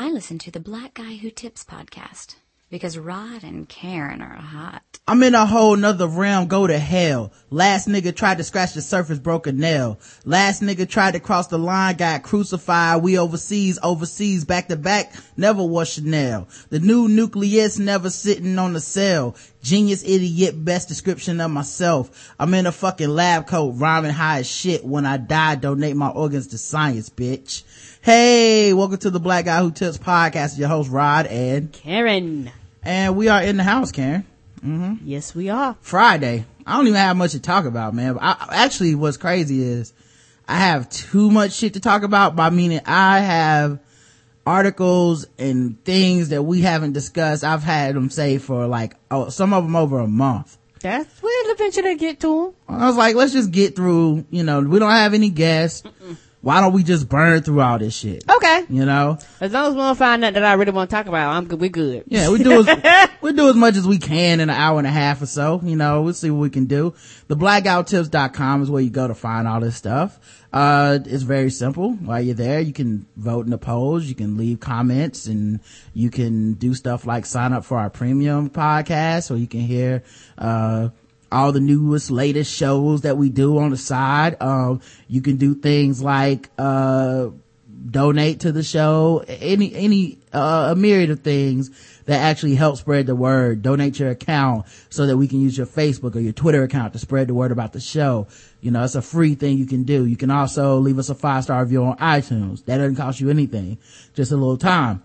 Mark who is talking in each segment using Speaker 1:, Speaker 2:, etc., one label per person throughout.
Speaker 1: I listen to the Black Guy Who Tips podcast because Rod and Karen are hot.
Speaker 2: I'm in a whole nother realm, go to hell. Last nigga tried to scratch the surface, broke a nail. Last nigga tried to cross the line, got crucified. We overseas, overseas, back to back, never was Chanel. The new nucleus never sitting on the cell. Genius idiot, best description of myself. I'm in a fucking lab coat, rhyming high as shit. When I die, donate my organs to science, bitch. Hey, welcome to the Black Guy Who Tips podcast. Your host, Rod and
Speaker 3: Karen.
Speaker 2: And we are in the house, Karen.
Speaker 3: Mm-hmm. Yes, we are.
Speaker 2: Friday. I don't even have much to talk about, man. But I, actually, what's crazy is I have too much shit to talk about by meaning I have articles and things that we haven't discussed. I've had them say for like, oh, some of them over a month.
Speaker 3: That's, we'll eventually get to them.
Speaker 2: I was like, let's just get through, you know, we don't have any guests. Mm-mm why don't we just burn through all this shit?
Speaker 3: Okay.
Speaker 2: You know?
Speaker 3: As long as we don't find nothing that I really want to talk about, I'm good. We're good.
Speaker 2: Yeah, we do as, we do as much as we can in an hour and a half or so. You know, we'll see what we can do. Theblackguywhotips.com is where you go to find all this stuff. Uh, it's very simple. While you're there, you can vote in the polls, you can leave comments and you can do stuff like sign up for our premium podcast so you can hear, uh, all the newest, latest shows that we do on the side. Um, you can do things like, uh, donate to the show, any, any, uh, a myriad of things that actually help spread the word. Donate your account so that we can use your Facebook or your Twitter account to spread the word about the show. You know, it's a free thing you can do. You can also leave us a five star review on iTunes. That doesn't cost you anything, just a little time.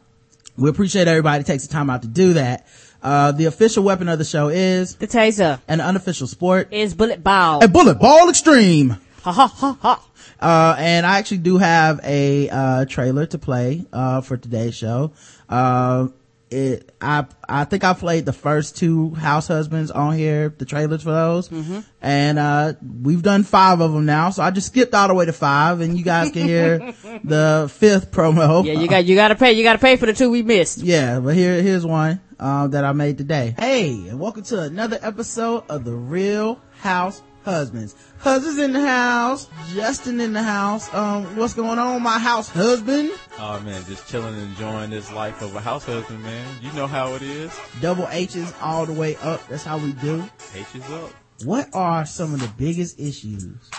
Speaker 2: We appreciate everybody takes the time out to do that. Uh, the official weapon of the show is
Speaker 3: the taser.
Speaker 2: An unofficial sport
Speaker 3: is bullet ball.
Speaker 2: A bullet ball extreme.
Speaker 3: Ha ha ha ha.
Speaker 2: Uh, and I actually do have a, uh, trailer to play, uh, for today's show. Uh, it, I, I think I played the first two house husbands on here, the trailers for those. Mm-hmm. And, uh, we've done five of them now. So I just skipped all the way to five and you guys can hear the fifth promo.
Speaker 3: Yeah, you got, you gotta pay, you gotta pay for the two we missed.
Speaker 2: Yeah, but here, here's one, uh, that I made today. Hey, and welcome to another episode of the Real House Husbands. Husbands in the house, Justin in the house. Um, what's going on, my house husband?
Speaker 4: Oh man, just chilling enjoying this life of a house husband, man. You know how it is.
Speaker 2: Double H's all the way up. That's how we do.
Speaker 4: H is up.
Speaker 2: What are some of the biggest issues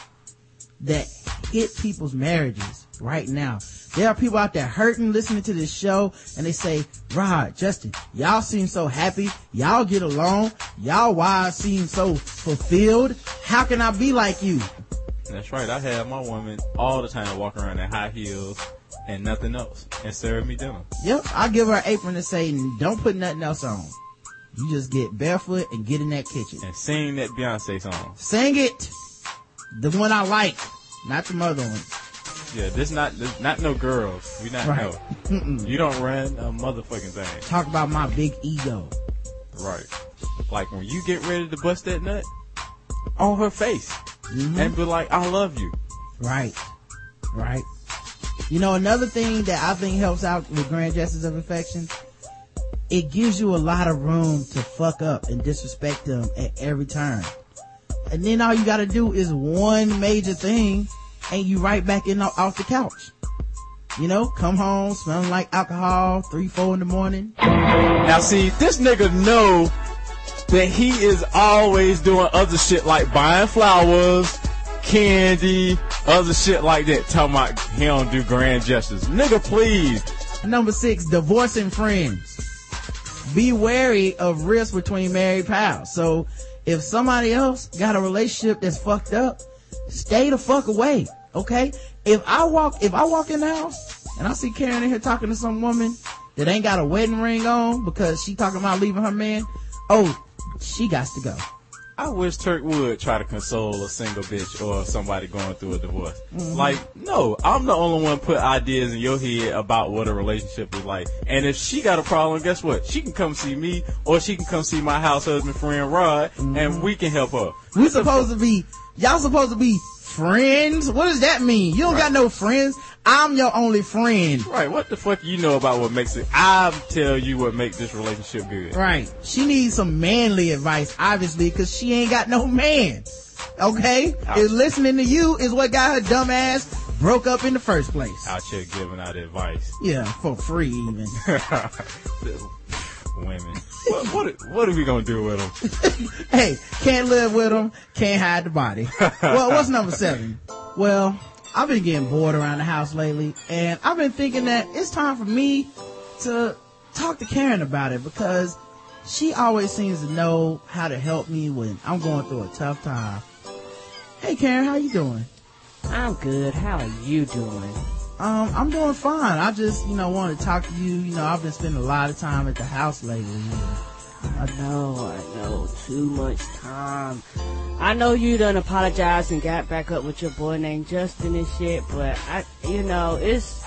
Speaker 2: that hit people's marriages right now? There are people out there hurting listening to this show and they say, Rod, Justin, y'all seem so happy. Y'all get along. Y'all wives seem so fulfilled. How can I be like you?
Speaker 4: That's right. I have my woman all the time walking around in high heels and nothing else and serve me dinner.
Speaker 2: Yep. I give her an apron and say, don't put nothing else on. You just get barefoot and get in that kitchen.
Speaker 4: And sing that Beyonce song.
Speaker 2: Sing it. The one I like, not the mother one.
Speaker 4: Yeah, this not not no girls. We not right. no. You don't run a motherfucking thing.
Speaker 2: Talk about my big ego.
Speaker 4: Right. Like when you get ready to bust that nut on her face mm-hmm. and be like, "I love you."
Speaker 2: Right. Right. You know, another thing that I think helps out with grand gestures of affection, it gives you a lot of room to fuck up and disrespect them at every turn. And then all you gotta do is one major thing and you right back in off the couch. You know, come home smelling like alcohol, three, four in the morning.
Speaker 4: Now see, this nigga know that he is always doing other shit like buying flowers, candy, other shit like that. Talking about he don't do grand gestures. Nigga, please.
Speaker 2: Number six, divorcing friends. Be wary of risk between married pals. So if somebody else got a relationship that's fucked up, stay the fuck away. Okay. If I walk, if I walk in the house and I see Karen in here talking to some woman that ain't got a wedding ring on because she talking about leaving her man, oh, she got to go.
Speaker 4: I wish Turk would try to console a single bitch or somebody going through a divorce. Mm-hmm. Like, no, I'm the only one put ideas in your head about what a relationship is like. And if she got a problem, guess what? She can come see me or she can come see my house husband friend Rod mm-hmm. and we can help her.
Speaker 2: We supposed to be, y'all supposed to be friends? What does that mean? You don't right. got no friends. I'm your only friend.
Speaker 4: Right. What the fuck you know about what makes it? I tell you what makes this relationship good.
Speaker 2: Right. She needs some manly advice, obviously, cause she ain't got no man. Okay? Is listening to you is what got her dumb ass broke up in the first place.
Speaker 4: Out here giving out advice.
Speaker 2: Yeah, for free even.
Speaker 4: Women. What, what, what are we gonna do with them?
Speaker 2: hey, can't live with them, can't hide the body. well, what's number seven? Well, I've been getting bored around the house lately, and I've been thinking that it's time for me to talk to Karen about it because she always seems to know how to help me when I'm going through a tough time. Hey Karen, how you doing?
Speaker 3: I'm good. How are you doing?
Speaker 2: Um, I'm doing fine. I just, you know, wanted to talk to you. You know, I've been spending a lot of time at the house lately.
Speaker 3: I know, I know. Too much time. I know you done apologized and got back up with your boy named Justin and shit, but I, you know, it's,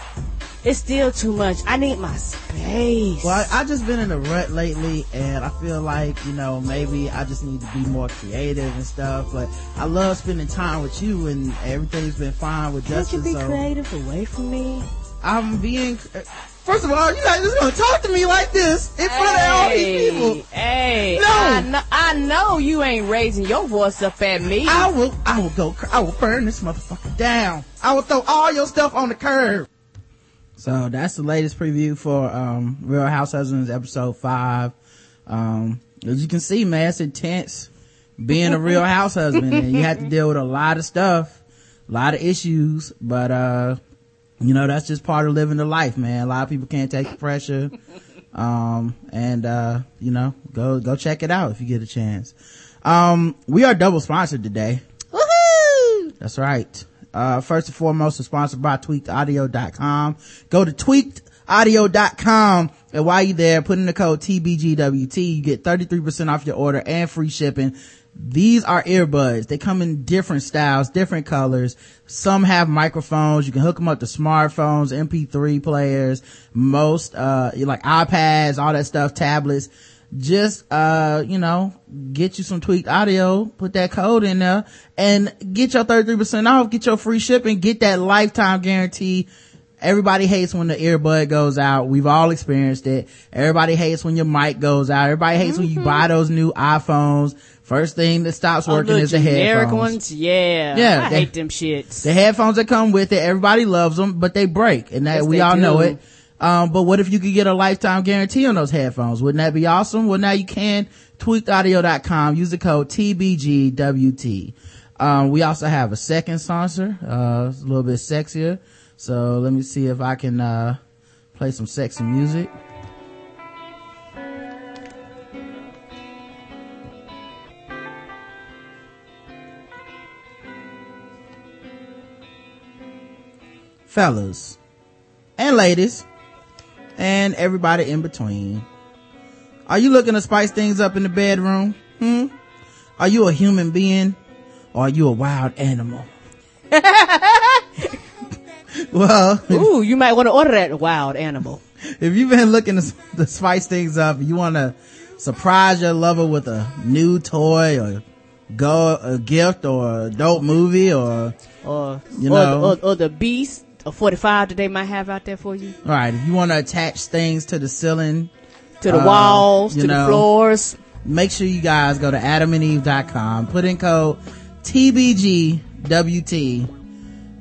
Speaker 3: it's still too much. I need my space.
Speaker 2: Well, I, I just been in a rut lately, and I feel like you know maybe I just need to be more creative and stuff. But I love spending time with you, and everything's been fine with
Speaker 3: Can't you
Speaker 2: Justin.
Speaker 3: be
Speaker 2: so
Speaker 3: creative away from me?
Speaker 2: I'm being. First of all, you're not just gonna talk to me like this in front of all these people.
Speaker 3: Hey,
Speaker 2: No.
Speaker 3: I know, I know you ain't raising your voice up at me.
Speaker 2: I will. I will go. I will burn this motherfucker down. I will throw all your stuff on the curb. So that's the latest preview for um, Real House Husbands episode five. Um, as you can see, man, it's intense being a real house husband, and you have to deal with a lot of stuff, a lot of issues. But uh, you know, that's just part of living the life, man. A lot of people can't take the pressure. Um, and uh, you know, go go check it out if you get a chance. Um, we are double sponsored today.
Speaker 3: Woohoo!
Speaker 2: That's right. Uh, first and foremost, it's sponsored by tweakedaudio.com. Go to tweakedaudio.com and while you're there, put in the code TBGWT. You get 33% off your order and free shipping. These are earbuds. They come in different styles, different colors. Some have microphones. You can hook them up to smartphones, MP3 players, most, uh, like iPads, all that stuff, tablets just uh you know get you some tweaked audio put that code in there and get your 33% off get your free shipping get that lifetime guarantee. Everybody hates when the earbud goes out. We've all experienced it. Everybody hates when your mic goes out. Everybody hates when you buy those new iphones. First thing that stops
Speaker 3: Oh,
Speaker 2: working
Speaker 3: the
Speaker 2: is the
Speaker 3: generic
Speaker 2: headphones.
Speaker 3: ones, yeah.
Speaker 2: Yeah,
Speaker 3: I
Speaker 2: they-
Speaker 3: hate them shits.
Speaker 2: the headphones that come with it, everybody loves them, but they break, and that
Speaker 3: Yes,
Speaker 2: we all know it. Um, but what if you could get a lifetime guarantee on those headphones? Wouldn't that be awesome? Well, now you can. Tweakedaudio.com. Use the code TBGWT. Um, we also have a second sponsor. Uh, a little bit sexier. So let me see if I can, uh, play some sexy music. Fellas and ladies and everybody in between. Are you looking to spice things up in the bedroom? Hmm? Are you a human being or are you a wild animal? well,
Speaker 3: Ooh, you might want to order that wild animal.
Speaker 2: if you've been looking to, to spice things up, you want to surprise your lover with a new toy or go a gift or a dope movie or
Speaker 3: Or,
Speaker 2: You
Speaker 3: or,
Speaker 2: know.
Speaker 3: or, or the beast, a 45 that they might have out there for you.
Speaker 2: all right, if you want to attach things to the ceiling,
Speaker 3: To the
Speaker 2: Uh,
Speaker 3: walls, to
Speaker 2: know.
Speaker 3: the floors.
Speaker 2: make sure you guys go to adamandeve.com, put in code TBGWT,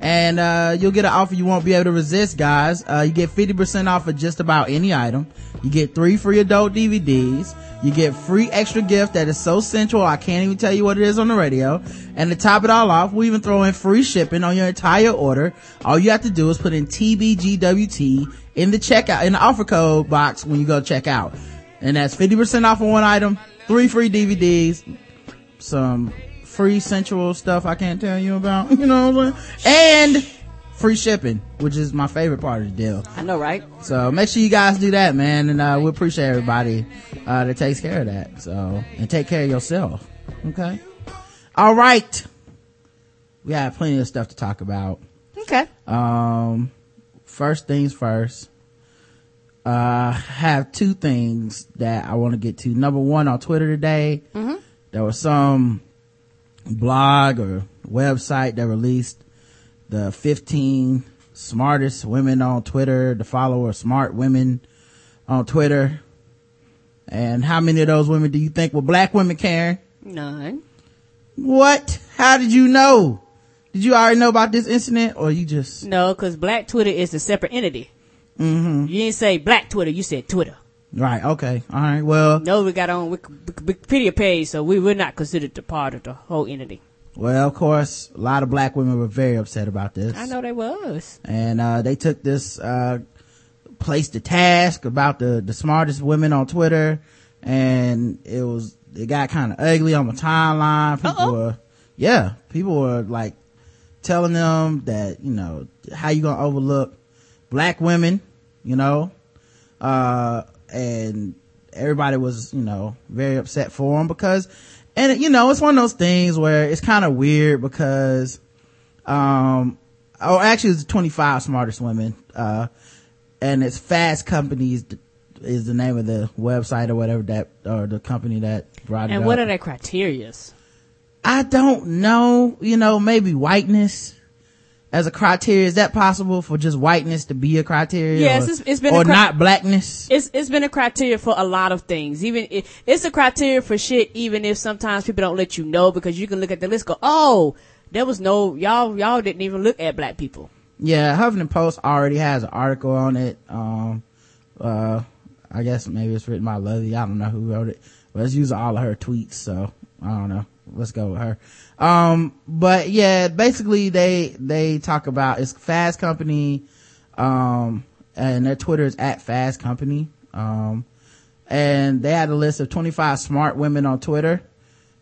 Speaker 2: and uh, you'll get an offer you won't be able to resist, guys. Uh, you get 50% off of just about any item. You get three free adult DVDs. You get free extra gift that is so sensual I can't even tell you what it is on the radio. And to top it all off, we even throw in free shipping on your entire order. All you have to do is put in TBGWT in the checkout, in the offer code box when you go check out. And that's 50% off of one item, three free DVDs, some free sensual stuff I can't tell you about, you know what I'm saying? And free shipping, which is my favorite part of the deal.
Speaker 3: I know, right?
Speaker 2: So make sure you guys do that, man, and uh, we appreciate everybody uh, that takes care of that. So and take care of yourself. Okay. All right. We have plenty of stuff to talk about.
Speaker 3: Okay.
Speaker 2: Um, first things first. Uh, have two things that I want to get to. Number one, on Twitter today, there was some blog or website that released the 15 smartest women on Twitter, the follower smart women on Twitter. And how many of those women do you think were black women, Karen?
Speaker 3: None.
Speaker 2: What? How did you know? Did you already know about this incident or you just?
Speaker 3: No, because Black Twitter is a separate entity. Mm-hmm. You didn't say Black Twitter, you said Twitter.
Speaker 2: Right. Okay. All right. Well,
Speaker 3: No, we got on own Wik- Wik- Wikipedia page, so we were not considered the part of the whole entity.
Speaker 2: well, of course, a lot of black women were very upset about this.
Speaker 3: I know they was.
Speaker 2: and uh, they took this uh, place to task about the the smartest women on Twitter, and it was it got kind of ugly on the timeline. People
Speaker 3: Uh-oh.
Speaker 2: were, yeah, people were like telling them that you know how you gonna overlook black women, you know, uh, and everybody was you know very upset for him because, and you know it's one of those things where it's kind of weird because um oh actually it's 25 smartest women uh and it's fast companies is the name of the website or whatever that or the company that brought it
Speaker 3: And
Speaker 2: up.
Speaker 3: what are their criterias?
Speaker 2: i don't know you know maybe whiteness as a criteria is that possible for just whiteness to be a criteria
Speaker 3: Yes,
Speaker 2: or,
Speaker 3: it's- it's been a
Speaker 2: or
Speaker 3: cri-
Speaker 2: not blackness
Speaker 3: It's it's been a criteria for a lot of things. Even it, it's a criteria for shit. Even if sometimes people don't let you know because you can look at the list, go, oh, there was no y'all y'all didn't even look at black people.
Speaker 2: Yeah, Huffington Post already has an article on it. Um, uh, I guess maybe it's written by Lovey. I don't know who wrote it, but it's using all of her tweets. So I don't know. Let's go with her. Um, but yeah, basically they, they talk about it's Fast Company, um, and their Twitter is at Fast Company. Um, and they had a list of 25 smart women on Twitter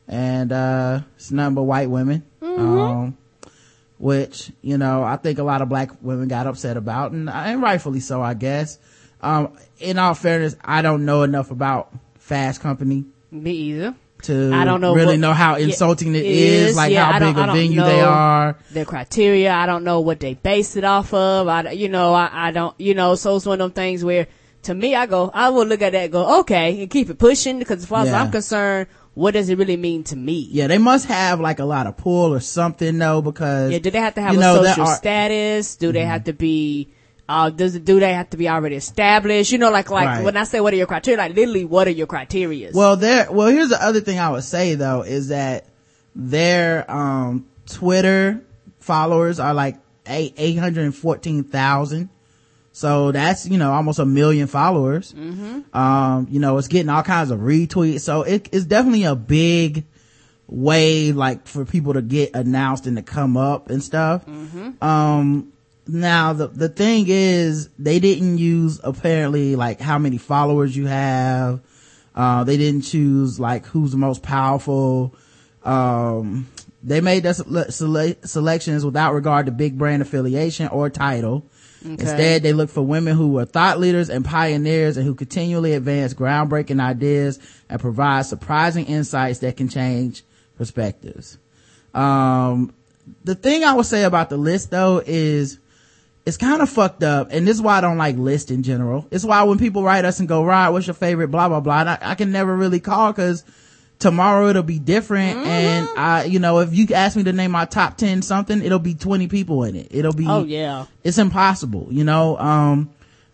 Speaker 2: and, uh, it's nothing but white women. Um, which you know I think a lot of black women got upset about, and, and rightfully so, I guess. Um, in all fairness, I don't know enough about Fast Company
Speaker 3: Me either.
Speaker 2: To
Speaker 3: I don't know
Speaker 2: really
Speaker 3: what-
Speaker 2: know how insulting it is,
Speaker 3: is.
Speaker 2: like
Speaker 3: Yeah,
Speaker 2: how big a venue they are.
Speaker 3: Their criteria, I don't know what they base it off of. I, you know, I, I don't, you know, so it's one of them things where, to me, I go, I will look at that and go, okay, and keep it pushing because as far as I'm concerned, what does it really mean to me?
Speaker 2: Yeah, they must have like a lot of pull or something though, because
Speaker 3: Yeah, do they have to have a
Speaker 2: know,
Speaker 3: social
Speaker 2: are- Mm-hmm.
Speaker 3: status? Do they have to be uh does do they have to be already established? You know, like like
Speaker 2: Right.
Speaker 3: when I say what are your criteria, like literally what are your criteria?
Speaker 2: Well, there. Well, here's the other thing I would say though is that their um Twitter followers are like eight eight hundred fourteen thousand. So that's you know almost a million followers. Mm-hmm. Um, you know it's getting all kinds of retweets. So it, it's definitely a big way like for people to get announced and to come up and stuff. Um, now the the thing is they didn't use apparently like how many followers you have. Uh, they didn't choose like who's the most powerful. Um, they made their sele- sele- selections without regard to big brand affiliation or title. Instead, they looked for women who were thought leaders and pioneers and who continually advance groundbreaking ideas and provide surprising insights that can change perspectives. Um, the thing I would say about the list though is it's kind of fucked up. And this is why I don't like lists in general. It's why when people write us and go, right, what's your favorite, blah, blah, blah. And I, I can never really call because tomorrow it'll be different.
Speaker 3: Mm-hmm.
Speaker 2: And I, you know, if you ask me to name my top 10 something, it'll be 20 people in it. It'll be,
Speaker 3: oh yeah.
Speaker 2: it's impossible, you know, um,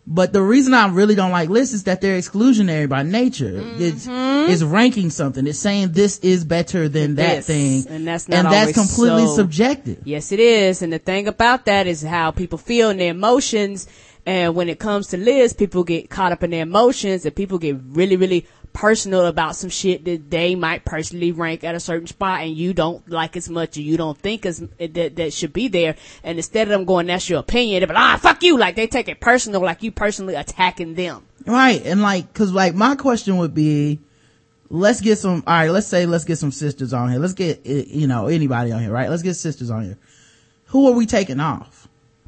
Speaker 2: but the reason I really don't like lists is that they're exclusionary by nature. Mm-hmm. It's, it's ranking something. It's saying this is better than that thing.
Speaker 3: And that's not
Speaker 2: and that's completely
Speaker 3: so.
Speaker 2: subjective.
Speaker 3: Yes, it is. And the thing about that is how people feel and their emotions. And when it comes to lists, people get caught up in their emotions and people get really, really personal about some shit that they might personally rank at a certain spot and you don't like as much or you don't think as that, that should be there. And instead of them going, that's your opinion, they're like, ah, fuck you. Like they take it personal, like you personally attacking them.
Speaker 2: Right. And like, cause like my question would be, let's get some, all right, let's say let's get some sisters on here. Let's get, eh, you know, anybody on here, right? Let's get sisters on here. Who are we taking off?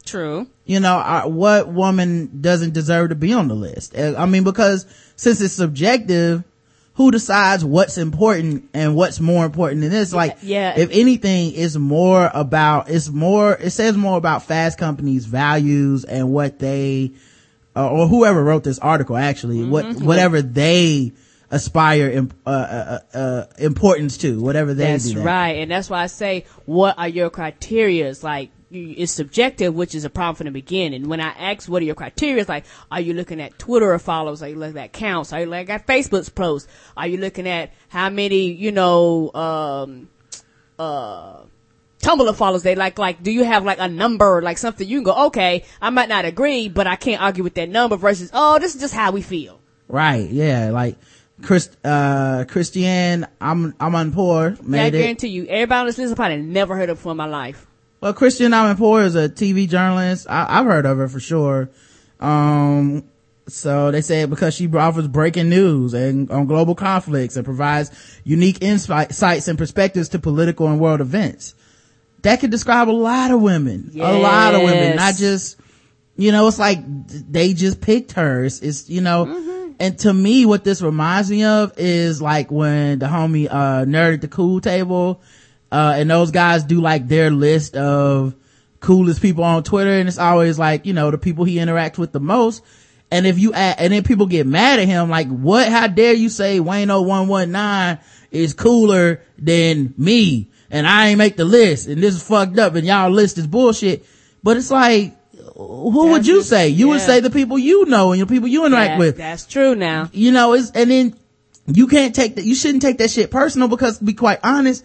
Speaker 3: True.
Speaker 2: You know, uh, what woman doesn't deserve to be on the list? Uh, I mean, because since it's subjective, who decides what's important and what's more important than this? Like,
Speaker 3: yeah.
Speaker 2: if anything, it's more about, it's more, it says more about fast companies' values and what they, uh, or whoever wrote this article actually, what,
Speaker 3: Mm-hmm.
Speaker 2: whatever they aspire, im- uh, uh, uh, importance to, whatever they
Speaker 3: That's
Speaker 2: do that.
Speaker 3: right, and that's why I say, what are your criterias? Like, it's subjective, which is a problem from the beginning. When I ask, what are your criteria? it's Like, are you looking at Twitter followers? Are you looking at counts? Are you looking at Facebook's posts? Are you looking at how many, you know, um, uh, Tumblr follows they like like do you have like a number like something you can go okay I might not agree but I can't argue with that number versus oh this is just how we feel
Speaker 2: right yeah like Chris uh Christiane I'm Amanpour
Speaker 3: yeah, I
Speaker 2: made it
Speaker 3: guarantee you everybody on this list probably never heard of before in my life
Speaker 2: well Christiane Amanpour is a TV journalist I, I've heard of her for sure um so they say because she offers breaking news and on global conflicts and provides unique insights and perspectives to political and world events. That could describe a lot of women, a lot of women, not just, you know, it's like they just picked hers. It's, it's you know,
Speaker 3: Mm-hmm.
Speaker 2: and to me, what this reminds me of is like when the homie, uh, nerd at the cool table, uh, and those guys do like their list of coolest people on Twitter. And it's always like, you know, the people he interacts with the most. And if you add, and then people get mad at him, like, what, how dare you say Wayne 0119 is cooler than me? And I ain't make the list and this is fucked up and y'all list is bullshit. But it's like, who would you say? You would say the people you know and the people you interact
Speaker 3: That-
Speaker 2: with
Speaker 3: that's true now
Speaker 2: you know, it's, and then you can't take that, you shouldn't take that shit personal because to be quite honest,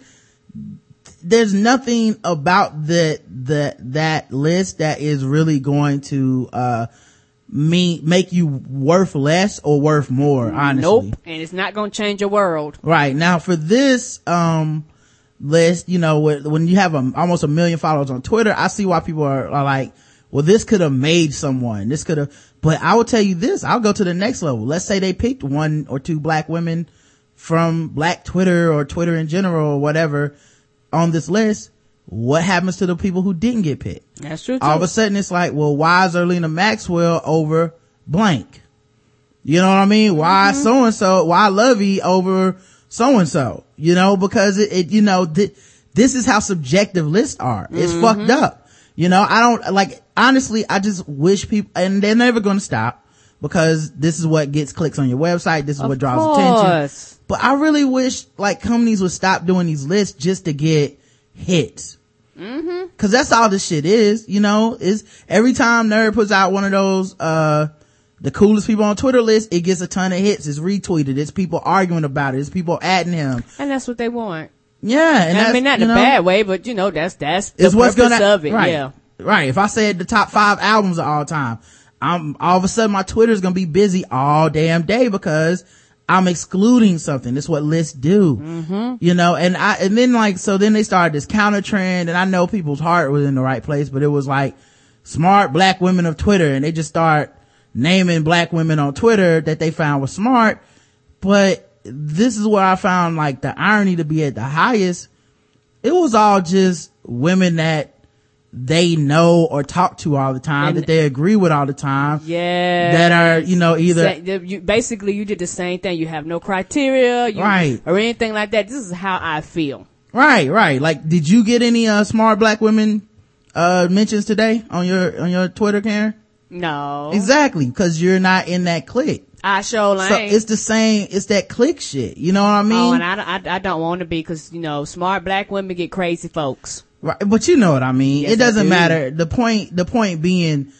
Speaker 2: there's nothing about that, that, that list that is really going to, uh, mean, make you worth less or worth more, honestly.
Speaker 3: nope and it's not gonna change your world
Speaker 2: Right. Now for this, um, list, you know, when when you have a, almost a million followers on Twitter, I see why people are, are like, well, this could have made someone. This could have, but I will tell you this, I'll go to the next level. Let's say they picked one or two black women from black Twitter or Twitter in general or whatever on this list. What happens to the people who didn't get picked?
Speaker 3: that's true too.
Speaker 2: all of a sudden it's like, well, why is Zerlina Maxwell over blank? You know what I mean? Why so and so? Why Lovey over so and so? You know, because it, it you know, th- this is how subjective lists are. It's fucked mm-hmm. up. You know, I don't like, honestly, I just wish people, and they're never going to stop because this is what gets clicks on your website. This is
Speaker 3: Of
Speaker 2: what draws attention.
Speaker 3: course.
Speaker 2: But I really wish like companies would stop doing these lists just to get hits. Mm-hmm. Cause that's all this shit is, you know, is every time Nerd puts out one of those, uh, the coolest people on Twitter list, it gets a ton of hits. It's retweeted. It's people arguing about it. It's people adding him.
Speaker 3: and that's what they want
Speaker 2: Yeah. And
Speaker 3: I mean, not in a
Speaker 2: know,
Speaker 3: bad way, but you know, that's that's the
Speaker 2: It's what's
Speaker 3: purpose
Speaker 2: gonna,
Speaker 3: of it.
Speaker 2: right.
Speaker 3: Yeah,
Speaker 2: Right. If I said the top five albums of all time, I'm all of a sudden my Twitter is gonna be busy all damn day because I'm excluding something. That's what lists do. Mm-hmm. You know, and I, and then like, so then they started this counter trend and I know people's heart was in the right place, but it was like smart black women of Twitter and they just start naming black women on Twitter that they found was smart. But this is where I found like the irony to be at the highest. It was all just women that they know or talk to all the time,
Speaker 3: And-
Speaker 2: that they agree with all the time,
Speaker 3: yeah.
Speaker 2: that are, you know, either,
Speaker 3: you, basically, you did the same thing. You have no criteria, you,
Speaker 2: Right.
Speaker 3: or anything like that. This is how I feel.
Speaker 2: right, right. Like, did you get any, uh, smart black women, uh, mentions today on your, on your Twitter, Karen?
Speaker 3: No,
Speaker 2: Exactly. Cause you're not in that clique.
Speaker 3: I show like
Speaker 2: So it's the same, it's that click shit. You know what I mean?
Speaker 3: oh, and I, I, I don't want to be because you know, smart black women get crazy folks.
Speaker 2: Right, but you know what I mean.
Speaker 3: Yes,
Speaker 2: it doesn't
Speaker 3: do.
Speaker 2: matter. The point, the point being,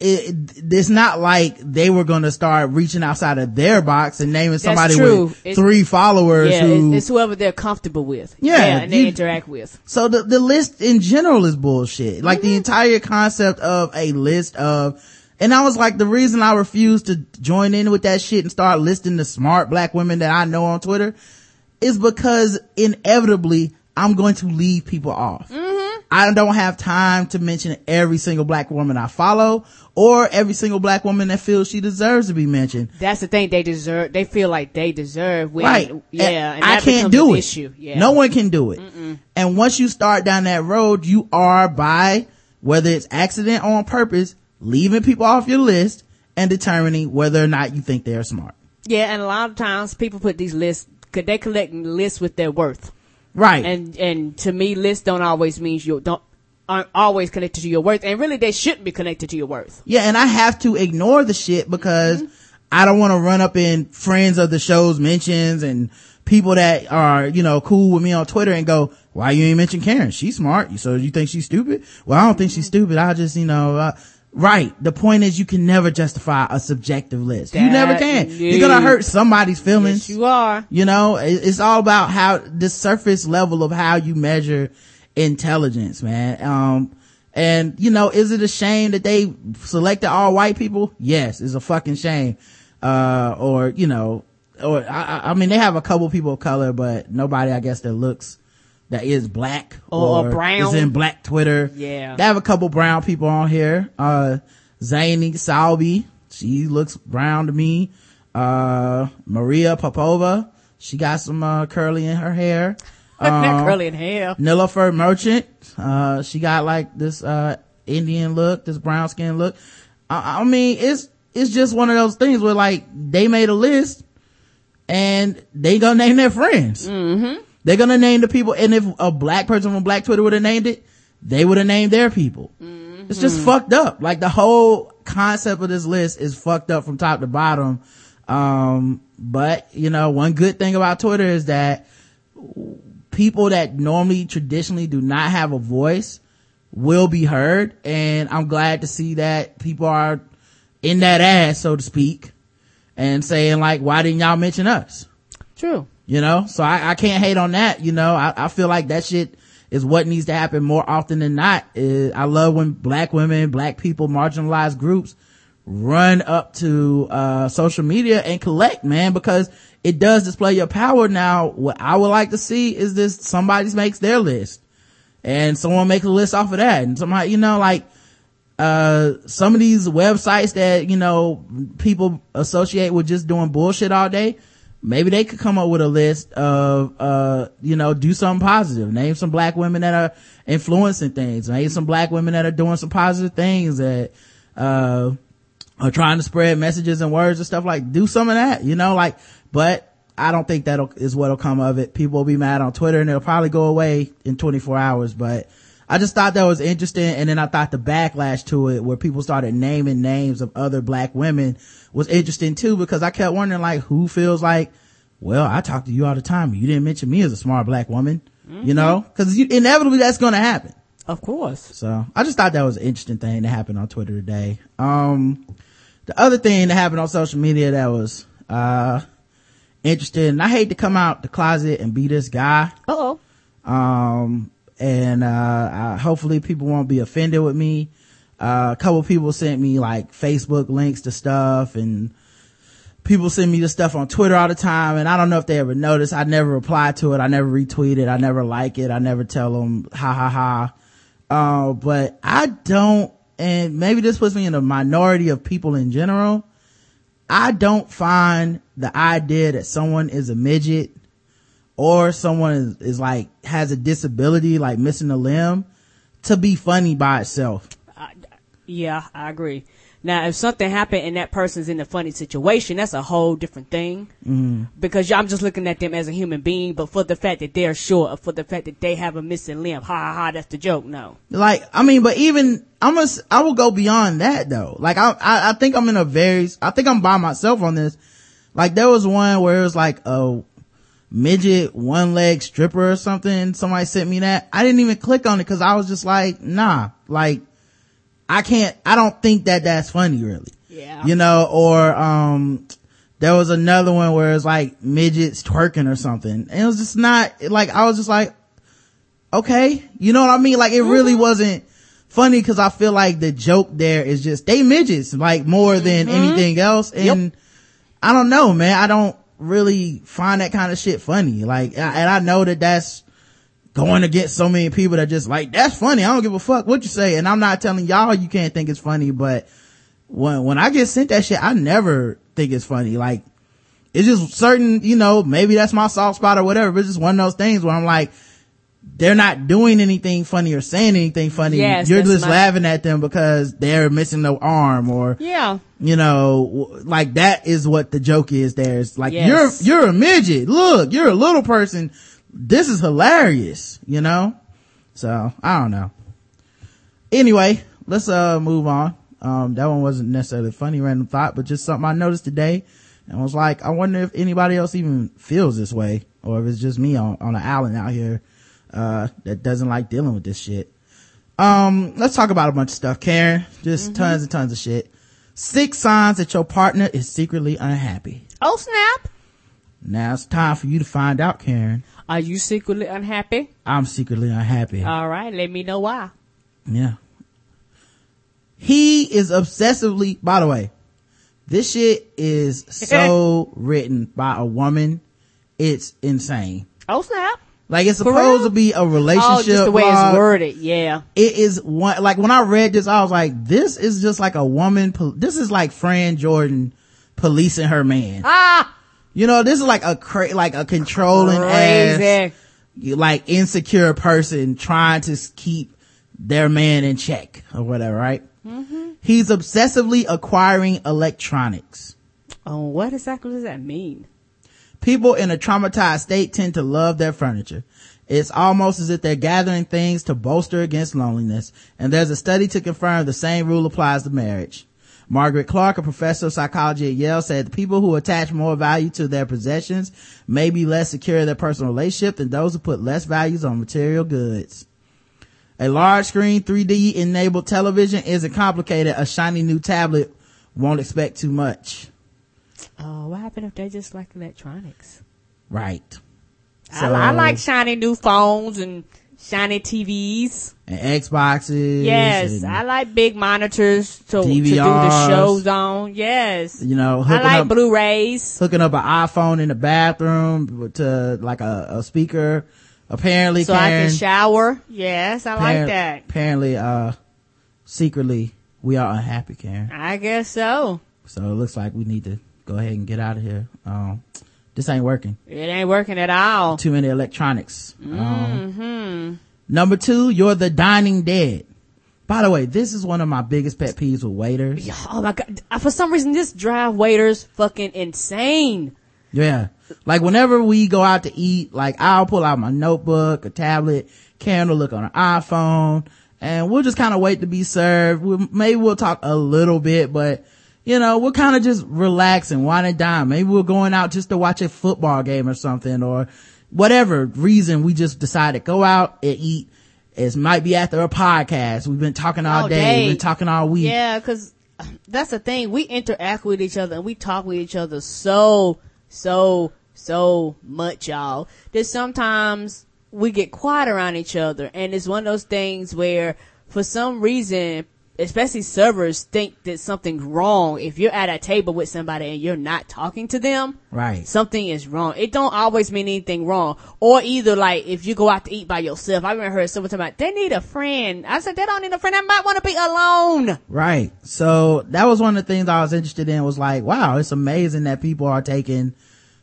Speaker 2: it, it's not like they were going to start reaching outside of their box and naming somebody
Speaker 3: true.
Speaker 2: with
Speaker 3: It's-
Speaker 2: three followers
Speaker 3: Yeah,
Speaker 2: who.
Speaker 3: it's, it's whoever they're comfortable with.
Speaker 2: Yeah,
Speaker 3: and they
Speaker 2: you-
Speaker 3: interact with.
Speaker 2: so the, the list in general is bullshit. Like
Speaker 3: Mm-hmm.
Speaker 2: the entire concept of a list of, and I was like, the reason I refused to join in with that shit and start listing the smart black women that I know on Twitter is because inevitably I'm going to leave people off. Mm-hmm. I don't have time to mention every single black woman I follow or every single black woman that feels she deserves to be mentioned.
Speaker 3: That's the thing they deserve. They feel like they deserve. When,
Speaker 2: Right.
Speaker 3: Yeah.
Speaker 2: And
Speaker 3: And
Speaker 2: I can't do it.
Speaker 3: Issue. Yeah.
Speaker 2: No one can do it. And once you start down that road, you are by, whether it's accident or on purpose, leaving people off your list and determining whether or not you think they are smart.
Speaker 3: Yeah, and a lot of times people put these lists. Could they collect lists with their worth?
Speaker 2: Right.
Speaker 3: And and to me, lists don't always mean you don't aren't always connected to your worth, and really they shouldn't be connected to your worth.
Speaker 2: Yeah, and I have to ignore the shit because I don't want to run up in friends of the show's mentions and people that are, you know, cool with me on Twitter and go, why you ain't mention Karen? She's smart. So you think she's stupid? Well, I don't think she's stupid. I just, you know, uh, right. The point is you can never justify a subjective list. you never
Speaker 3: That-
Speaker 2: can. You're going to hurt somebody's feelings.
Speaker 3: Yes, you are.
Speaker 2: You know, it's all about how the surface level of how you measure intelligence, man. Um, and you know, is it a shame that they selected all white people? Yes, it's a fucking shame. Uh, or, you know, or I, I mean, they have a couple people of color, but nobody, I guess, that looks that is black
Speaker 3: Or- or brown.
Speaker 2: is in black Twitter.
Speaker 3: Yeah.
Speaker 2: They have a couple brown people on here. Uh, Zainab Salbi, she looks brown to me. Uh, Maria Popova, she got some, uh, curly in her hair.
Speaker 3: Not curly in hair.
Speaker 2: Nilofer Merchant, uh, she got like this, uh, Indian look, this brown skin look. I, I mean, it's, it's just one of those things where like they made a list and they gonna name their friends. Mm-hmm. They're gonna name the people, and if a black person from Black Twitter would have named it, they would have named their people. It's just fucked up. Like the whole concept of this list is fucked up from top to bottom. Um, but you know, one good thing about Twitter is that people that normally traditionally do not have a voice will be heard. And I'm glad to see that people are in that ass, so to speak, and saying like, why didn't y'all mention us?
Speaker 3: True.
Speaker 2: You know, so I, I can't hate on that. You know, I, I feel like that shit is what needs to happen more often than not. Uh, I love when black women, black people, marginalized groups run up to, uh, social media and collect, man, because it does display your power. Now, what I would like to see is this, somebody makes their list and someone makes a list off of that and somebody, you know, like, uh, some of these websites that, you know, people associate with just doing bullshit all day, maybe they could come up with a list of, uh, you know, do something positive. Name some black women that are influencing things. Name some black women that are doing some positive things that, uh, are trying to spread messages and words and stuff like, do some of that, you know, like, but I don't think that is what'll come of it. People will be mad on Twitter and it'll probably go away in 24 hours, but I just thought that was interesting. And then I thought the backlash to it where people started naming names of other black women was interesting too, because I kept wondering like who feels like, well, I talk to you all the time. You didn't mention me as a smart black woman, you know, cause you, inevitably that's going to happen.
Speaker 3: Of course.
Speaker 2: So I just thought that was an interesting thing that happened on Twitter today. Um, the other thing that happened on social media that was, uh, interesting, and I hate to come out the closet and be this guy.
Speaker 3: Uh oh.
Speaker 2: Um, and, uh, hopefully people won't be offended with me. Uh, a couple people sent me like Facebook links to stuff and people send me the stuff on Twitter all the time. And I don't know if they ever notice. I never reply to it. I never retweet it. I never like it. I never tell them ha ha ha. Uh, but I don't, and maybe this puts me in a minority of people in general. I don't find the idea that someone is a midget or someone is, is like, has a disability, like missing a limb to be funny by itself.
Speaker 3: Yeah, I agree. Now, if something happened and that person's in a funny situation, that's a whole different thing. Mm. Because I'm just looking at them as a human being, but for the fact that they're short, or for the fact that they have a missing limb, ha ha ha, that's the joke. No.
Speaker 2: Like, I mean, but even, I'm a, I will go beyond that though. Like, I, I, I think I'm in a very, I think I'm by myself on this. Like, there was one where it was like a midget one leg stripper or something. Somebody sent me that. I didn't even click on it because I was just like, nah, like, I can't, I don't think that that's funny really.
Speaker 3: Yeah.
Speaker 2: You know, or, um, there was another one where it's like midgets twerking or something. And it was just not, like, I was just like, okay. You know what I mean? Like, it really wasn't funny because I feel like the joke there is just, they midgets, like, more than anything else. And I don't know, man. I don't really find that kind of shit funny. Like, and I know that that's, going against so many people that just like, that's funny. I don't give a fuck what you say. And I'm not telling y'all you can't think it's funny, but when, when I get sent that shit, I never think it's funny. Like, it's just certain, you know, maybe that's my soft spot or whatever, but it's just one of those things where I'm like, they're not doing anything funny or saying anything funny.
Speaker 3: Yes,
Speaker 2: You're just
Speaker 3: my-
Speaker 2: laughing at them because they're missing no arm or,
Speaker 3: Yeah.
Speaker 2: you know, like that is what the joke is There's like,
Speaker 3: Yes.
Speaker 2: you're, you're a midget. Look, you're a little person. This is hilarious, you know? So, I don't know. Anyway, let's, uh, move on. Um, that one wasn't necessarily a funny random thought, but just something I noticed today and was like, I wonder if anybody else even feels this way or if it's just me on, on an island out here, uh, that doesn't like dealing with this shit. Um, let's talk about a bunch of stuff, Karen. Just tons and tons of shit. Six signs that your partner is secretly unhappy.
Speaker 3: Oh snap.
Speaker 2: Now it's time for you to find out, Karen.
Speaker 3: Are you secretly unhappy?
Speaker 2: I'm secretly unhappy.
Speaker 3: All right, let me know why.
Speaker 2: Yeah. He is obsessively, by the way, this shit is so written by a woman. It's insane.
Speaker 3: Oh snap!
Speaker 2: Like it's
Speaker 3: For
Speaker 2: supposed
Speaker 3: real?
Speaker 2: to be a relationship.
Speaker 3: Oh, just the way
Speaker 2: blog.
Speaker 3: it's worded. Yeah.
Speaker 2: It is one, like when I read this, I was like, this is just like a woman, this is like Fran Jordan policing her man.
Speaker 3: Ah,
Speaker 2: You know, this is like a cra- like a controlling ass, like insecure person trying to keep their man in check or whatever, right? He's obsessively acquiring electronics.
Speaker 3: Oh, what exactly does that mean?
Speaker 2: People in a traumatized state tend to love their furniture. It's almost as if they're gathering things to bolster against loneliness. And there's a study to confirm the same rule applies to marriage. Margaret Clark, a professor of psychology at Yale, said people who attach more value to their possessions may be less secure in their personal relationship than those who put less values on material goods. A large screen 3D enabled television isn't complicated. A shiny new tablet won't expect too much.
Speaker 3: Oh, what happened if they just like electronics?
Speaker 2: Right.
Speaker 3: I, I like shiny new phones and shiny TVs.
Speaker 2: and Xboxes.
Speaker 3: Yes,
Speaker 2: and,
Speaker 3: I like big monitors to, to do the shows on. Yes,
Speaker 2: you know,
Speaker 3: I
Speaker 2: hooking
Speaker 3: like
Speaker 2: up,
Speaker 3: Blu-rays.
Speaker 2: hooking up an iPhone in the bathroom to like a, a speaker. Apparently,
Speaker 3: So I can shower. Yes, I like that.
Speaker 2: Apparently, uh, secretly, we are unhappy, Karen.
Speaker 3: I guess so.
Speaker 2: So it looks like we need to go ahead and get out of here. Um, this ain't working.
Speaker 3: It ain't working at all.
Speaker 2: Too many electronics. Um,
Speaker 3: hmm
Speaker 2: number two, you're the dining dead. By the way, this is one of my biggest pet peeves with waiters.
Speaker 3: Yeah, Oh my god! Uh, For some reason, this drive waiters fucking insane.
Speaker 2: Yeah. Like whenever we go out to eat, like I'll pull out my notebook, a tablet, Karen will look on her iPhone, and we'll just kind of wait to be served. We'll, maybe we'll talk a little bit, but you know, we're kind of just relaxing, wine and dine. Maybe we're going out just to watch a football game or something or whatever reason we just decided go out and eat. It might be after a podcast. We've been talking all,
Speaker 3: All
Speaker 2: day.
Speaker 3: day.
Speaker 2: We've been talking all week.
Speaker 3: Yeah, because that's the thing. We interact with each other and we talk with each other so, so, so much, y'all. That sometimes we get quiet around each other, and it's one of those things where, for some reason, especially servers think that something's wrong if you're at a table with somebody and you're not talking to them.
Speaker 2: Right.
Speaker 3: Something is wrong. It don't always mean anything wrong. Or either like if you go out to eat by yourself. I remember heard someone talking about they need a friend. I said they don't need a friend. They might want to be alone.
Speaker 2: Right. So that was one of the things I was interested in was like, wow, it's amazing that people are taking,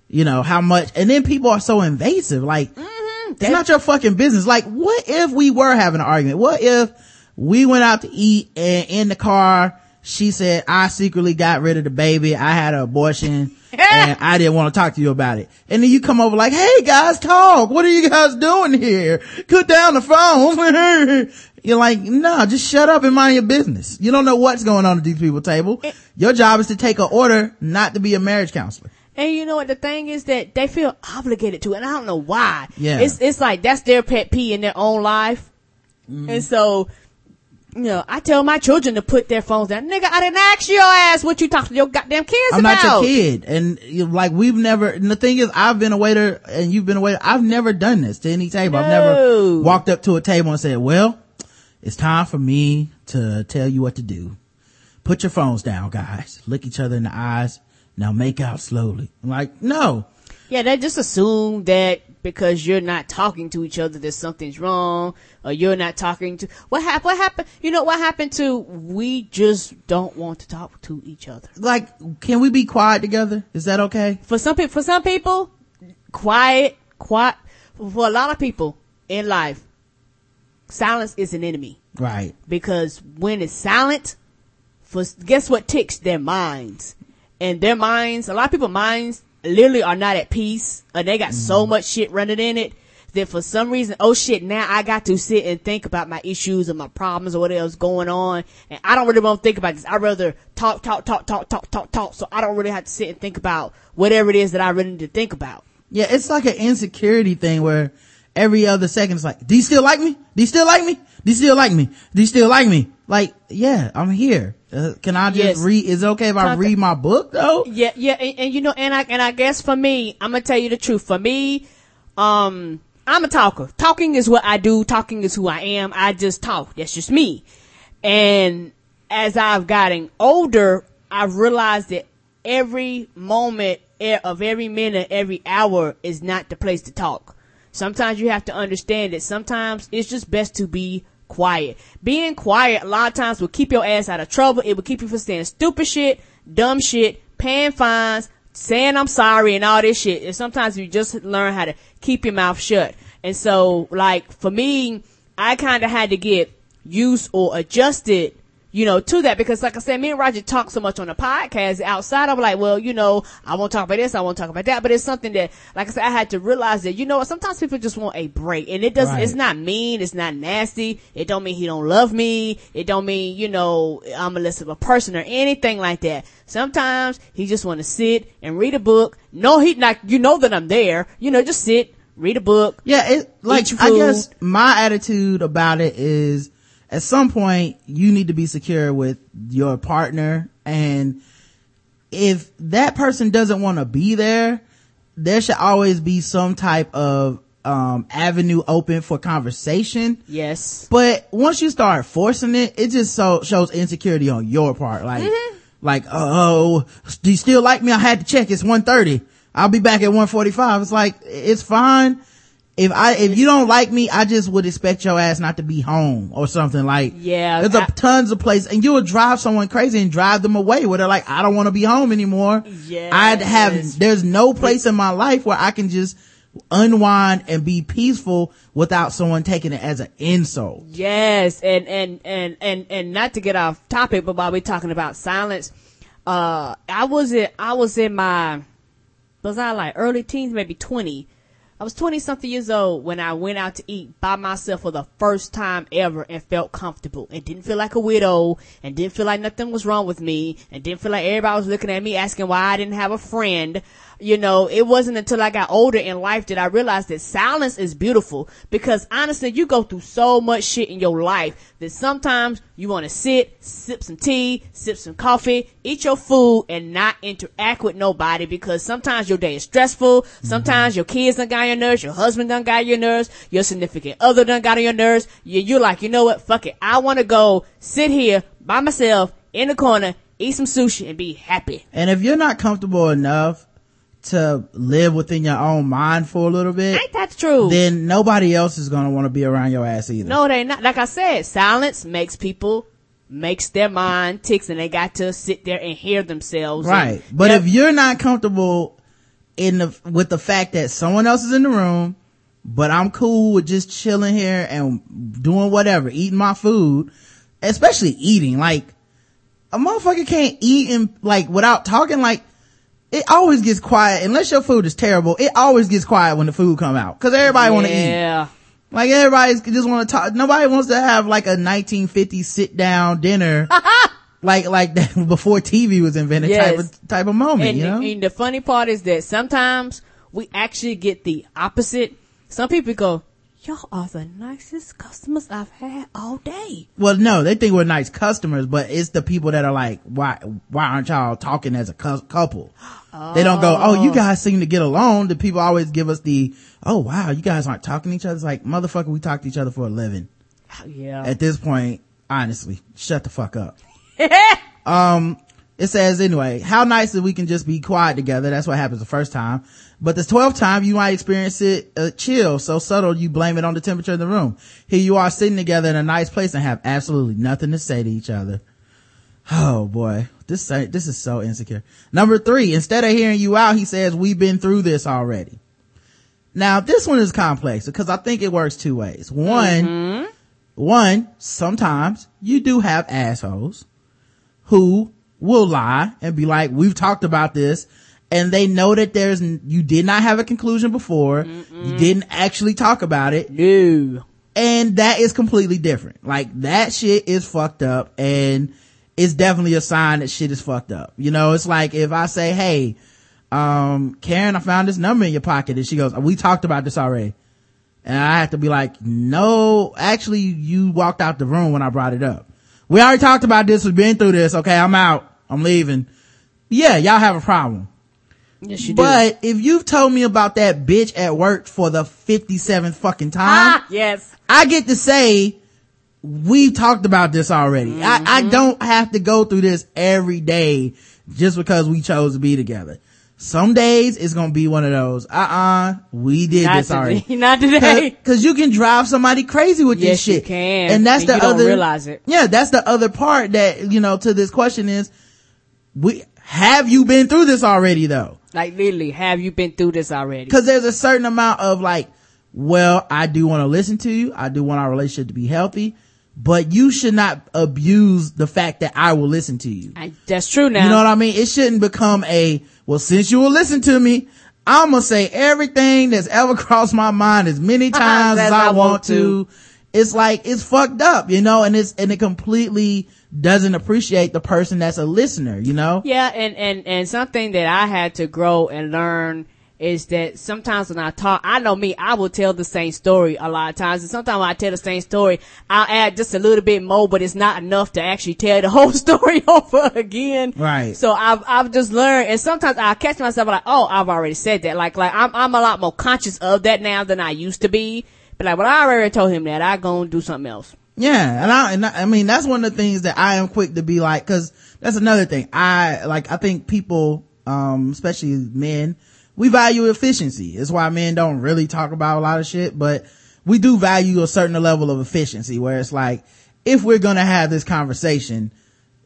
Speaker 2: you know, how much, and then people are so invasive. Like, mm-hmm. it's not your fucking business. Like, what if we were having an argument? What if we went out to eat and in the car, she said, I secretly got rid of the baby. I had an abortion and I didn't want to talk to you about it. And then you come over like, Hey guys, talk. What are you guys doing here? Cut down the phone. You're like, no, just shut up and mind your business. You don't know what's going on at these people's table. Your job is to take an order, not to be a marriage counselor.
Speaker 3: And you know what the thing is that they feel obligated to, and I don't know why.
Speaker 2: Yeah.
Speaker 3: It's it's like that's their pet peeve in their own life,
Speaker 2: Mm-hmm.
Speaker 3: and so. You know, I tell my children to put their phones down. Nigga, I didn't ask your ass what you talk to your goddamn kids
Speaker 2: I'm
Speaker 3: about.
Speaker 2: not your kid. And you like, we've never, and the thing is, I've been a waiter and you've been a waiter. I've never done this to any table. I've never walked up to a table and said, well, it's time for me to tell you what to do. Put your phones down, guys. Look each other in the eyes. Now make out slowly. I'm like, no.
Speaker 3: Yeah, they just assume that because you're not talking to each other that something's wrong, or you're not talking to what happened. What happened? You know what happened to? We just don't want to talk to each other.
Speaker 2: Like, can we be quiet together? Is that okay?
Speaker 3: For some people, for some people, quiet, quiet. For a lot of people in life, silence is an enemy
Speaker 2: Right.
Speaker 3: because when it's silent, for guess what ticks their minds, and their minds. A lot of people minds literally are not at peace, and they got so mm. much shit running in it that for some reason, oh shit, now I got to sit and think about my issues and my problems or what else going on, and I don't really want to think about this. I rather talk, talk, talk, talk, talk, talk, talk, so I don't really have to sit and think about whatever it is that I really need to think about.
Speaker 2: Yeah, it's like an insecurity thing where every other second it's like, do you still like me? Do you still like me? Do you still like me? Do you still like me? Like, yeah, I'm here. Uh, can I just
Speaker 3: Yes.
Speaker 2: read? Is it okay if I read my book though?
Speaker 3: Yeah, yeah, and, and you know, and I and I guess for me, I'm gonna tell you the truth. For me, Um, I'm a talker. Talking is what I do. Talking is who I am. I just talk. That's just me. And as I've gotten older, I've realized that every moment of every minute, every hour is not the place to talk. Sometimes you have to understand that sometimes it's just best to be quiet. Being quiet a lot of times will keep your ass out of trouble. It will keep you from saying stupid shit, dumb shit, paying fines, saying I'm sorry and all this shit. And sometimes you just learn how to keep your mouth shut. And so, like, for me, I kind of had to get used or adjusted you know, to that because like I said, me and Roger talk so much on the podcast outside. I'm like, well, you know, I won't talk about this. I won't talk about that, but it's something that, like I said, I had to realize that, you know sometimes people just want a break and it doesn't,
Speaker 2: Right.
Speaker 3: it's not mean. It's not nasty. It don't mean he don't love me. It don't mean, you know, I'm a less of a person or anything like that. Sometimes he just want to sit and read a book. No, he like, you know that I'm there. You know, just sit, read a book.
Speaker 2: Yeah, it like I guess my attitude about it is at some point you need to be secure with your partner and if that person doesn't want to be there, there should always be some type of um avenue open for conversation.
Speaker 3: Yes.
Speaker 2: But once you start forcing it, it just so shows insecurity on your part. Like, like, oh, do you still like me? I had to check. It's 1.30. I'll be back at 1.45. It's like, it's fine. If I, if you don't like me, I just would expect your ass not to be home or something like,
Speaker 3: Yeah,
Speaker 2: there's a
Speaker 3: I-
Speaker 2: tons of places and you would drive someone crazy and drive them away where they're like, I don't want to be home anymore.
Speaker 3: Yes.
Speaker 2: I'd have, there's no place in my life where I can just unwind and be peaceful without someone taking it as an insult.
Speaker 3: Yes, and and and and and not to get off topic, but while we're talking about silence, uh, I was in I was in my was I like early teens, maybe twenty. I was twenty something years old when I went out to eat by myself for the first time ever and felt comfortable and didn't feel like a widow and didn't feel like nothing was wrong with me and didn't feel like everybody was looking at me asking why I didn't have a friend. You know, it wasn't until I got older in life that I realized that silence is beautiful because honestly, you go through so much shit in your life that sometimes you want to sit, sip some tea, sip some coffee, eat your food and not interact with nobody because sometimes your day is stressful. Mm-hmm. Sometimes your kids done got your nerves, your husband done got your nerves, your significant other done got on your nerves. You, you're like, you know what? Fuck it. I want to go sit here by myself in the corner, eat some sushi and be happy.
Speaker 2: And if you're not comfortable enough to live within your own mind for a little bit,
Speaker 3: Ain't that true?
Speaker 2: then nobody else is gonna want to be around your ass either.
Speaker 3: No, they not. Like I said, silence makes people makes their mind ticks, and they got to sit there and hear themselves.
Speaker 2: Right.
Speaker 3: And
Speaker 2: But
Speaker 3: they're-
Speaker 2: if you're not comfortable in the, with the fact that someone else is in the room, but I'm cool with just chilling here and doing whatever, eating my food, especially eating, like, a motherfucker can't eat and, like, without talking, like, it always gets quiet, unless your food is terrible, it always gets quiet when the food come out. Cause everybody wanna eat.
Speaker 3: yeah,
Speaker 2: Like everybody's just want to talk. Nobody wants to have like a 1950 sit down dinner, like like that before TV was invented type of type of moment.
Speaker 3: and,
Speaker 2: you know,
Speaker 3: and the funny part is that sometimes we actually get the opposite. Some people go, "Y'all are the nicest customers I've had all day."
Speaker 2: well, no, they think we're nice customers, but it's the people that are like, why why aren't y'all talking as a cou- couple? They don't go, oh, you guys seem to get along. The people always give us the, oh wow, you guys aren't talking to each other. It's like, motherfucker, we talk to each other for a living.
Speaker 3: Yeah,
Speaker 2: At this point, honestly, shut the fuck up. um, it says anyway, how nice that we can just be quiet together. That's what happens the first time. But the 12th time, you might experience it uh, chill, so subtle you blame it on the temperature of the room. Here you are sitting together in a nice place and have absolutely nothing to say to each other. Oh boy, this this is so insecure. Number three, instead of hearing you out, he says, we've been through this already. Now this one is complex because I think it works two ways. One, one, sometimes you do have assholes who will lie and be like, we've talked about this. And they know that there's, you did not have a conclusion before. You didn't actually talk about it
Speaker 3: no.
Speaker 2: and that is completely different. Like that shit is fucked up and it's definitely a sign that shit is fucked up. You know, it's like if I say, Hey, um, Karen, I found this number in your pocket and she goes, we talked about this already. And I have to be like, no, actually you walked out the room when I brought it up. We already talked about this. We've been through this. Okay. I'm out. I'm leaving. Yeah. Y'all have a problem.
Speaker 3: Yes, you do.
Speaker 2: But if you've told me about that bitch at work for the 57th fucking time,
Speaker 3: Ah, yes.
Speaker 2: I get to say, we've talked about this already. I, I
Speaker 3: Mm-hmm.
Speaker 2: don't have to go through this every day just because we chose to be together. Some days it's gonna be one of those, uh-uh, we did
Speaker 3: Not
Speaker 2: this already.
Speaker 3: today. Not today.
Speaker 2: Cause you can drive somebody crazy with this
Speaker 3: Yes, you
Speaker 2: shit.
Speaker 3: can.
Speaker 2: And that's
Speaker 3: And
Speaker 2: the other,
Speaker 3: realize it.
Speaker 2: yeah, that's the other part that, you know, to this question is, we, have you been through this already though?
Speaker 3: Like literally, have you been through this already?
Speaker 2: Cause there's a certain amount of like, well, I do want to listen to you. I do want our relationship to be healthy, but you should not abuse the fact that I will listen to you.
Speaker 3: I, that's true now.
Speaker 2: You know what I mean? It shouldn't become a, well, since you will listen to me, I'm gonna say everything that's ever crossed my mind as many times as I, want to. It's like, it's fucked up, you know, and it's, and it completely doesn't appreciate the person that's a listener, you know?
Speaker 3: Yeah, and, and, and something that I had to grow and learn is that sometimes when I talk, I know me, I will tell the same story a lot of times. And sometimes when I tell the same story, I'll add just a little bit more, but it's not enough to actually tell the whole story over again.
Speaker 2: Right.
Speaker 3: So I've, I've just learned, and sometimes I catch myself like, oh, I've already said that. Like, like I'm, I'm a lot more conscious of that now than I used to be. But like, when I already told him that, I go and do something else.
Speaker 2: Yeah, and I, and I, I mean, that's one of the things that I am quick to be like, cause that's another thing. I, like, I think people, um, especially men, we value efficiency. It's why men don't really talk about a lot of shit, but we do value a certain level of efficiency where it's like, if we're gonna have this conversation,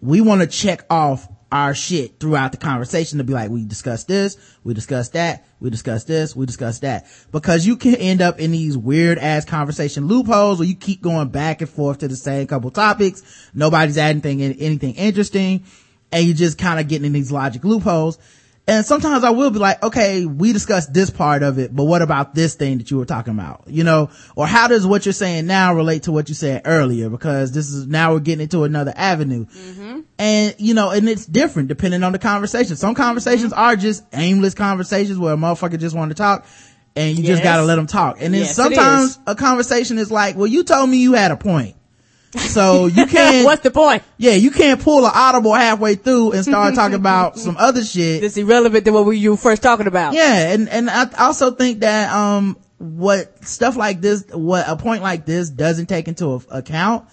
Speaker 2: we want to check off our shit throughout the conversation to be like, we discussed this, we discussed that, we discussed this, we discussed that. Because you can end up in these weird ass conversation loopholes where you keep going back and forth to the same couple topics. Nobody's adding anything, anything interesting. And you're just kind of getting in these logic loopholes. And sometimes I will be like, okay, we discussed this part of it, but what about this thing that you were talking about? You know, or how does what you're saying now relate to what you said earlier? Because this is now we're getting into another avenue. Mm-hmm. And, you know, and it's different depending on the conversation. Some conversations mm-hmm. are just aimless conversations where a motherfucker just want to talk and you just gotta let them talk. And then
Speaker 3: Yes,
Speaker 2: sometimes a conversation is like, well, you told me you had a point. So you can't,
Speaker 3: What's the point?
Speaker 2: yeah, you can't pull an audible halfway through and start talking about some other shit.
Speaker 3: It's irrelevant to what we you were first talking about.
Speaker 2: Yeah, and and I also think that um what stuff like this, what a point like this doesn't take into account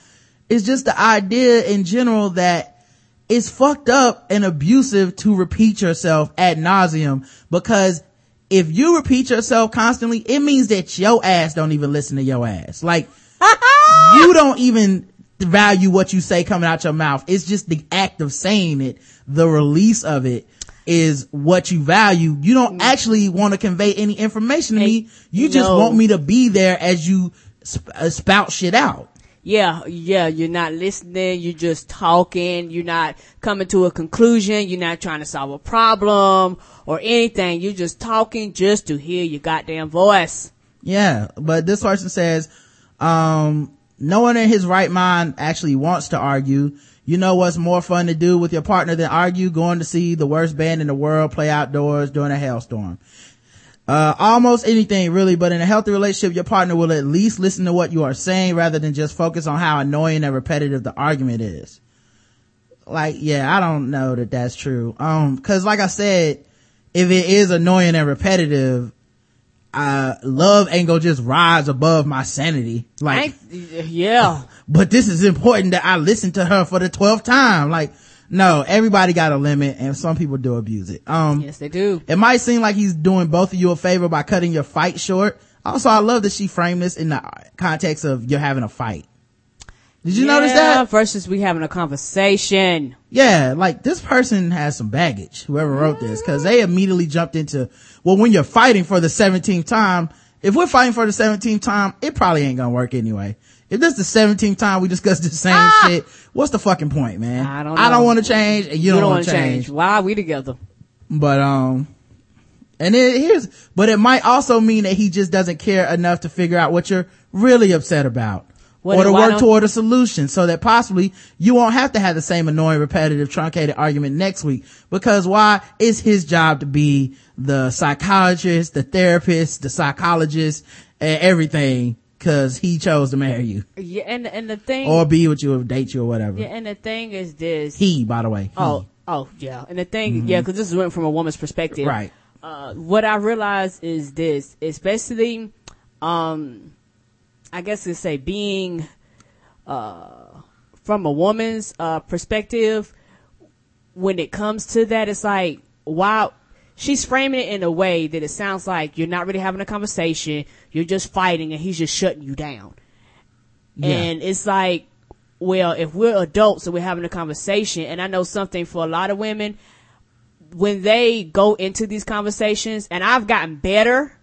Speaker 2: is just the idea in general that it's fucked up and abusive to repeat yourself ad nauseum because if you repeat yourself constantly, it means that your ass don't even listen to your ass. Like you don't even value what you say coming out your mouth. It's just the act of saying it, the release of it is what you value. You don't actually want to convey any information to me. You just
Speaker 3: No.
Speaker 2: want me to be there as you sp- uh, spout shit out.
Speaker 3: Yeah, yeah, you're not listening, you're just talking, you're not coming to a conclusion, you're not trying to solve a problem or anything, you're just talking just to hear your goddamn voice.
Speaker 2: Yeah, but this person says, um, no one in his right mind actually wants to argue. You know what's more fun to do with your partner than argue? Going to see the worst band in the world play outdoors during a hailstorm. Uh, almost anything really, but in a healthy relationship, your partner will at least listen to what you are saying rather than just focus on how annoying and repetitive the argument is. Like, yeah, I don't know that that's true. Um, cause like I said, if it is annoying and repetitive, uh, love ain't gonna just rise above my sanity. Like,
Speaker 3: yeah.
Speaker 2: but this is important that I listen to her for the 12th time. Like, no, everybody got a limit and some people do abuse it. Um,
Speaker 3: Yes, they do.
Speaker 2: it might seem like he's doing both of you a favor by cutting your fight short. Also, I love that she framed this in the context of you're having a fight. Did you notice
Speaker 3: Yeah,
Speaker 2: that?
Speaker 3: Versus we having a conversation.
Speaker 2: Yeah, like this person has some baggage, whoever wrote this, cause they immediately jumped into, well, when you're fighting for the 17th time, if we're fighting for the 17th time, it probably ain't gonna work anyway. If this is the 17th time we discuss the same
Speaker 3: Ah!
Speaker 2: shit, what's the fucking point, man?
Speaker 3: I don't
Speaker 2: I don't want to change and you, don't, want to change.
Speaker 3: Why are we together?
Speaker 2: But, um, and it, here's, but it might also mean that he just doesn't care enough to figure out what you're really upset about.
Speaker 3: What-
Speaker 2: or to work toward a solution so that possibly you won't have to have the same annoying, repetitive, truncated argument next week. Because why? It's his job to be the psychologist, the therapist, the psychologist, and everything. Cause he chose to marry you
Speaker 3: Yeah, and and the thing,
Speaker 2: or be with you or date you or whatever.
Speaker 3: yeah, and the thing is this.
Speaker 2: He, by the way. he.
Speaker 3: Oh, oh, yeah. And the thing, yeah, because this is went from a woman's perspective.
Speaker 2: Right.
Speaker 3: uh, what I realize is this, especially, um, I guess to say being, uh, from a woman's, uh, perspective, when it comes to that, it's like, wow, she's framing it in a way that it sounds like you're not really having a conversation, you're just fighting and he's just shutting you down.
Speaker 2: Yeah.
Speaker 3: And it's like, well, if we're adults and we're having a conversation, and I know something for a lot of women, when they go into these conversations, and I've gotten better,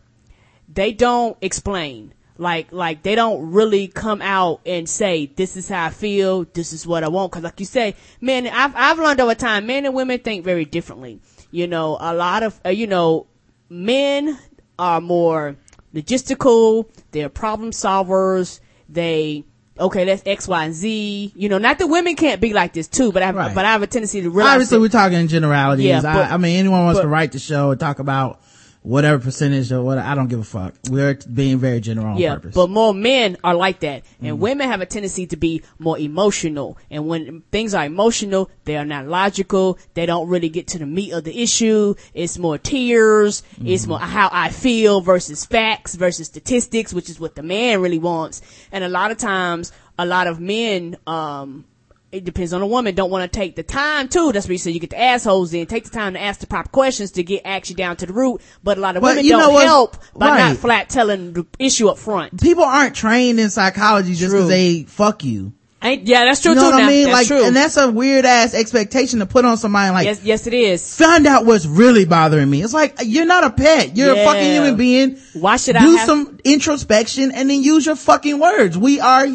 Speaker 3: they don't explain. Like, like they don't really come out and say, this is how I feel, this is what I want. Cause like you say, men, I've, I've learned over time, men and women think very differently. You know, a lot of, uh, you know, men are more logistical, they're problem solvers, they, okay, that's X, Y, and Z. You know, not that women can't be like this too, but I have,
Speaker 2: Right.
Speaker 3: but I have a tendency to realize
Speaker 2: Obviously,
Speaker 3: that-
Speaker 2: we're talking in generalities.
Speaker 3: Yeah, but-
Speaker 2: I, I mean, anyone wants
Speaker 3: but-
Speaker 2: to write the show and talk about whatever percentage or what, I don't give a fuck. We're being very general on
Speaker 3: Yeah,
Speaker 2: purpose. Mm.
Speaker 3: but more men are like that, and women have a tendency to be more emotional. And when things are emotional, they are not logical. They don't really get to the meat of the issue. It's more tears. It's
Speaker 2: Mm-hmm.
Speaker 3: more how I feel versus facts versus statistics, which is what the man really wants. And a lot of times, a lot of men, um, it depends on the woman, don't want to take the time too. That's where you say you get the assholes in. Take the time to ask the proper questions to get actually down to the root. But a lot of
Speaker 2: But
Speaker 3: women
Speaker 2: you
Speaker 3: don't
Speaker 2: what?
Speaker 3: help by
Speaker 2: Right.
Speaker 3: not flat telling the issue up front.
Speaker 2: people aren't trained in psychology just because they fuck you.
Speaker 3: Ain't, yeah, that's true
Speaker 2: You know
Speaker 3: too.
Speaker 2: what
Speaker 3: now.
Speaker 2: I mean?
Speaker 3: That's
Speaker 2: like,
Speaker 3: true.
Speaker 2: and that's a weird ass expectation to put on somebody. Like,
Speaker 3: yes, yes, it is.
Speaker 2: find out what's really bothering me. It's like you're not a pet. You're a fucking human being.
Speaker 3: Why should I
Speaker 2: do
Speaker 3: have-
Speaker 2: some introspection and then use your fucking words? We are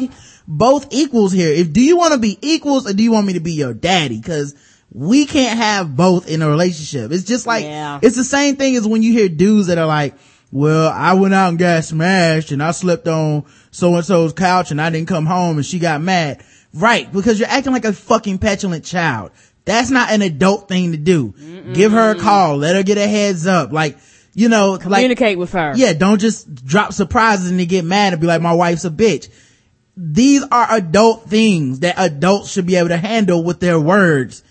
Speaker 2: both equals here. If do you want to be equals or do you want me to be your daddy? Because we can't have both in a relationship. It's just like
Speaker 3: Yeah.
Speaker 2: it's the same thing as when you hear dudes that are like, "Well, I went out and got smashed and I slept on so and so's couch and I didn't come home and she got mad." Right, because you're acting like a fucking petulant child. That's not an adult thing to do. Give her a call. Let her get a heads up. Like, you know, like,
Speaker 3: Communicate with her.
Speaker 2: yeah, don't just drop surprises and then get mad and be like, my wife's a bitch. These are adult things that adults should be able to handle with their words.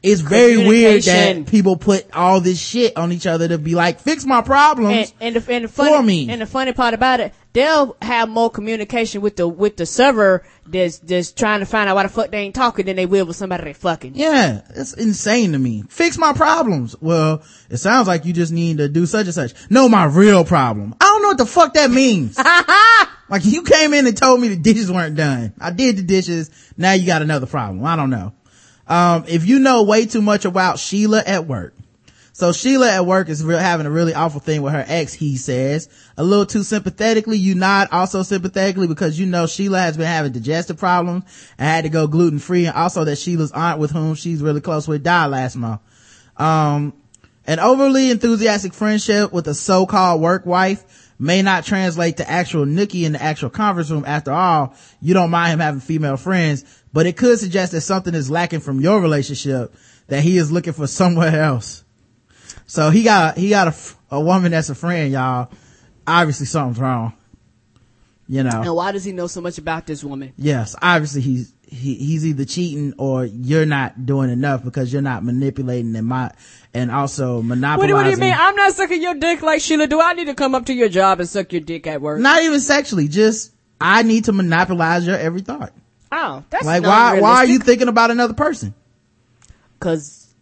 Speaker 2: It's very weird that people put all this shit on each other to be like, fix my problems.
Speaker 3: And, and the and the funny
Speaker 2: For me.
Speaker 3: and the funny part about it, they'll have more communication with the with the server that's that's trying to find out why the fuck they ain't talking than they will with somebody they fucking.
Speaker 2: Yeah, it's insane to me. Fix my problems. Well, it sounds like you just need to do such and such. No, my real problem. I don't know what the fuck that means. like you came in and told me the dishes weren't done. I did the dishes. Now you got another problem. I don't know. Um, if you know way too much about Sheila at work. So Sheila at work is re- having a really awful thing with her ex, he says. A little too sympathetically, you nod also sympathetically because you know Sheila has been having digestive problems and had to go gluten free and also that Sheila's aunt with whom she's really close with died last month. Um, an overly enthusiastic friendship with a so-called work wife may not translate to actual nookie in the actual conference room. After all, you don't mind him having female friends, but it could suggest that something is lacking from your relationship that he is looking for somewhere else. So he got, he got a woman that's a friend, y'all. Obviously something's wrong. You know.
Speaker 3: And why does he know so much about this woman?
Speaker 2: Yes, obviously he's he, he's either cheating or you're not doing enough because you're not manipulating and my and also monopolizing.
Speaker 3: what do you mean? I'm not sucking your dick like Sheila. Do I need to come up to your job and suck your dick at work?
Speaker 2: Not even sexually, just I need to monopolize your every thought.
Speaker 3: Oh, that's
Speaker 2: Like why why are you thinking about another person?
Speaker 3: Because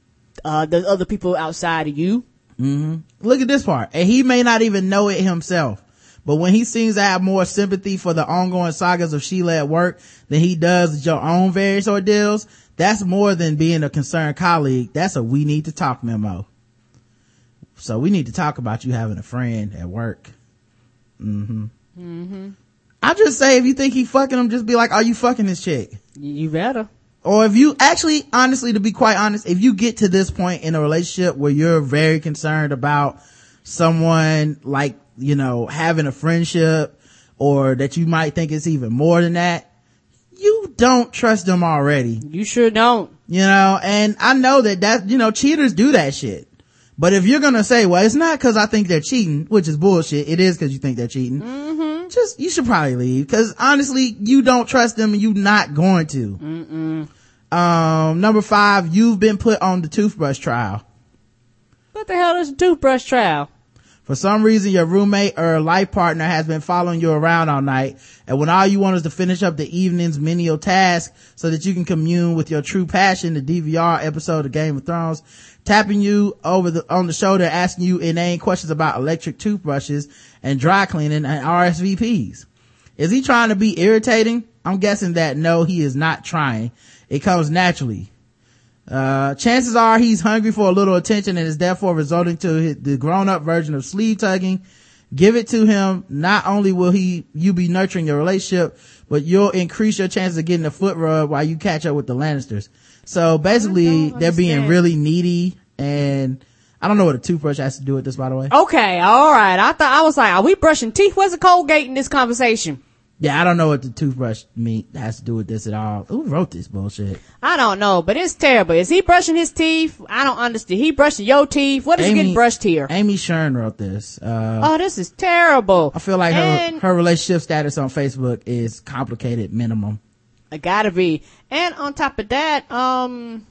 Speaker 3: uh, there's other people outside of you.
Speaker 2: Look at this part. And he may not even know it himself. But when he seems to have more sympathy for the ongoing sagas of Sheila at work than he does your own various ordeals, that's more than being a concerned colleague. That's a we need to talk memo. So we need to talk about you having a friend at work. Mm-hmm. Mm-hmm. I just say if you think he fucking him, just be like, are you fucking this chick?
Speaker 3: You you better.
Speaker 2: or if you actually honestly to be quite honest if you get to this point in a relationship where you're very concerned about someone like you know having a friendship or that you might think it's even more than that you don't trust them already.
Speaker 3: You sure don't.
Speaker 2: you know and i know that that you know cheaters do that shit. But if you're gonna say well it's not because i think they're cheating which is bullshit it is because you think they're cheating just you should probably leave. Because honestly you don't trust them and you're not going to. Um number five you've been put on the toothbrush trial.
Speaker 3: What the hell is a toothbrush trial?
Speaker 2: For some reason, your roommate or life partner has been following you around all night, and when all you want is to finish up the evening's menial task so that you can commune with your true passion, the DVR episode of Game of Thrones, tapping you over the, on the shoulder, asking you inane questions about electric toothbrushes and dry cleaning and RSVPs. Is he trying to be irritating? I'm guessing that no, he is not trying. It comes naturally. Uh, chances are he's hungry for a little attention and is therefore resorting to his, the grown-up version of sleeve tugging. Give it to him. Not only will he, you be nurturing your relationship, but you'll increase your chances of getting a foot rub while you catch up with the Lannisters. So basically, they're being really needy and I don't know what a toothbrush has to do with this, by the way.
Speaker 3: Okay, all right. I thought I was like, are we brushing teeth? Where's the Colgate in this conversation?
Speaker 2: Yeah, I don't know what the toothbrush meat has to do with this at all. Who wrote this bullshit?
Speaker 3: I don't know, but it's terrible. Is he brushing his teeth? I don't understand. He brushing your teeth? What is he getting brushed here?
Speaker 2: Amy Shearn wrote this. Uh,
Speaker 3: Oh, this is terrible.
Speaker 2: I feel like her,
Speaker 3: and
Speaker 2: her relationship status on Facebook is complicated minimum.
Speaker 3: it gotta be. And on top of that, um,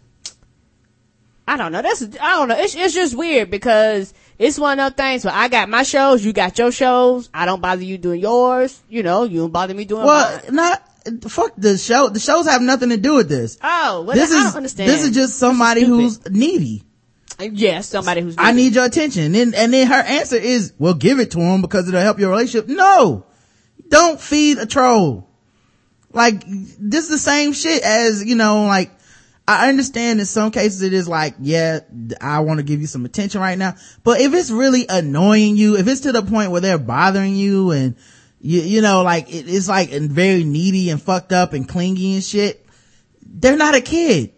Speaker 3: I don't know. That's I don't know. It's it's just weird because it's one of those things where I got my shows, you got your shows. I don't bother you doing yours. You know, you don't bother me doing
Speaker 2: Well,
Speaker 3: mine.
Speaker 2: not, fuck the show. The shows have nothing to do with this.
Speaker 3: Oh, well,
Speaker 2: this
Speaker 3: I
Speaker 2: is,
Speaker 3: don't understand.
Speaker 2: this is just somebody
Speaker 3: stupid.
Speaker 2: who's needy.
Speaker 3: yes, somebody who's.
Speaker 2: I need your attention. And and then her answer is, well, give it to him because it'll help your relationship. No! Don't feed a troll. Like, this is the same shit as, you know, like, I understand in some cases it is like, yeah, I want to give you some attention right now. But if it's really annoying you, if it's to the point where they're bothering you and, you, you know, like, it, it's like very needy and fucked up and clingy and shit, they're not a kid.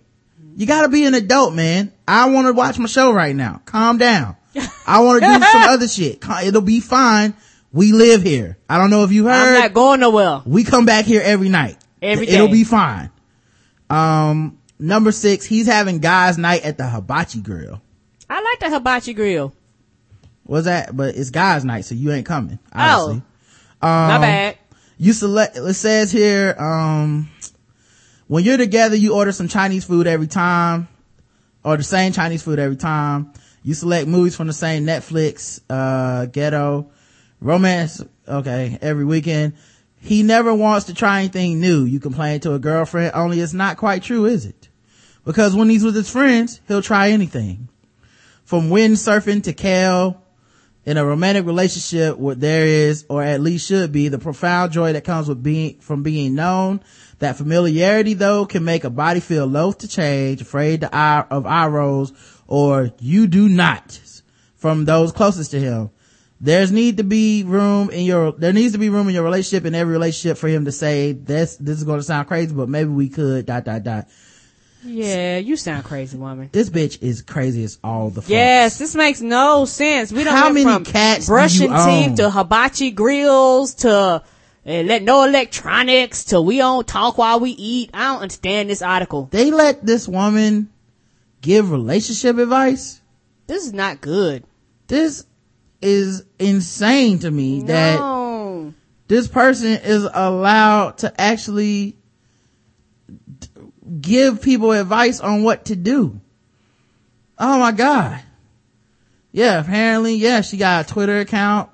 Speaker 2: You gotta be an adult, man. I want to watch my show right now. Calm down. I want to do some other shit. It'll be fine. We live here. I don't know if you heard.
Speaker 3: I'm not going nowhere.
Speaker 2: we come back here every night.
Speaker 3: Every
Speaker 2: It'll be fine. Um, number six, he's having guys night at the hibachi grill.
Speaker 3: I like the hibachi grill.
Speaker 2: What's that? But it's guys night, so you ain't coming.
Speaker 3: Oh.
Speaker 2: Obviously.
Speaker 3: My
Speaker 2: Um,
Speaker 3: bad.
Speaker 2: You select, it says here, um, when you're together, you order some Chinese food every time, or the same Chinese food every time. You select movies from the same Netflix, uh, ghetto, romance, okay, every weekend. He never wants to try anything new. You complain to a girlfriend, only it's not quite true, is it? Because when he's with his friends, he'll try anything. From windsurfing to kale, in a romantic relationship what there is or at least should be the profound joy that comes with being from being known. That familiarity though can make a body feel loath to change afraid to eye, of eye rolls or you do not from those closest to him. There's need to be room in your there needs to be room in your relationship in every relationship for him to say this this is going to sound crazy but maybe we could dot dot dot
Speaker 3: Yeah, you sound crazy, woman.
Speaker 2: this bitch is crazy as all the fuck.
Speaker 3: Yes, this makes no sense. We don't
Speaker 2: How many
Speaker 3: from
Speaker 2: cats
Speaker 3: brushing teeth to hibachi grills to uh, let no electronics to we don't talk while we eat. I don't understand this article.
Speaker 2: they let this woman give relationship advice
Speaker 3: This is not good.
Speaker 2: this is insane to me that this person is allowed to actually give people advice on what to do. Oh my God. Yeah, apparently, yeah, she got a Twitter account.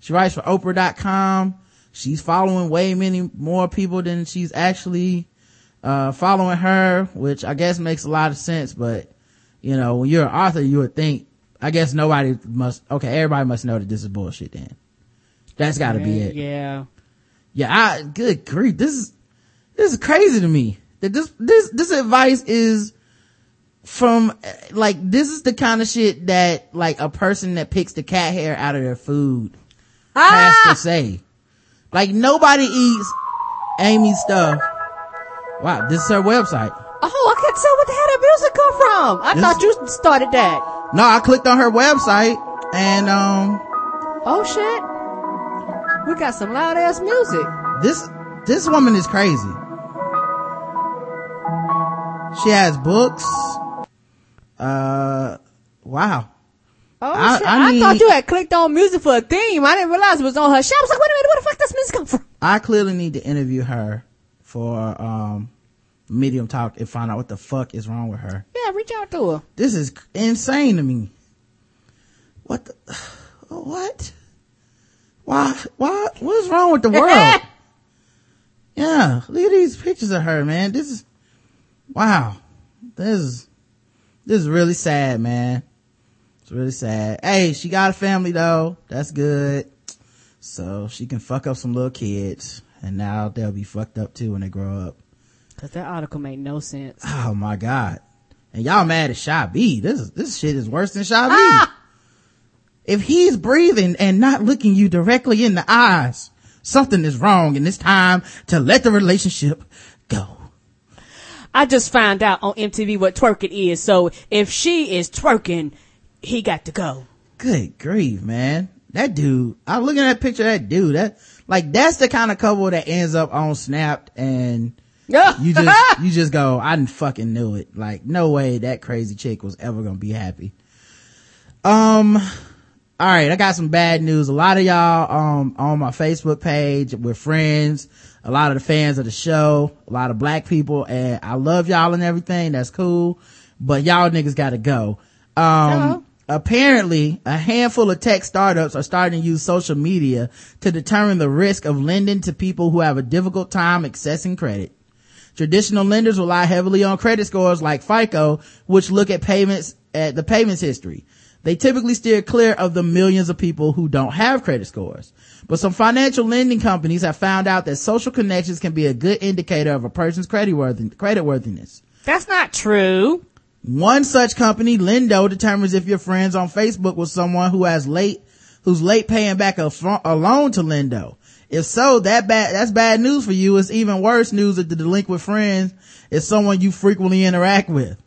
Speaker 2: She writes for Oprah.com. She's following way many more people than she's actually, uh, following her, which I guess makes a lot of sense, but, you know, when you're an author, you would think, I guess nobody must, okay, everybody must know that this is bullshit then. That's gotta be it.
Speaker 3: Yeah.
Speaker 2: Yeah, I, good grief. This is, this is crazy to me. That this, this, this advice is from, like, this is the kind of shit that, like, a person that picks the cat hair out of their food has to
Speaker 3: Ah!
Speaker 2: say. Like, nobody eats Amy's stuff. Wow, this is her website.
Speaker 3: Oh, I can't tell what the hell that music come from. I
Speaker 2: This-
Speaker 3: thought you started that.
Speaker 2: No, I clicked on her website and, um,
Speaker 3: Oh shit. We got some loud ass music.
Speaker 2: this, this woman is crazy. She has books. Uh, wow.
Speaker 3: Oh
Speaker 2: I-
Speaker 3: shit.
Speaker 2: I
Speaker 3: I,
Speaker 2: need-
Speaker 3: thought you had clicked on music for a theme. I didn't realize it was on her shit. I was like, wait a minute, where the fuck does this music come from?
Speaker 2: I clearly need to interview her for, um, medium talk and find out what the fuck is wrong with her.
Speaker 3: Yeah, reach out to her.
Speaker 2: This is insane to me. what the, what? Why, why, what is wrong with the world? yeah, look at these pictures of her, man. This is, wow. This is, this is really sad, man. It's really sad. Hey, she got a family though. That's good. So she can fuck up some little kids and now they'll be fucked up too when they grow up.
Speaker 3: Cause that article made no sense.
Speaker 2: Oh my God. And y'all mad at Shy B. This this shit is worse than Shy B.
Speaker 3: Ah!
Speaker 2: If he's breathing and not looking you directly in the eyes, something is wrong and it's time to let the relationship go.
Speaker 3: I just found out on MTV what twerking is. So if she is twerking, he got to go.
Speaker 2: Good grief, man. That dude, I'm looking at that picture of that dude. That, like, that's the kind of couple that ends up on Snapped and you just, you just go, I didn't fucking knew it. Like, no way that crazy chick was ever gonna be happy. Um, alright, I got some bad news. A lot of y'all, um, on my Facebook page, we're friends. A lot of the fans of the show, a lot of black people, and I love y'all and everything. That's cool. But y'all niggas gotta go. Um, apparently a handful of tech startups are starting to use social media to determine the risk of lending to people who have a difficult time accessing credit. Traditional lenders rely heavily on credit scores like FICO, which look at payments at the payments history. They typically steer clear of the millions of people who don't have credit scores. But some financial lending companies have found out that social connections can be a good indicator of a person's creditworthy, creditworthiness.
Speaker 3: That's not true.
Speaker 2: One such company, Lenddo, determines if you're friends on Facebook with someone who has late, who's late paying back a, a loan to Lenddo. If so, that bad, that's bad news for you. It's even worse news if the delinquent friend is someone you frequently interact with.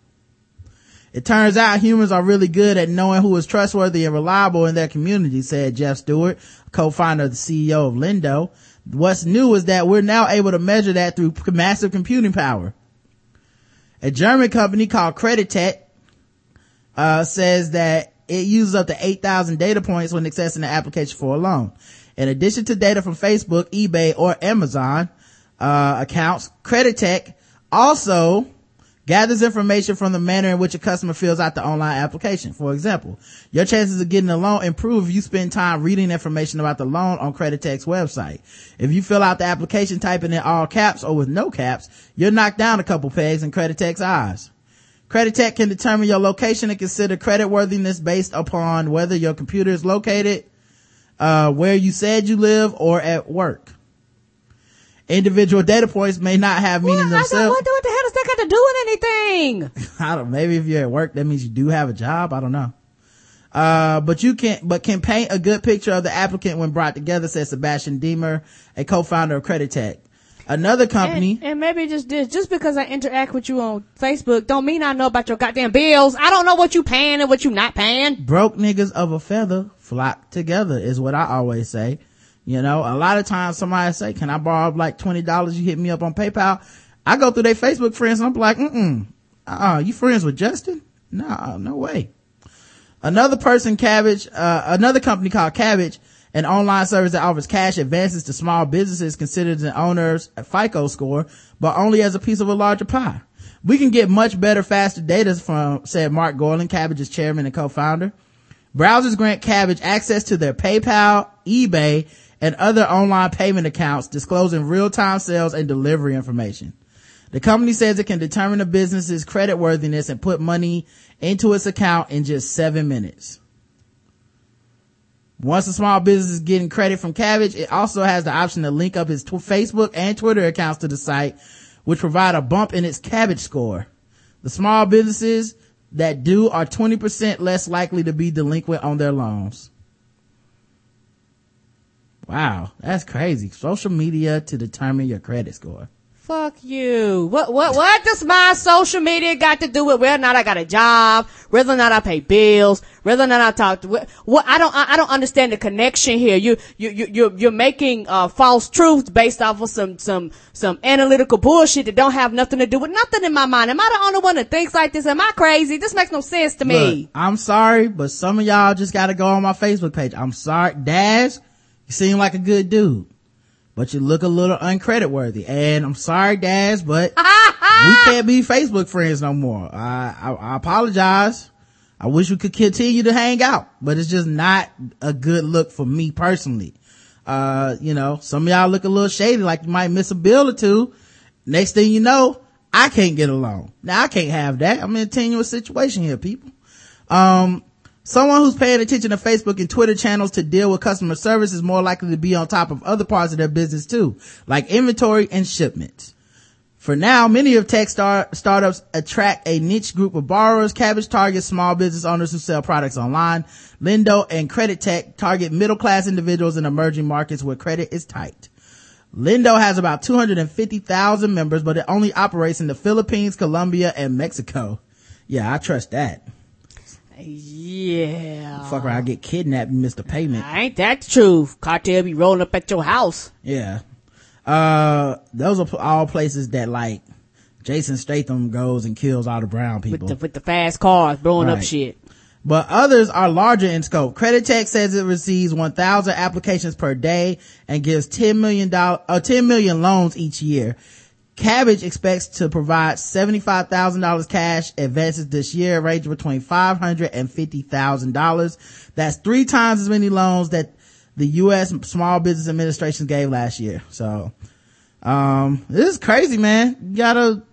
Speaker 2: It turns out humans are really good at knowing who is trustworthy and reliable in their community, said Jeff Stewart, co-founder of the CEO of Lenddo. What's new is that we're now able to measure that through massive computing power. A German company called Kreditech uh, says that it uses up to 8,000 data points when accessing the application for a loan. In addition to data from Facebook, eBay, or Amazon uh, accounts, Kreditech also gathers information from the manner in which a customer fills out the online application. For example, your chances of getting a loan improve if you spend time reading information about the loan on Kreditech's website. If you fill out the application typing in all caps or with no caps, you're knocked down a couple pegs in Kreditech's eyes. Kreditech can determine your location and consider creditworthiness based upon whether your computer is located, uh, where you said you live or at work. Individual data points may not have meaning
Speaker 3: don't-
Speaker 2: themselves.
Speaker 3: what, what the does that got to do with anything?
Speaker 2: I don't, maybe if you're at work, that means you do have a job. I don't know. Uh, but you can't. but can paint a good picture of the applicant when brought together, says Sebastian Diemer, a co-founder of Kreditech. Another company,
Speaker 3: And, and maybe just this, just because I interact with you on Facebook, don't mean I know about your goddamn bills. I don't know what you paying and what you not paying.
Speaker 2: broke niggas of a feather flock together is what I always say. You know, a lot of times somebody say, can I borrow like $20? You hit me up on PayPal. I go through their Facebook friends and I'm like, mm-mm, uh, you friends with Justin? No, no way. Another person, Kabbage, uh, another company called Kabbage, an online service that offers cash advances to small businesses considers an owner's FICO score, but only as a piece of a larger pie. We can get much better, faster data from, said Marc Gorlin, Kabbage's chairman and co-founder. Browsers grant Kabbage access to their PayPal, eBay, and other online payment accounts disclosing real-time sales and delivery information. The company says it can determine a business's credit worthiness and put money into its account in just seven minutes. Once a small business is getting credit from Kabbage, it also has the option to link up its Facebook and Twitter accounts to the site, which provide a bump in its Kabbage score. The small businesses that do are 20% less likely to be delinquent on their loans. Wow, that's crazy. Social media to determine your credit score.
Speaker 3: Fuck you. What, what, what does my social media got to do with whether or not I got a job, whether or not I pay bills, whether or not I talk to, what, I don't, I, I don't understand the connection here. You, you, you, you're, you're making, uh, false truths based off of some, some, some analytical bullshit that don't have nothing to do with nothing in my mind. Am I the only one that thinks like this? Am I crazy? This makes no sense to me.
Speaker 2: Look, I'm sorry, but some of y'all just gotta go on my Facebook page. I'm sorry. Daz, you seem like a good dude, but you look a little uncredit worthy. And I'm sorry, Daz, but we can't be Facebook friends no more. I, I, I apologize. I wish we could continue to hang out, but it's just not a good look for me personally. Uh, you know, some of y'all look a little shady, like you might miss a bill or two. Next thing you know, I can't get along. Now I can't have that. I'm in a tenuous situation here, people. Um, someone who's paying attention to Facebook and Twitter channels to deal with customer service is more likely to be on top of other parts of their business too, like inventory and shipments. For now, many of tech star- startups attract a niche group of borrowers. Kabbage targets small business owners who sell products online. Lenddo and Kreditech target middle class individuals in emerging markets where credit is tight. Lenddo has about 250,000 members, but it only operates in the Philippines, Colombia, and Mexico. Yeah, I trust that.
Speaker 3: Yeah.
Speaker 2: Fuck around, I get kidnapped and miss the payment.
Speaker 3: Ain't that the truth? Cartel be rolling up at your house.
Speaker 2: Yeah. Uh, those are all places that like Jason Statham goes and kills all the brown
Speaker 3: With
Speaker 2: people.
Speaker 3: the, with the fast cars blowing up shit.
Speaker 2: but others are larger in scope. Kreditech says it receives 1,000 applications per day and gives 10 million dollar, uh, 10 million loans each year. Kabbage expects to provide $75,000 cash advances this year, ranging between $500 and $50,000. That's three times as many loans that the U.S. Small Business Administration gave last year. So, um, this is crazy, man. You gotta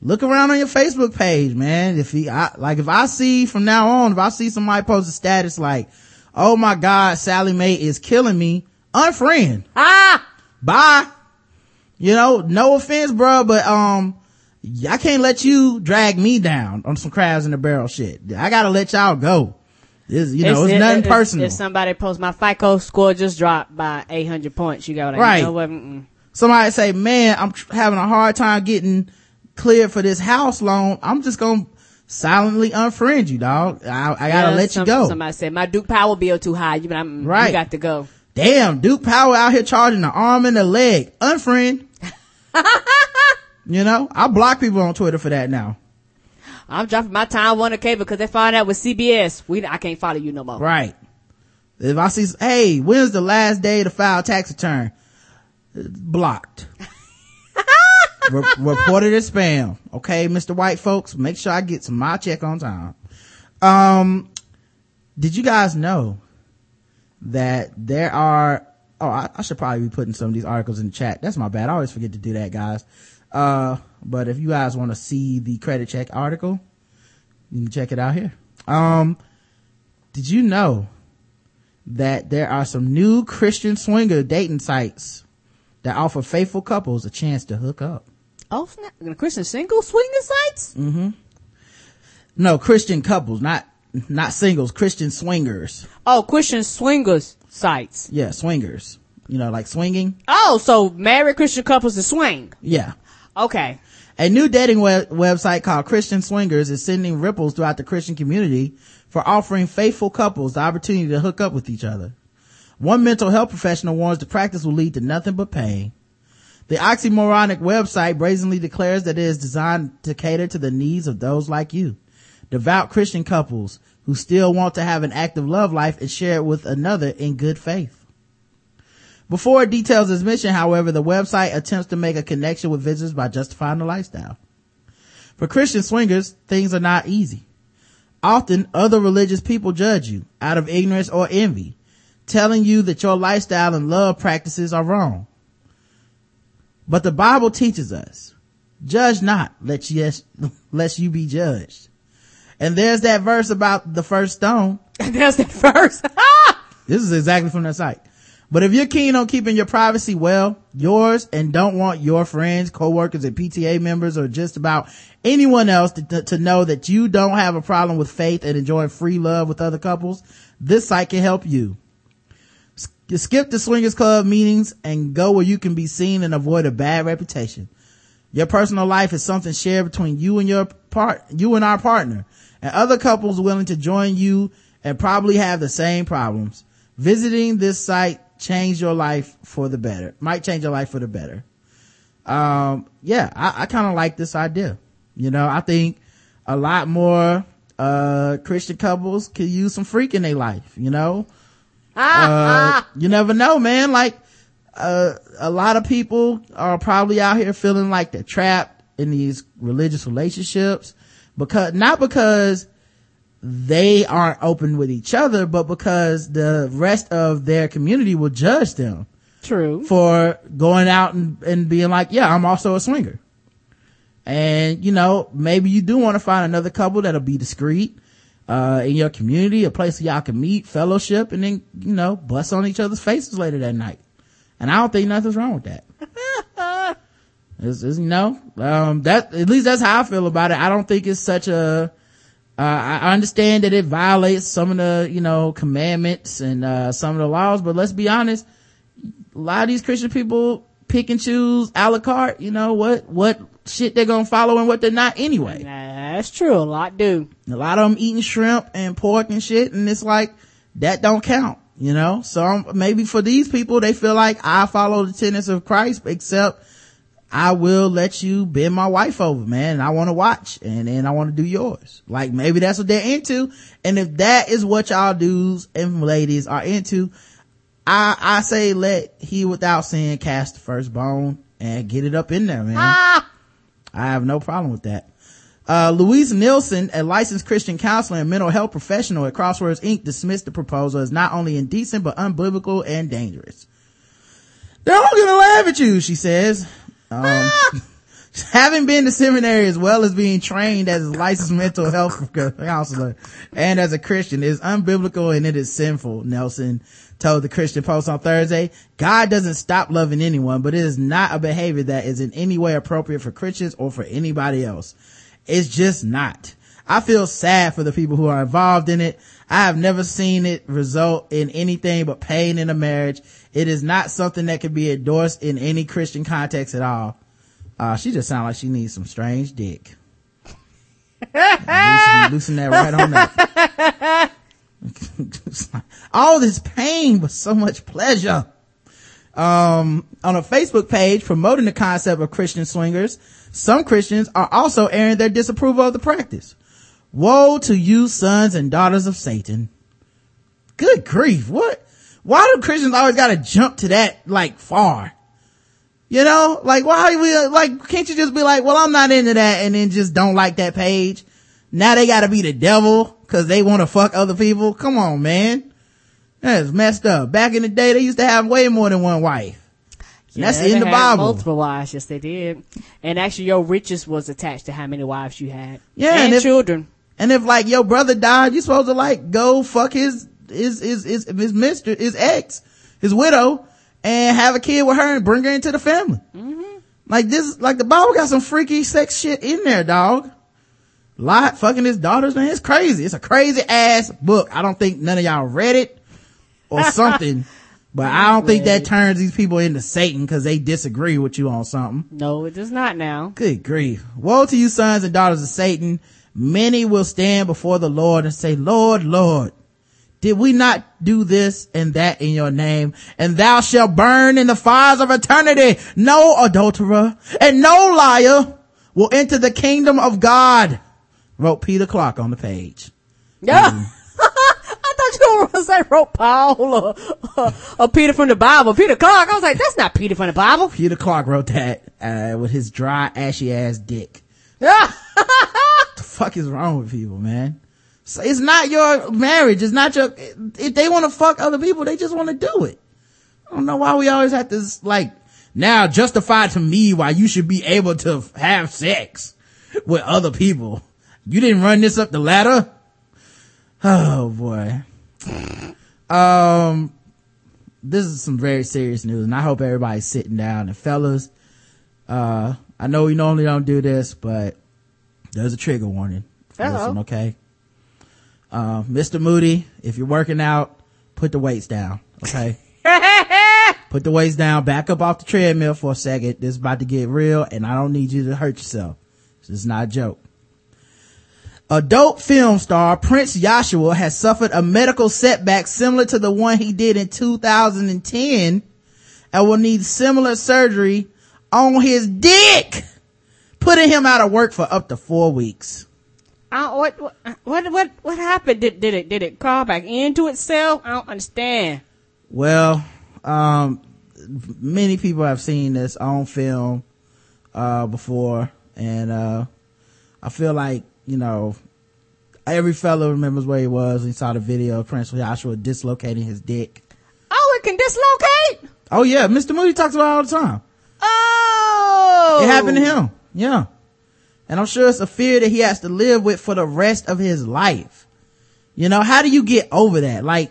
Speaker 2: look around on your Facebook page, man. If he, I, like, if I see from now on, if I see somebody post a status like, oh my God, Sallie Mae is killing me, unfriend.
Speaker 3: Ah!
Speaker 2: Bye. You know, no offense, bro, but, um, I can't let you drag me down on some crabs in the barrel shit. I gotta let y'all go. This, you know, it's,
Speaker 3: it-
Speaker 2: nothing
Speaker 3: if-
Speaker 2: personal.
Speaker 3: If somebody posts my FICO score just dropped by 800 points, you go like,
Speaker 2: Right.
Speaker 3: you know what? Mm-mm.
Speaker 2: somebody say, man, I'm tr- having a hard time getting cleared for this house loan. I'm just gonna silently unfriend you, dog. I, I gotta
Speaker 3: Yeah,
Speaker 2: let
Speaker 3: some-
Speaker 2: you go.
Speaker 3: Somebody said my Duke Power bill too high. You, I'm,
Speaker 2: Right.
Speaker 3: you got to go.
Speaker 2: Damn, Duke Power out here charging the arm and the leg. Unfriend. you know, I block people on Twitter for that now.
Speaker 3: I'm dropping my Time Warner Cable because they found out with CBS. We I can't follow you no more.
Speaker 2: Right. If I see, hey, when's the last day to file tax return? Blocked. Re- reported as spam. Okay, Mr. White folks, make sure I get my check on time. Um, did you guys know that there are, oh, I, I should probably be putting some of these articles in the chat. That's my bad. I always forget to do that, guys. Uh, but if you guys want to see the credit check article, you can check it out here. Um, did you know that there are some new Christian swinger dating sites that offer faithful couples a chance to hook up?
Speaker 3: Oh. The Christian single swinging sites?
Speaker 2: No, Christian couples, not, not singles, Christian swingers.
Speaker 3: Oh, Christian swingers sites.
Speaker 2: Yeah, swingers. You know, like swinging.
Speaker 3: Oh, so married Christian couples to swing.
Speaker 2: Yeah.
Speaker 3: Okay.
Speaker 2: A new dating web- website called Christian Swingers is sending ripples throughout the Christian community for offering faithful couples the opportunity to hook up with each other. One mental health professional warns the practice will lead to nothing but pain. The oxymoronic website brazenly declares that it is designed to cater to the needs of those like you. Devout Christian couples who still want to have an active love life and share it with another in good faith. Before it details its mission, however, the website attempts to make a connection with visitors by justifying the lifestyle. For Christian swingers, things are not easy. Often, other religious people judge you out of ignorance or envy, telling you that your lifestyle and love practices are wrong. But the Bible teaches us, judge not, lest lest you be judged. And there's that verse about the first stone.
Speaker 3: That's the first.
Speaker 2: This is exactly from that site. But if you're keen on keeping your privacy well, yours, and don't want your friends, coworkers, and PTA members, or just about anyone else to, to, to know that you don't have a problem with faith and enjoying free love with other couples, this site can help you. Skip the swingers club meetings and go where you can be seen and avoid a bad reputation. Your personal life is something shared between you and your part, you and our partner, and other couples willing to join you and probably have the same problems. Visiting this site change your life for the better. Might change your life for the better. Um, yeah, I, I kind of like this idea. You know, I think a lot more, uh, Christian couples could use some freak in their life, you know? uh, you never know, man. Like, uh, a lot of people are probably out here feeling like they're trapped in these religious relationships because, not because they aren't open with each other, but because the rest of their community will judge them
Speaker 3: True.
Speaker 2: for going out and, and being like, yeah, I'm also a swinger. And, you know, maybe you do want to find another couple that'll be discreet, uh, in your community, a place where y'all can meet, fellowship, and then, you know, bust on each other's faces later that night. And I don't think nothing's wrong with that. It's, it's, you know, um, that, at least that's how I feel about it. I don't think it's such a, uh, I understand that it violates some of the, you know, commandments and, uh, some of the laws, but let's be honest, a lot of these Christian people pick and choose a la carte, you know, what, what shit they're gonna follow and what they're not anyway.
Speaker 3: That's true. A lot do.
Speaker 2: A lot of them eating shrimp and pork and shit, and it's like, that don't count, you know? So um, maybe for these people, they feel like I follow the tenets of Christ, except I will let you bend my wife over, man, and I want to watch, and then I want to do yours. Like maybe that's what they're into, and if that is what y'all dudes and ladies are into, I, I say let he without sin cast the first bone and get it up in there, man. I have no problem with that. Uh, Louise Nielsen, a licensed Christian counselor and mental health professional at Crosswords Inc., dismissed the proposal as not only indecent but unbiblical and dangerous. They're all gonna laugh at you, she says. Um, having been to seminary as well as being trained as a licensed mental health counselor and as a Christian is unbiblical and it is sinful, Nelson told the Christian Post on Thursday. God doesn't stop loving anyone, but it is not a behavior that is in any way appropriate for Christians or for anybody else. It's just not. I feel sad for the people who are involved in it. I have never seen it result in anything but pain in a marriage. It is not something that can be endorsed in any Christian context at all. Uh, she just sounds like she needs some strange dick. loosen, loosen that right on up. all this pain, but so much pleasure. Um, on a Facebook page promoting the concept of Christian swingers, some Christians are also airing their disapproval of the practice. Woe to you sons and daughters of Satan. Good grief. What? Why do Christians always gotta jump to that like far? You know, like why we like can't you just be like, well, I'm not into that and then just don't like that page? Now they gotta be the devil cause they want to fuck other people. Come on, man. That's messed up. Back in the day, they used to have way more than one wife. And that's in the Bible.
Speaker 3: Multiple wives, yes, they did. And actually, your riches was attached to how many wives you had.
Speaker 2: Yeah,
Speaker 3: and,
Speaker 2: and if-
Speaker 3: children.
Speaker 2: And if like your brother died, you're supposed to like go fuck his, his, his, his, his mister, his ex, his widow and have a kid with her and bring her into the family. Mm-hmm. Like this, like the Bible got some freaky sex shit in there, dog. Lot fucking his daughters, man. It's crazy. It's a crazy ass book. I don't think none of y'all read it or something, but I don't think that turns these people into Satan because they disagree with you on something.
Speaker 3: No, it does not now.
Speaker 2: Good grief. Woe to you sons and daughters of Satan. Many will stand before the Lord and say, Lord, Lord, did we not do this and that in your name? And thou shalt burn in the fires of eternity. No adulterer and no liar will enter the kingdom of God. Wrote Peter Clark on the page.
Speaker 3: Yeah. I thought you were going to say wrote Paul or, or, or Peter from the Bible. Peter Clark. I was like, that's not Peter from the Bible.
Speaker 2: Peter Clark wrote that, uh, with his dry, ashy ass dick.
Speaker 3: Yeah.
Speaker 2: fuck is wrong with people, man? So it's not your marriage. It's not your, if they want to fuck other people, they just want to do it. I don't know why we always have to like, now justify to me why you should be able to have sex with other people. You didn't run this up the ladder? Oh boy. Um, this is some very serious news and I hope everybody's sitting down and fellas, uh, I know we normally don't do this, but there's a trigger warning. Listen, okay? Uh, Mr. Moody, if you're working out, put the weights down, okay? put the weights down, back up off the treadmill for a second. This is about to get real and I don't need you to hurt yourself. This is not a joke. Adult film star Prince Yahshua has suffered a medical setback similar to the one he did in 2010 and will need similar surgery on his dick, putting him out of work for up to four weeks.
Speaker 3: What, what, what, what, what happened? Did, did it, did it crawl back into itself? I don't understand.
Speaker 2: Well, um, many people have seen this on film, uh, before and, uh, I feel like, you know, Every fellow remembers where he was when he saw the video of Prince Yahshua dislocating his dick.
Speaker 3: Oh, it can dislocate?
Speaker 2: Oh yeah, Mr. Moody talks about it all the time.
Speaker 3: Oh!
Speaker 2: It happened to him. Yeah. And I'm sure it's a fear that he has to live with for the rest of his life. You know, how do you get over that? Like,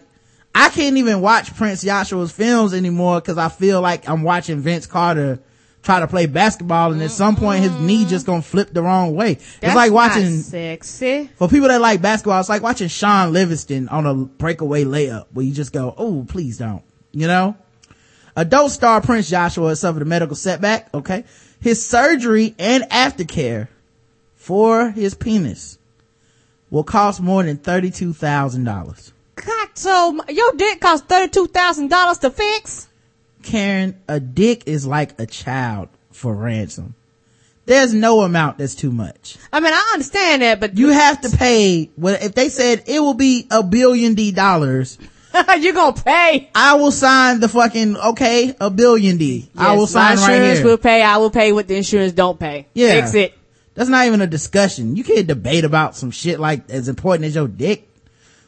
Speaker 2: I can't even watch Prince Yahshua's films anymore because I feel like I'm watching Vince Carter try to play basketball and at some point his knee mm-hmm. just gonna flip the wrong way.
Speaker 3: That's
Speaker 2: it's like watching,
Speaker 3: sexy.
Speaker 2: for people that like basketball, it's like watching Shaun Livingston on a breakaway layup where you just go, oh, please don't. You know? Adult star Prince Yahshua has suffered a medical setback. Okay. His surgery and aftercare for his penis will cost more than $32,000.
Speaker 3: God, so your dick cost thirty-two thousand dollars to fix.
Speaker 2: Karen, a dick is like a child for ransom. There's no amount that's too much.
Speaker 3: I mean, I understand that, but
Speaker 2: You have to pay, well, if they said it will be a billion D dollars,
Speaker 3: you gonna pay.
Speaker 2: I will sign the fucking, okay, a billion D. I
Speaker 3: Yes,
Speaker 2: will sign
Speaker 3: my
Speaker 2: right
Speaker 3: insurance will pay. I will pay what the insurance don't pay.
Speaker 2: Yeah.
Speaker 3: Fix it.
Speaker 2: That's not even a discussion. You can't debate about some shit like as important as your dick.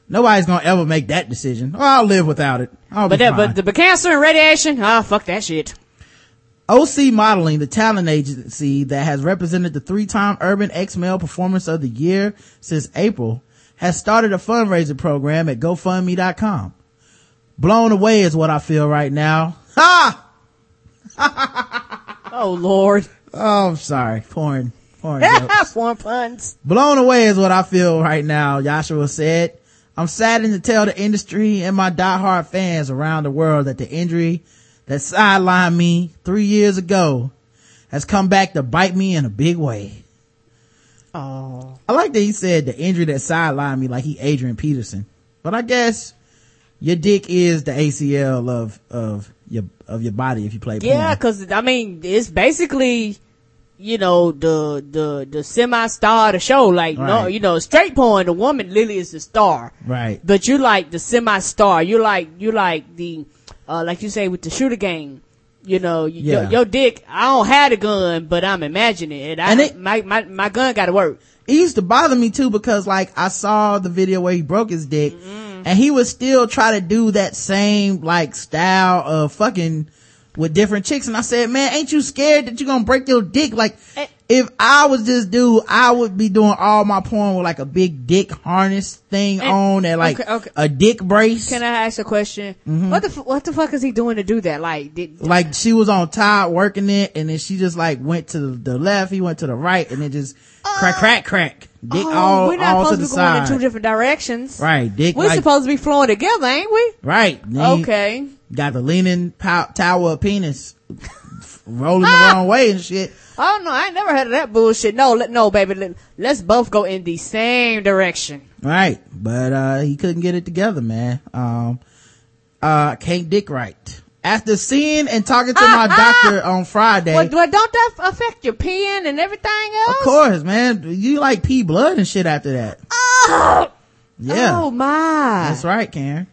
Speaker 2: Nobody's gonna ever make that decision. Oh, I'll live without it. I'll
Speaker 3: But that, but the but cancer and radiation, ah, fuck that shit.
Speaker 2: OC Modeling, the talent agency that has represented the three-time Urban X Male Performance of the Year since April, has started a fundraising program at GoFundMe.com. Blown away is what I feel right now. Ha!
Speaker 3: Oh lord.
Speaker 2: Oh, I'm sorry. Porn. Porn.
Speaker 3: Foreign puns.
Speaker 2: Blown away is what I feel right now, Yahshua said. I'm saddened to tell the industry and my diehard fans around the world that the injury that sidelined me three years ago has come back to bite me in a big way.
Speaker 3: Oh.
Speaker 2: I like that he said the injury that sidelined me like he Adrian Peterson. But I guess your dick is the ACL of, of your, of your body if you play
Speaker 3: Yeah,
Speaker 2: porn.
Speaker 3: cause I mean, it's basically, you know, the, the, the semi-star of the show. Like, no,
Speaker 2: Right.
Speaker 3: you know, straight porn, the woman Lily is the star.
Speaker 2: Right.
Speaker 3: But you like the semi-star. You like, you like the, uh, like you say with the shooter game. You know,
Speaker 2: Yeah.
Speaker 3: your, your dick, I don't have a gun, but I'm imagining it. I,
Speaker 2: And it-
Speaker 3: my, my, my gun gotta work.
Speaker 2: it used to bother me too because like I saw the video where he broke his dick
Speaker 3: Mm-hmm.
Speaker 2: And he would still try to do that same like style of fucking with different chicks and I said, man, ain't you scared that you're gonna break your dick? Like
Speaker 3: Eh.
Speaker 2: if I was this dude, I would be doing all my porn with like a big dick harness thing
Speaker 3: Eh,
Speaker 2: on and like
Speaker 3: okay, okay.
Speaker 2: a dick brace.
Speaker 3: Can I ask a question?
Speaker 2: Mm-hmm.
Speaker 3: What the, f- what the fuck is he doing to do that? Like, did,
Speaker 2: like she was on top working it and then she just like went to the left, he went to the right and it just crack, crack, crack. Dick
Speaker 3: oh,
Speaker 2: all,
Speaker 3: we're not
Speaker 2: all to
Speaker 3: supposed
Speaker 2: the
Speaker 3: to be going in
Speaker 2: side.
Speaker 3: two different directions.
Speaker 2: Right, dick
Speaker 3: We're
Speaker 2: like,
Speaker 3: supposed to be flowing together, ain't we?
Speaker 2: right. Then
Speaker 3: Okay.
Speaker 2: Got the leaning pow- tower of penis rolling the wrong way and shit.
Speaker 3: Oh no, I ain't never heard of that bullshit. No, let, no, baby. Let, let's both go in the same direction.
Speaker 2: Right. But, uh, he couldn't get it together, man. Um, uh, can't dick right. After seeing and talking to my doctor on Friday,
Speaker 3: Well, well, don't that affect your pen and everything else?
Speaker 2: of course, man, you like pee blood and shit after that.
Speaker 3: Oh,
Speaker 2: Yeah.
Speaker 3: oh my.
Speaker 2: That's right, Karen.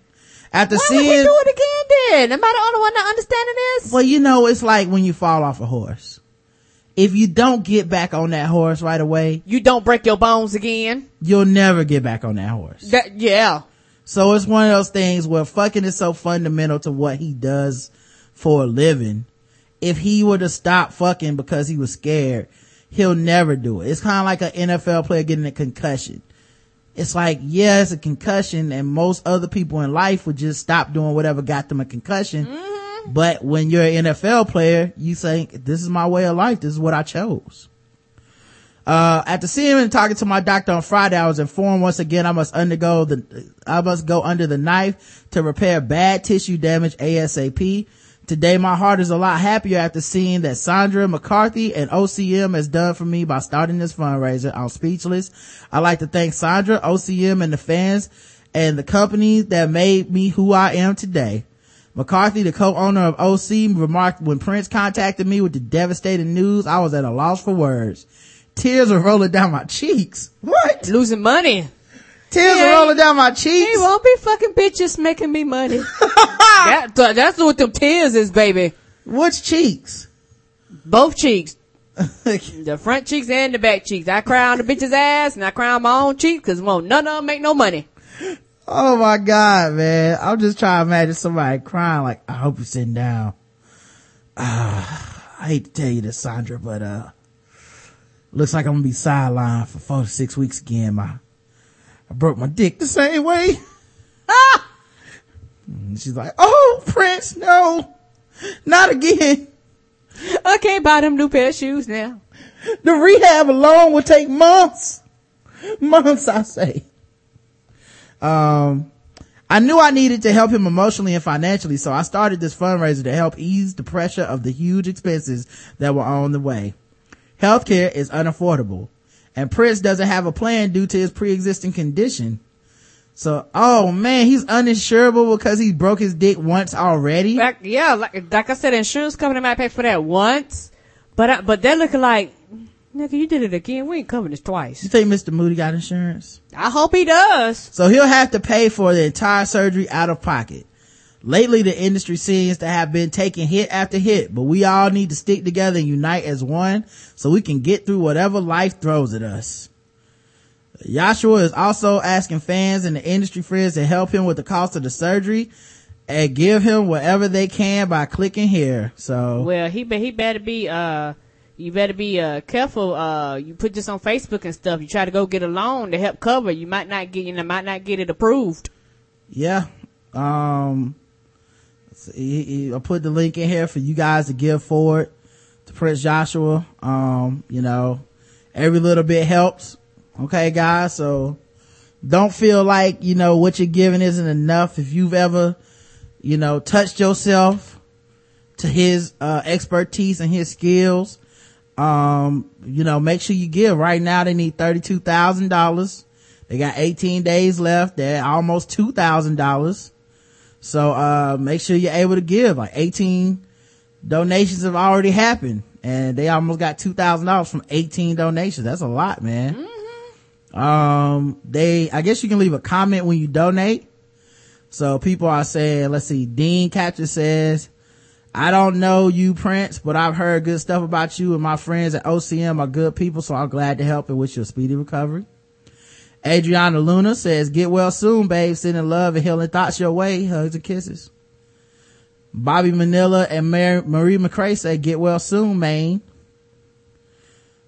Speaker 2: After
Speaker 3: Why would
Speaker 2: seeing,
Speaker 3: do it again then? Am I the only one not understanding this?
Speaker 2: well, you know, it's like when you fall off a horse. If you don't get back on that horse right away,
Speaker 3: You don't break your bones again?
Speaker 2: you'll never get back on that horse.
Speaker 3: That, yeah.
Speaker 2: So it's one of those things where fucking is so fundamental to what he does for a living. If he were to stop fucking because he was scared, he'll never do it. It's kind of like an NFL player getting a concussion. It's like, yeah, it's a concussion and most other people in life would just stop doing whatever got them a concussion. But when you're an NFL player, you say, this is my way of life. This is what I chose. Uh, after seeing him and talking to my doctor on Friday, I was informed once again I must undergo the, I must go under the knife to repair bad tissue damage ASAP. Today my heart is a lot happier after seeing that Sandra McCarthy and OCM has done for me by starting this fundraiser. I'm speechless. I'd like to thank Sandra, OCM and the fans and the company that made me who I am today. McCarthy, the co-owner of OC, remarked when Prince contacted me with the devastating news, I was at a loss for words. Tears were rolling down my cheeks. What?
Speaker 3: Losing money.
Speaker 2: Tears
Speaker 3: are
Speaker 2: rolling down my
Speaker 3: He
Speaker 2: cheeks.
Speaker 3: won't be fucking bitches making me money. that, that's what them tears is, baby.
Speaker 2: Which cheeks?
Speaker 3: Both cheeks. the front cheeks and the back cheeks. I cry on the bitch's ass and I cry on my own cheeks because won't none of them make no money.
Speaker 2: Oh my God, man. I'm just trying to imagine somebody crying like, I hope you're sitting down. Uh, I hate to tell you this, Sandra, but, uh, looks like I'm gonna be sidelined for four to six weeks again. My, I broke my dick the same way. Ah! And she's like, oh, Prince, no, not again.
Speaker 3: I can't buy them new pair of shoes now.
Speaker 2: The rehab alone will take months. Months, I say. Um, I knew I needed to help him emotionally and financially, so I started this fundraiser to help ease the pressure of the huge expenses that were on the way. Healthcare is unaffordable, and Prince doesn't have a plan due to his pre-existing condition. So, oh man, he's uninsurable because he broke his dick once already.
Speaker 3: Like, yeah, like, like I said, insurance company might pay for that once, but I, but they're looking like, nigga, you did it again. We ain't covering this twice.
Speaker 2: You think Mr. Moody got insurance?
Speaker 3: I hope he does.
Speaker 2: So he'll have to pay for the entire surgery out of pocket. Lately, the industry seems to have been taking hit after hit, but we all need to stick together and unite as one so we can get through whatever life throws at us. Yahshua is also asking fans and the industry friends to help him with the cost of the surgery and give him whatever they can by clicking here. So,
Speaker 3: well, he be, he better be, uh, you better be, uh, careful. Uh, you put this on Facebook and stuff. You try to go get a loan to help cover. You might not get, you know, might not get it approved.
Speaker 2: Yeah. Um, he, he, I put the link in here for you guys to give forward to Prince Yahshua. Um, you know, every little bit helps. Okay, guys. So don't feel like, you know, what you're giving isn't enough. If you've ever, you know, touched yourself to his, uh, expertise and his skills, um, you know, make sure you give. Right now they need $32,000. They got 18 days left. They're almost $2,000. So, uh, make sure you're able to give. Like 18 donations have already happened and they almost got $2,000 from 18 donations. That's a lot, man. Mm-hmm. Um, they, I guess you can leave a comment when you donate. So people are saying, let's see, Dean Catcher says, I don't know you, Prince, but I've heard good stuff about you and my friends at OCM are good people, so I'm glad to help and wish you a speedy recovery. Adriana Luna says, get well soon, babe. Sending love and healing thoughts your way. Hugs and kisses. Bobby Manila and Mary, Marie McCrae say, get well soon, Maine.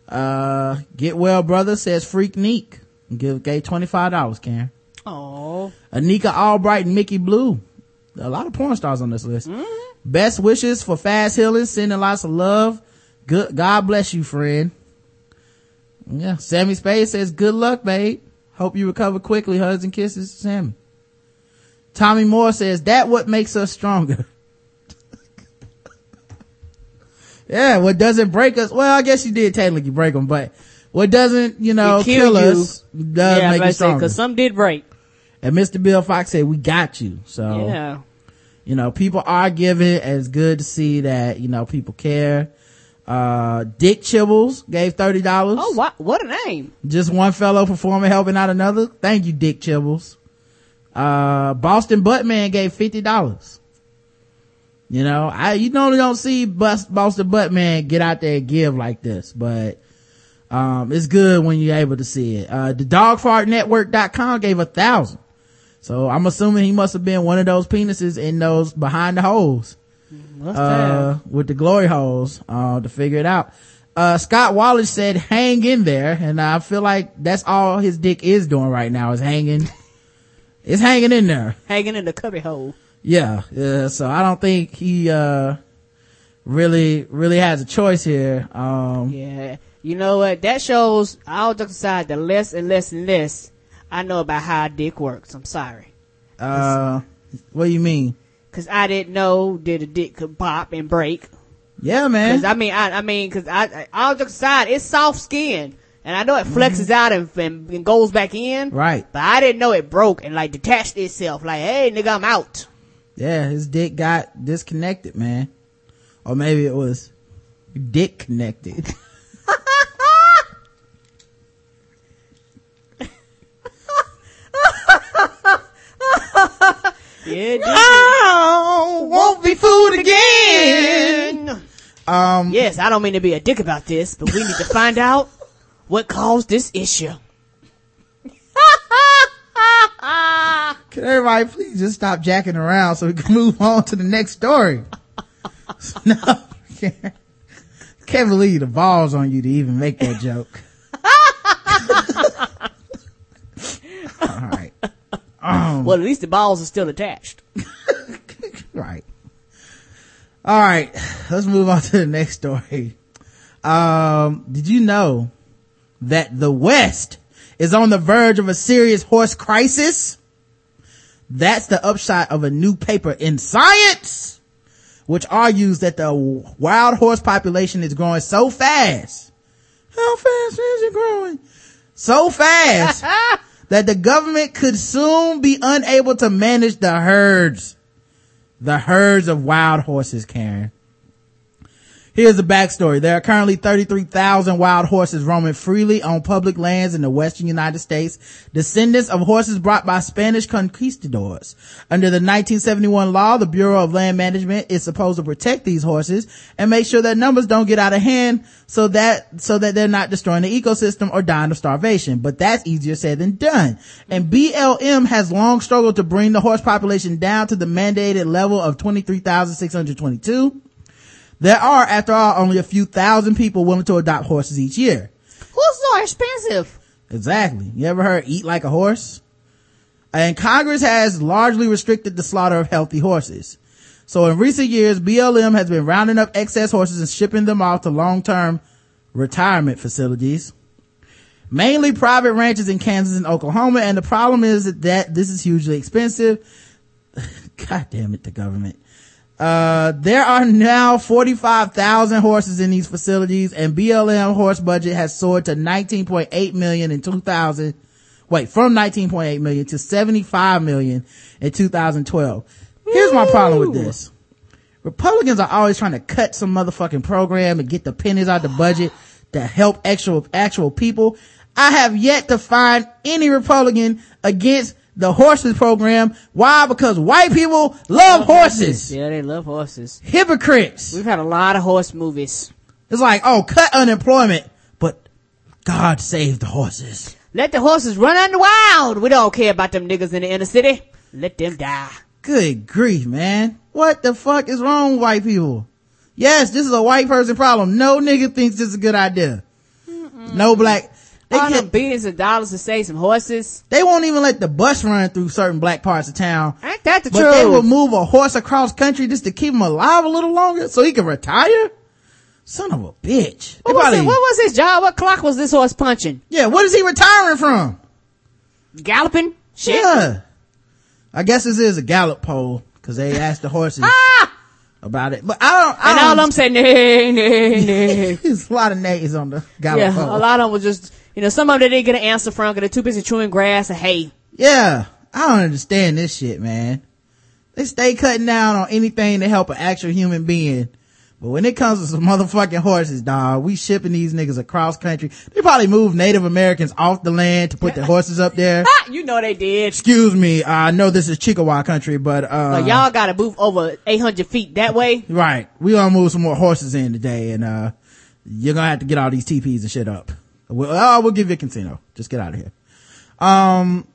Speaker 2: Uh, get well, brother says Freak Neek. Give, gave $25, Karen.
Speaker 3: Oh.
Speaker 2: Anikka Albrite and Mickey Blue. A lot of porn stars on this list. Mm-hmm. Best wishes for fast healing, sending lots of love. Good, God bless you, friend. Yeah. Sammy Spade says, good luck, babe. Hope you recover quickly. Hugs and kisses, Sammy. Tommy Moore says, that what makes us stronger. yeah, what doesn't break us, well, I guess you did technically break them, but what doesn't, you know, kill, kill us does yeah, make us stronger.
Speaker 3: Cause some did break.
Speaker 2: And Mr. Bill Fox said, we got you. So,
Speaker 3: yeah.
Speaker 2: you know, people are giving and it's good to see that, you know, people care. Uh, Dick Chibbles gave $30.
Speaker 3: Oh, what, what a name.
Speaker 2: Just one fellow performer helping out another. Thank you, Dick Chibbles. Uh, Boston Buttman gave $50. You know, I, you normally don't see Bust, Boston Buttman get out there and give like this, but, um, it's good when you're able to see it. Uh, the dogfartnetwork.com gave a thousand. So I'm assuming he must have been one of those penises in those behind the holes. Uh, with the glory holes, uh, to figure it out. Uh, Scott Wallace said, hang in there. And I feel like that's all his dick is doing right now is hanging. it's hanging in there.
Speaker 3: Hanging in the cubby hole.
Speaker 2: Yeah. Yeah. So I don't think he, uh, really, really has a choice here. Um,
Speaker 3: yeah. You know what? That shows, I'll just decide the less and less and less I know about how dick works. I'm sorry.
Speaker 2: Uh, what do you mean?
Speaker 3: Cause I didn't know that a dick could pop and break.
Speaker 2: Yeah, man.
Speaker 3: Cause I mean, I, I mean, cause I, I, will just decide it's soft skin. And I know it flexes mm-hmm. out and, and, and, goes back in.
Speaker 2: Right.
Speaker 3: But I didn't know it broke and like detached itself. Like, hey, nigga, I'm out.
Speaker 2: Yeah, his dick got disconnected, man. Or maybe it was dick connected.
Speaker 3: yeah,
Speaker 2: I won't be fooled again. Um,
Speaker 3: Yes, I don't mean to be a dick about this, but we need to find out what caused this issue.
Speaker 2: Can everybody please just stop jacking around so we can move on to the next story? no, can't, can't believe the balls on you to even make that joke. All right. Um,
Speaker 3: Well, at least the balls are still attached.
Speaker 2: right. All right. Let's move on to the next story. Um, did you know that the West is on the verge of a serious horse crisis? That's the upshot of a new paper in Science, which argues that the wild horse population is growing so fast. How fast is it growing? So fast that the government could soon be unable to manage the herds. The herds of wild horses, Karen. Here's the backstory. There are currently 33,000 wild horses roaming freely on public lands in the western United States, descendants of horses brought by Spanish conquistadors. Under the 1971 law, the Bureau of Land Management is supposed to protect these horses and make sure that numbers don't get out of hand so that, so that they're not destroying the ecosystem or dying of starvation. But that's easier said than done. And BLM has long struggled to bring the horse population down to the mandated level of 23,622. There are, after all, only a few thousand people willing to adopt horses each year.
Speaker 3: Horses are expensive.
Speaker 2: Exactly. You ever heard eat like a horse? And Congress has largely restricted the slaughter of healthy horses. So in recent years, BLM has been rounding up excess horses and shipping them off to long-term retirement facilities. Mainly private ranches in Kansas and Oklahoma. And the problem is that, that this is hugely expensive. God damn it, the government. Uh, there are now 45,000 horses in these facilities and BLM horse budget has soared to 19.8 million in 2000. Wait, from 19.8 million to 75 million in 2012. Here's my problem with this. Republicans are always trying to cut some motherfucking program and get the pennies out of the budget to help actual, actual people. I have yet to find any Republican against the horses program. Why? Because white people love horses.
Speaker 3: Yeah, they love horses.
Speaker 2: Hypocrites.
Speaker 3: We've had a lot of horse movies.
Speaker 2: It's like, oh, cut unemployment, but God save the horses.
Speaker 3: Let the horses run on the wild. We don't care about them niggas in the inner city. Let them die.
Speaker 2: Good grief, man. What the fuck is wrong with white people? Yes, this is a white person problem. No nigga thinks this is a good idea. No black. They,
Speaker 3: All them billions of dollars to save some horses.
Speaker 2: they won't even let the bus run through certain black parts of town.
Speaker 3: Ain't that the truth?
Speaker 2: But they will move a horse across country just to keep him alive a little longer so he can retire? Son of a bitch.
Speaker 3: What was, it, what was his job? What clock was this horse punching?
Speaker 2: yeah, what is he retiring from?
Speaker 3: Galloping? Shit.
Speaker 2: Yeah. I guess this is a gallop poll because they asked the horses
Speaker 3: Ah!
Speaker 2: about it. But I don't, I
Speaker 3: And
Speaker 2: don't
Speaker 3: all them said, nay, nay, nay.
Speaker 2: There's a lot of nays on the gallop
Speaker 3: yeah,
Speaker 2: poll.
Speaker 3: a lot of them was just, you know, some of them they didn't get an answer from because they're too busy chewing grass and hay.
Speaker 2: Yeah. I don't understand this shit, man. They stay cutting down on anything to help an actual human being. But when it comes to some motherfucking horses, dog, we shipping these niggas across country. They probably moved Native Americans off the land to put their horses up there.
Speaker 3: You know they did.
Speaker 2: Excuse me, I know this is Chickasaw country, but, uh,
Speaker 3: Like, y'all gotta move over 800 feet that way.
Speaker 2: Right. We gonna move some more horses in today and, uh, you're gonna have to get all these TPs and shit up. We'll, oh, we'll give you a casino. Just get out of here. Um,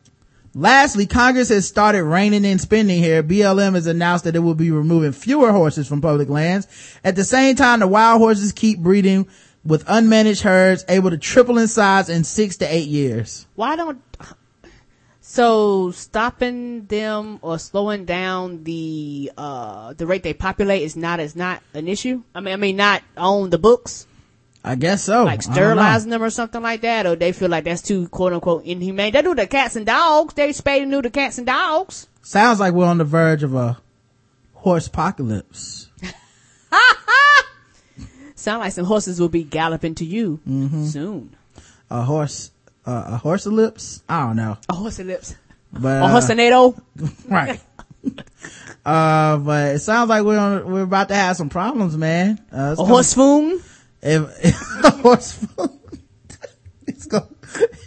Speaker 2: lastly, Congress has started reining in spending here. BLM has announced that it will be removing fewer horses from public lands. At the same time, the wild horses keep breeding with unmanaged herds able to triple in size in six to eight years.
Speaker 3: Why don't, so stopping them or slowing down the, uh, the rate they populate is not, is not an issue? I mean, I mean, not on the books?
Speaker 2: I guess so.
Speaker 3: like
Speaker 2: I don't know.
Speaker 3: sterilizing them or something like that, or they feel like that's too quote unquote inhumane. They do the cats and dogs. They spay and do the cats and dogs.
Speaker 2: Sounds like we're on the verge of a horse apocalypse.
Speaker 3: Sound like some horses will be galloping to you
Speaker 2: Mm-hmm.
Speaker 3: soon.
Speaker 2: A horse, uh, a horse lips? I don't know.
Speaker 3: A horse lips.
Speaker 2: But,
Speaker 3: A
Speaker 2: uh,
Speaker 3: horsenado.
Speaker 2: right. uh, but it sounds like we're on, we're about to have some problems, man. Uh,
Speaker 3: A horse spoon.
Speaker 2: If, if a horse, it's gonna,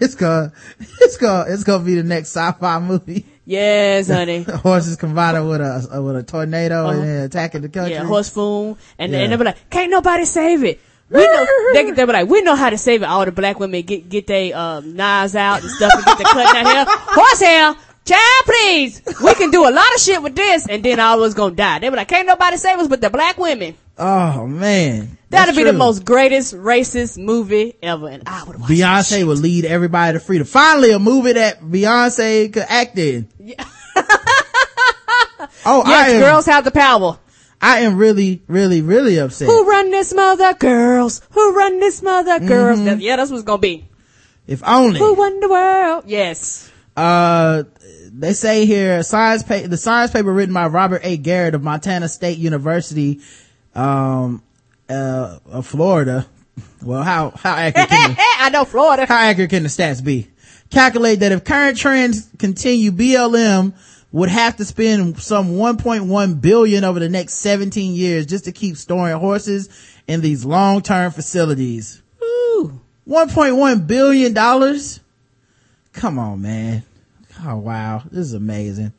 Speaker 2: it's gonna, it's gonna, it's gonna be the next sci-fi movie.
Speaker 3: Yes, honey.
Speaker 2: Horses combined with a with a tornado and attacking the country.
Speaker 3: Uh-huh. Yeah, horse food. And,
Speaker 2: Yeah.
Speaker 3: and they be like, can't nobody save it. We know, they, they be like, we know how to save it. All the black women get, get their, um, knives out and stuff and get the cutting out hair. Horse hair. Child, please. We can do a lot of shit with this. And then all of us gonna die. They be like, can't nobody save us but the black women.
Speaker 2: Oh man,
Speaker 3: That'd be the most greatest racist movie ever. And I would watch
Speaker 2: Beyonce would lead everybody to freedom. Finally, a movie that Beyonce could act in. Yeah. oh, I
Speaker 3: Yes,
Speaker 2: am,
Speaker 3: girls have the power.
Speaker 2: I am really, really, really upset.
Speaker 3: Who run this mother? Girls. Who run this mother? Girls.
Speaker 2: Mm-hmm.
Speaker 3: That- yeah, that's what it's gonna be.
Speaker 2: If only.
Speaker 3: Who won the world? Yes.
Speaker 2: Uh, they say here, science pa- the science paper written by Robert A. Garrott of Montana State University, um, uh, of Florida. Well, how, how accurate can the,
Speaker 3: I know Florida.
Speaker 2: how accurate can the stats be? Calculate that if current trends continue, BLM would have to spend some 1.1 billion over the next 17 years just to keep storing horses in these long-term facilities.
Speaker 3: Ooh.
Speaker 2: 1.1 billion dollars? Come on, man. Oh wow. This is amazing.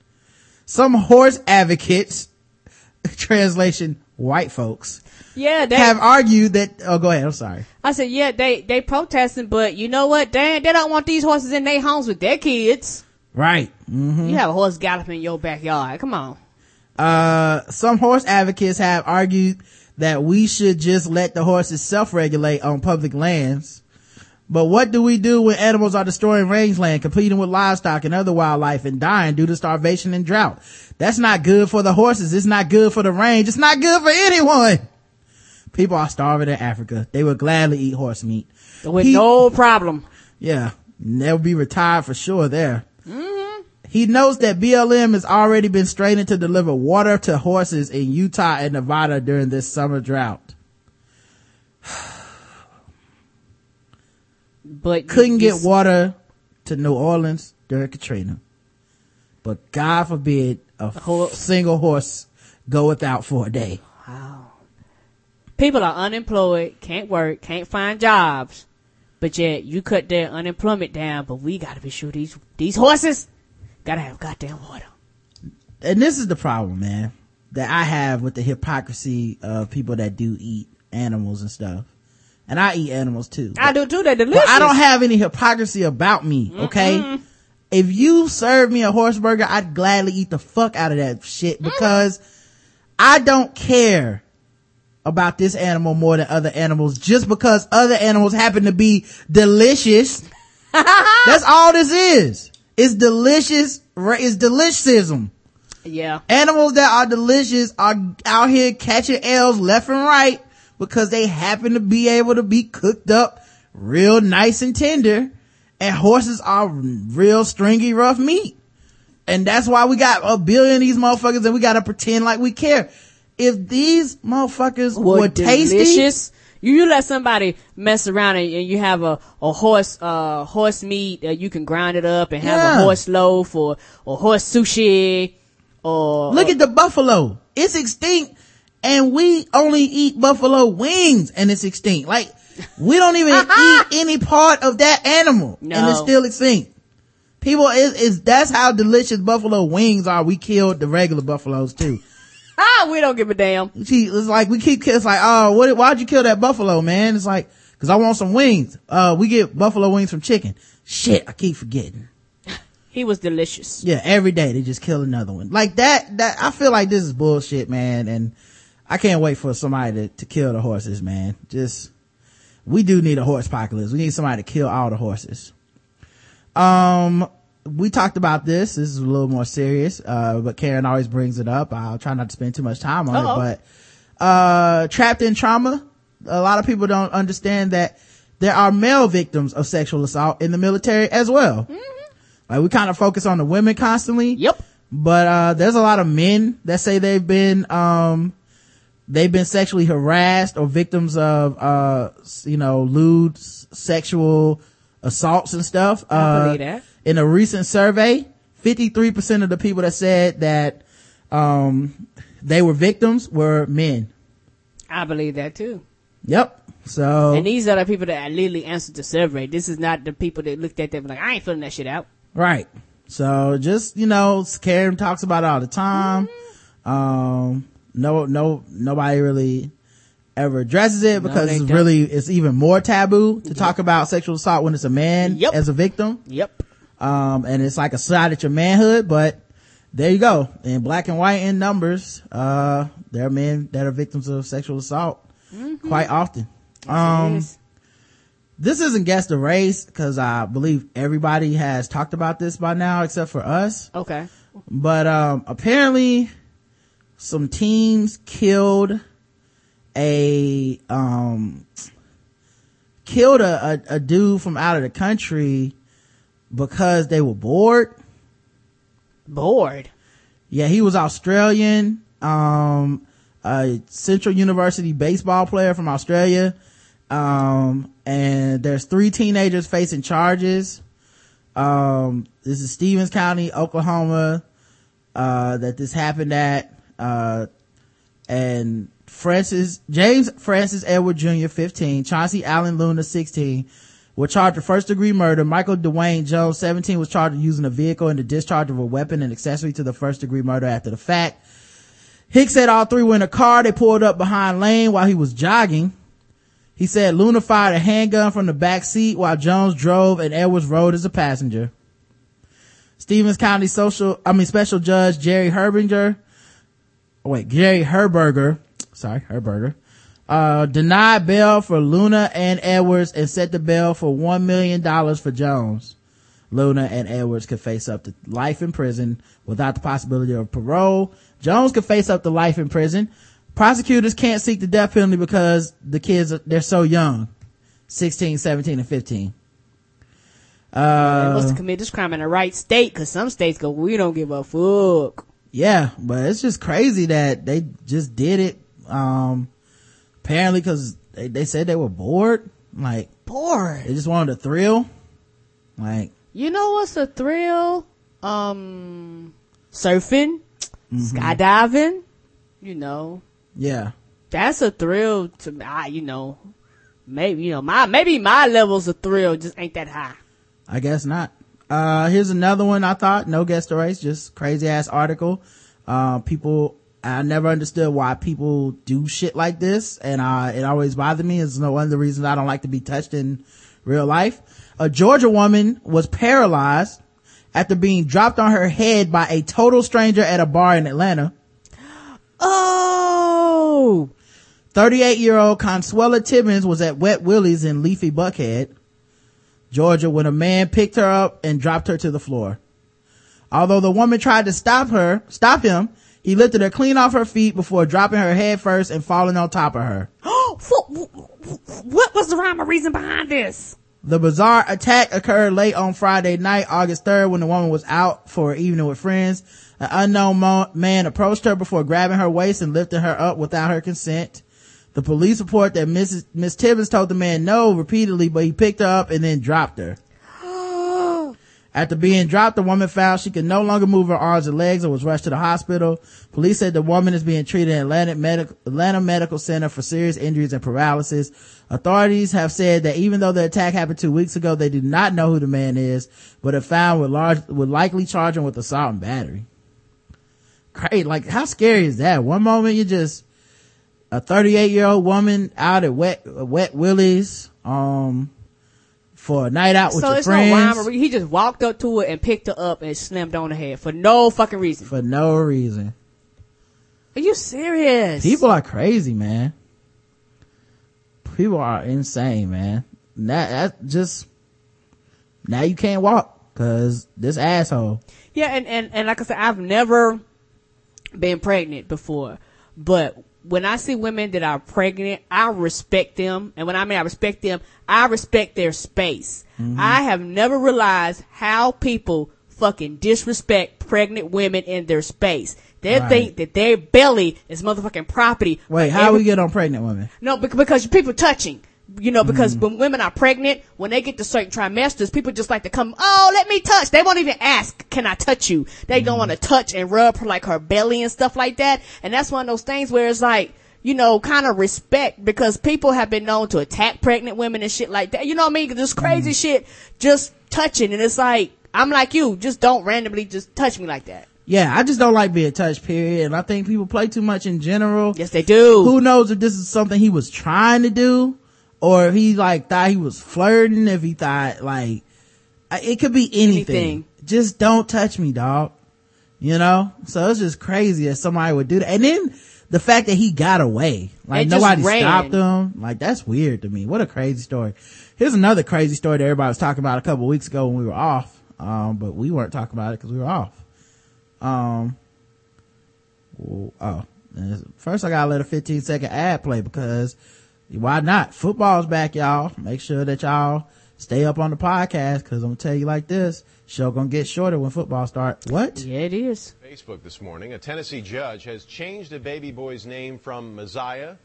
Speaker 2: Some horse advocates, translation, white folks,
Speaker 3: Yeah, they.
Speaker 2: have argued that, oh go ahead, I'm sorry.
Speaker 3: I said, yeah, they they protesting, but you know what? They they don't want these horses in their homes with their kids.
Speaker 2: Right. Mm-hmm.
Speaker 3: You have a horse galloping in your backyard. Come on.
Speaker 2: Uh, some horse advocates have argued that we should just let the horses self-regulate on public lands. But what do we do when animals are destroying rangeland, competing with livestock and other wildlife and dying due to starvation and drought? That's not good for the horses. It's not good for the range. It's not good for anyone. People are starving in Africa. They would gladly eat horse meat.
Speaker 3: With
Speaker 2: He-
Speaker 3: no problem.
Speaker 2: Yeah, they'll be retired for sure there. Mm-hmm. He notes that BLM has already been straining to deliver water to horses in Utah and Nevada during this summer drought.
Speaker 3: But
Speaker 2: Couldn't get water to New Orleans during Katrina. But God forbid a single horse go without for a day. Wow.
Speaker 3: People are unemployed, can't work, can't find jobs. But yet you cut their unemployment down, but we gotta be sure these these horses gotta have goddamn water.
Speaker 2: And this is the problem, man, that I have with the hypocrisy of people that do eat animals and stuff. And I eat animals too.
Speaker 3: I do too, they're delicious.
Speaker 2: But I don't have any hypocrisy about me, okay? If you serve me a horse burger, I'd gladly eat the fuck out of that shit mm. because I don't care about this animal more than other animals just because other animals happen to be delicious. That's all this is. It's delicious. It's delicicism.
Speaker 3: Yeah.
Speaker 2: Animals that are delicious are out here catching L's left and right because they happen to be able to be cooked up real nice and tender. And horses are real stringy, rough meat. And that's why we got a billion of these motherfuckers and we gotta pretend like we care. If these motherfuckers
Speaker 3: Were
Speaker 2: were tasty,
Speaker 3: delicious. You, you let somebody mess around and, and you have a, a horse, uh, horse meat, uh, you can grind it up and have
Speaker 2: Yeah.
Speaker 3: a horse loaf or, or horse sushi or.
Speaker 2: Look at the buffalo. It's extinct and we only eat buffalo wings and it's extinct. Like, we don't even eat any part of that animal and it's still extinct. People is, is, that's how delicious buffalo wings are. We killed the regular buffaloes too.
Speaker 3: Ah, we don't give a damn.
Speaker 2: See, it's like we keep, it's like, oh, what, why'd you kill that buffalo, man? It's like, cause I want some wings. Uh, we get buffalo wings from chicken. Shit, I keep forgetting.
Speaker 3: He was delicious.
Speaker 2: Yeah, every day they just kill another one. Like that, that, I feel like this is bullshit, man. And I can't wait for somebody to, to kill the horses, man. Just, we do need a horse apocalypse. We need somebody to kill all the horses. Um, we talked about this. This is a little more serious, uh, but Karen always brings it up. I'll try not to spend too much time on
Speaker 3: Uh-oh.
Speaker 2: it, but, uh, trapped in trauma. A lot of people don't understand that there are male victims of sexual assault in the military as well. Like we kind of focus on the women constantly.
Speaker 3: Yep.
Speaker 2: But, uh, there's a lot of men that say they've been, um, they've been sexually harassed or victims of, uh, you know, lewd sexual assaults and stuff.
Speaker 3: I
Speaker 2: uh,
Speaker 3: believe that.
Speaker 2: In a recent survey, 53% of the people that said that, um, they were victims were men.
Speaker 3: I believe that too.
Speaker 2: Yep. So,
Speaker 3: And these are the people that literally answered the survey. This is not the people that looked at them like, I ain't filling that shit out.
Speaker 2: right. So just, you know, Karen talks about it all the time. Um, no, no, nobody really ever addresses it because
Speaker 3: they
Speaker 2: it's
Speaker 3: don't.
Speaker 2: really, it's even more taboo to talk about sexual assault when it's a man
Speaker 3: Yep.
Speaker 2: as a victim.
Speaker 3: Yep.
Speaker 2: Um, and it's like a shot at your manhood, but there you go. In black and white in numbers, uh, there are men that are victims of sexual assault quite often. Um,
Speaker 3: Yes.
Speaker 2: this isn't guess the race because I believe everybody has talked about this by now except for us.
Speaker 3: Okay.
Speaker 2: But, um, apparently some teens killed a, um, killed a, a, a dude from out of the country because they were bored.
Speaker 3: Bored.
Speaker 2: Yeah, he was Australian, um, a Central University baseball player from Australia. Um, and there's three teenagers facing charges. Um, this is Stephens County, Oklahoma, uh, that this happened at, uh, and Francis, James Francis Edward Jr., 15, Chauncey Allen Luna, 16, were charged with first degree murder. Michael Dwayne Jones, 17, was charged with using a vehicle in the discharge of a weapon and accessory to the first degree murder after the fact. Hicks said all three were in a car. They pulled up behind Lane while he was jogging. He said Luna fired a handgun from the back seat while Jones drove and Edwards rode as a passenger. Stephens County social, I mean special judge Jerry Herbinger, oh, wait, Jerry Herberger, sorry, Herberger, uh, denied bail for Luna and Edwards and set the bail for one million dollars for Jones. Luna and Edwards could face up to life in prison without the possibility of parole. Jones could face up to life in prison. Prosecutors can't seek the death penalty because the kids, they're so young. 16, 17, and 15.
Speaker 3: they
Speaker 2: Uh,
Speaker 3: must have committed this crime in the right state, cause some states go, we don't give a fuck.
Speaker 2: Yeah, but it's just crazy that they just did it. Um, apparently cause they, they said they were bored. Like,
Speaker 3: Bored.
Speaker 2: they just wanted a thrill. Like,
Speaker 3: You know what's a thrill? Um, surfing, skydiving, you know,
Speaker 2: yeah.
Speaker 3: that's a thrill to me. I, you know, maybe, you know, my, maybe my levels of thrill just ain't that high.
Speaker 2: I guess not. Uh, here's another one I thought, no guest the race, just crazy ass article. Uh, people, I never understood why people do shit like this and, uh, it always bothered me. It's no one of the reasons I don't like to be touched in real life. A Georgia woman was paralyzed after being dropped on her head by a total stranger at a bar in Atlanta.
Speaker 3: Oh,
Speaker 2: 38 year old Consuela Timmons was at Wet Willie's in Leafy Buckhead, Georgia when a man picked her up and dropped her to the floor. Although the woman tried to stop her, stop him, he lifted her clean off her feet before dropping her head first and falling on top of her.
Speaker 3: what, was the rhyme or reason behind this?
Speaker 2: The bizarre attack occurred late on Friday night, August 3rd, when the woman was out for an evening with friends. An unknown mo- man approached her before grabbing her waist and lifting her up without her consent. The police report that Mrs. Miss Tibbins told the man no repeatedly, but he picked her up and then dropped her. After being dropped, the woman found she could no longer move her arms and legs and was rushed to the hospital. Police said the woman is being treated at Atlanta, Medical, Atlanta Medical Center for serious injuries and paralysis. Authorities have said that even though the attack happened two weeks ago, they do not know who the man is, but have found would large, would likely charge him with assault and battery. Great. Like, how scary is that? One moment you're just a 38 year old woman out at Wet, Wet Willie's, um, for a night out with
Speaker 3: so
Speaker 2: your
Speaker 3: it's
Speaker 2: friends.
Speaker 3: no rhyme or. He just walked up to her and picked her up and slammed on her head for no fucking reason.
Speaker 2: for no reason.
Speaker 3: Are you serious?
Speaker 2: People are crazy, man. People are insane, man. That, that just, now you can't walk cause this asshole.
Speaker 3: Yeah, and, and, and like I said, I've never been pregnant before, but when I see women that are pregnant, I respect them. And when I mean I respect them, I respect their space. Mm-hmm. I have never realized how people fucking disrespect pregnant women in their space. They
Speaker 2: Right.
Speaker 3: think that their belly is motherfucking property.
Speaker 2: Wait, how
Speaker 3: every-
Speaker 2: we get on pregnant women?
Speaker 3: no, because people touching. You know, because
Speaker 2: Mm.
Speaker 3: when women are pregnant, when they get to certain trimesters, people just like to come, oh, let me touch. They won't even ask, can I touch you? They don't
Speaker 2: Mm.
Speaker 3: want to touch and rub her like her belly and stuff like that. And that's one of those things where it's like, you know, kind of respect because people have been known to attack pregnant women and shit like that. You know what I mean? This crazy
Speaker 2: Mm.
Speaker 3: shit just touching and it's like, I'm like you. Just don't randomly just touch me like that.
Speaker 2: Yeah, I just don't like being touched, period. And I think people play too much in general.
Speaker 3: Yes, they do.
Speaker 2: Who knows if this is something he was trying to do or if he like thought he was flirting, if he thought like, it could be anything. anything. Just don't touch me, dog. You know? So it's just crazy that somebody would do that. And then the fact that he got away, like nobody stopped him, like that's weird to me. What a crazy story. Here's another crazy story that everybody was talking about a couple weeks ago when we were off. Um, but we weren't talking about it because we were off. Um, oh, first I gotta let a 15 second ad play because why not? Football's back, y'all. Make sure that y'all stay up on the podcast because I'm gonna tell you like this: show gonna get shorter when football starts. What?
Speaker 3: Yeah, it is.
Speaker 5: Facebook this morning, a Tennessee judge has changed a baby boy's name from Messiah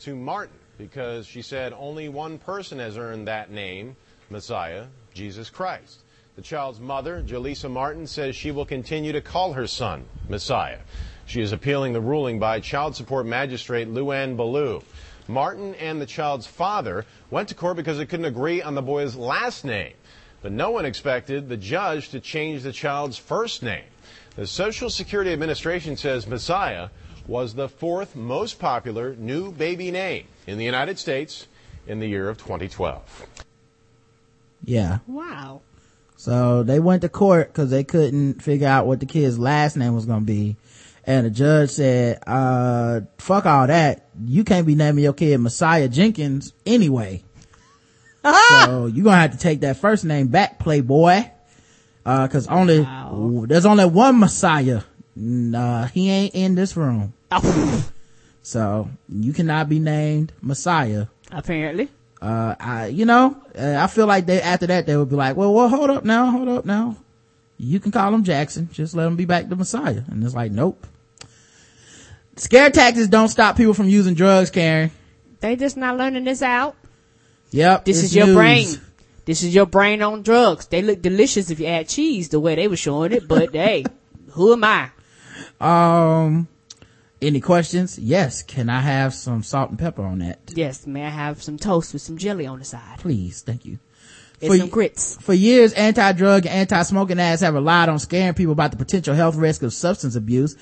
Speaker 5: to Martin because she said only one person has earned that name, Messiah, Jesus Christ. The child's mother, Jaleesa Martin, says she will continue to call her son Messiah. She is appealing the ruling by child support magistrate Lu Ann Ballew. Martin and the child's father went to court because they couldn't agree on the boy's last name. But no one expected the judge to change the child's first name. The Social Security Administration says Messiah was the fourth most popular new baby name in the United States in the year of 2012.
Speaker 2: Yeah.
Speaker 3: Wow.
Speaker 2: So they went to court because they couldn't figure out what the kid's last name was going to be. And the judge said, uh, fuck all that. You can't be naming your kid Messiah Jenkins anyway. so you're going to have to take that first name back, playboy. Uh, cause only, wow. there's only one Messiah. Uh, he ain't in this room. Oh. so you cannot be named Messiah.
Speaker 3: Apparently
Speaker 2: uh, I, you know, uh, I feel like they, after that, they would be like, well, well, hold up now, hold up now. You can call him Jackson. Just let him be back to Messiah. And it's like, nope. Scare tactics don't stop people from using drugs, Karen.
Speaker 3: They just not learning this out.
Speaker 2: Yep.
Speaker 3: This is your news. brain. This is your brain on drugs. They look delicious if you add cheese the way they were showing it, but hey, who am I?
Speaker 2: Um, any questions? Yes. Can I have some salt and pepper on that?
Speaker 3: Yes. May I have some toast with some jelly on the side?
Speaker 2: Please. Thank you.
Speaker 3: And for, some grits.
Speaker 2: For years, anti-drug, and anti-smoking ads have relied on scaring people about the potential health risk of substance abuse.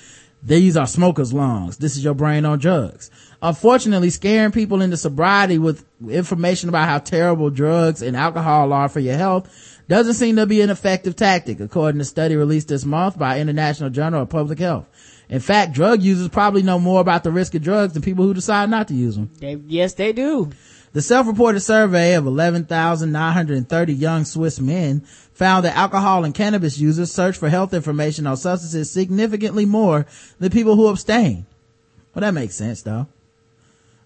Speaker 2: These are smokers' lungs. This is your brain on drugs. Unfortunately, scaring people into sobriety with information about how terrible drugs and alcohol are for your health doesn't seem to be an effective tactic, according to a study released this month by International Journal of Public Health. In fact, drug users probably know more about the risk of drugs than people who decide not to use them.
Speaker 3: They, yes, they do.
Speaker 2: The self-reported survey of 11,930 young Swiss men found that alcohol and cannabis users search for health information on substances significantly more than people who abstain. Well, that makes sense though.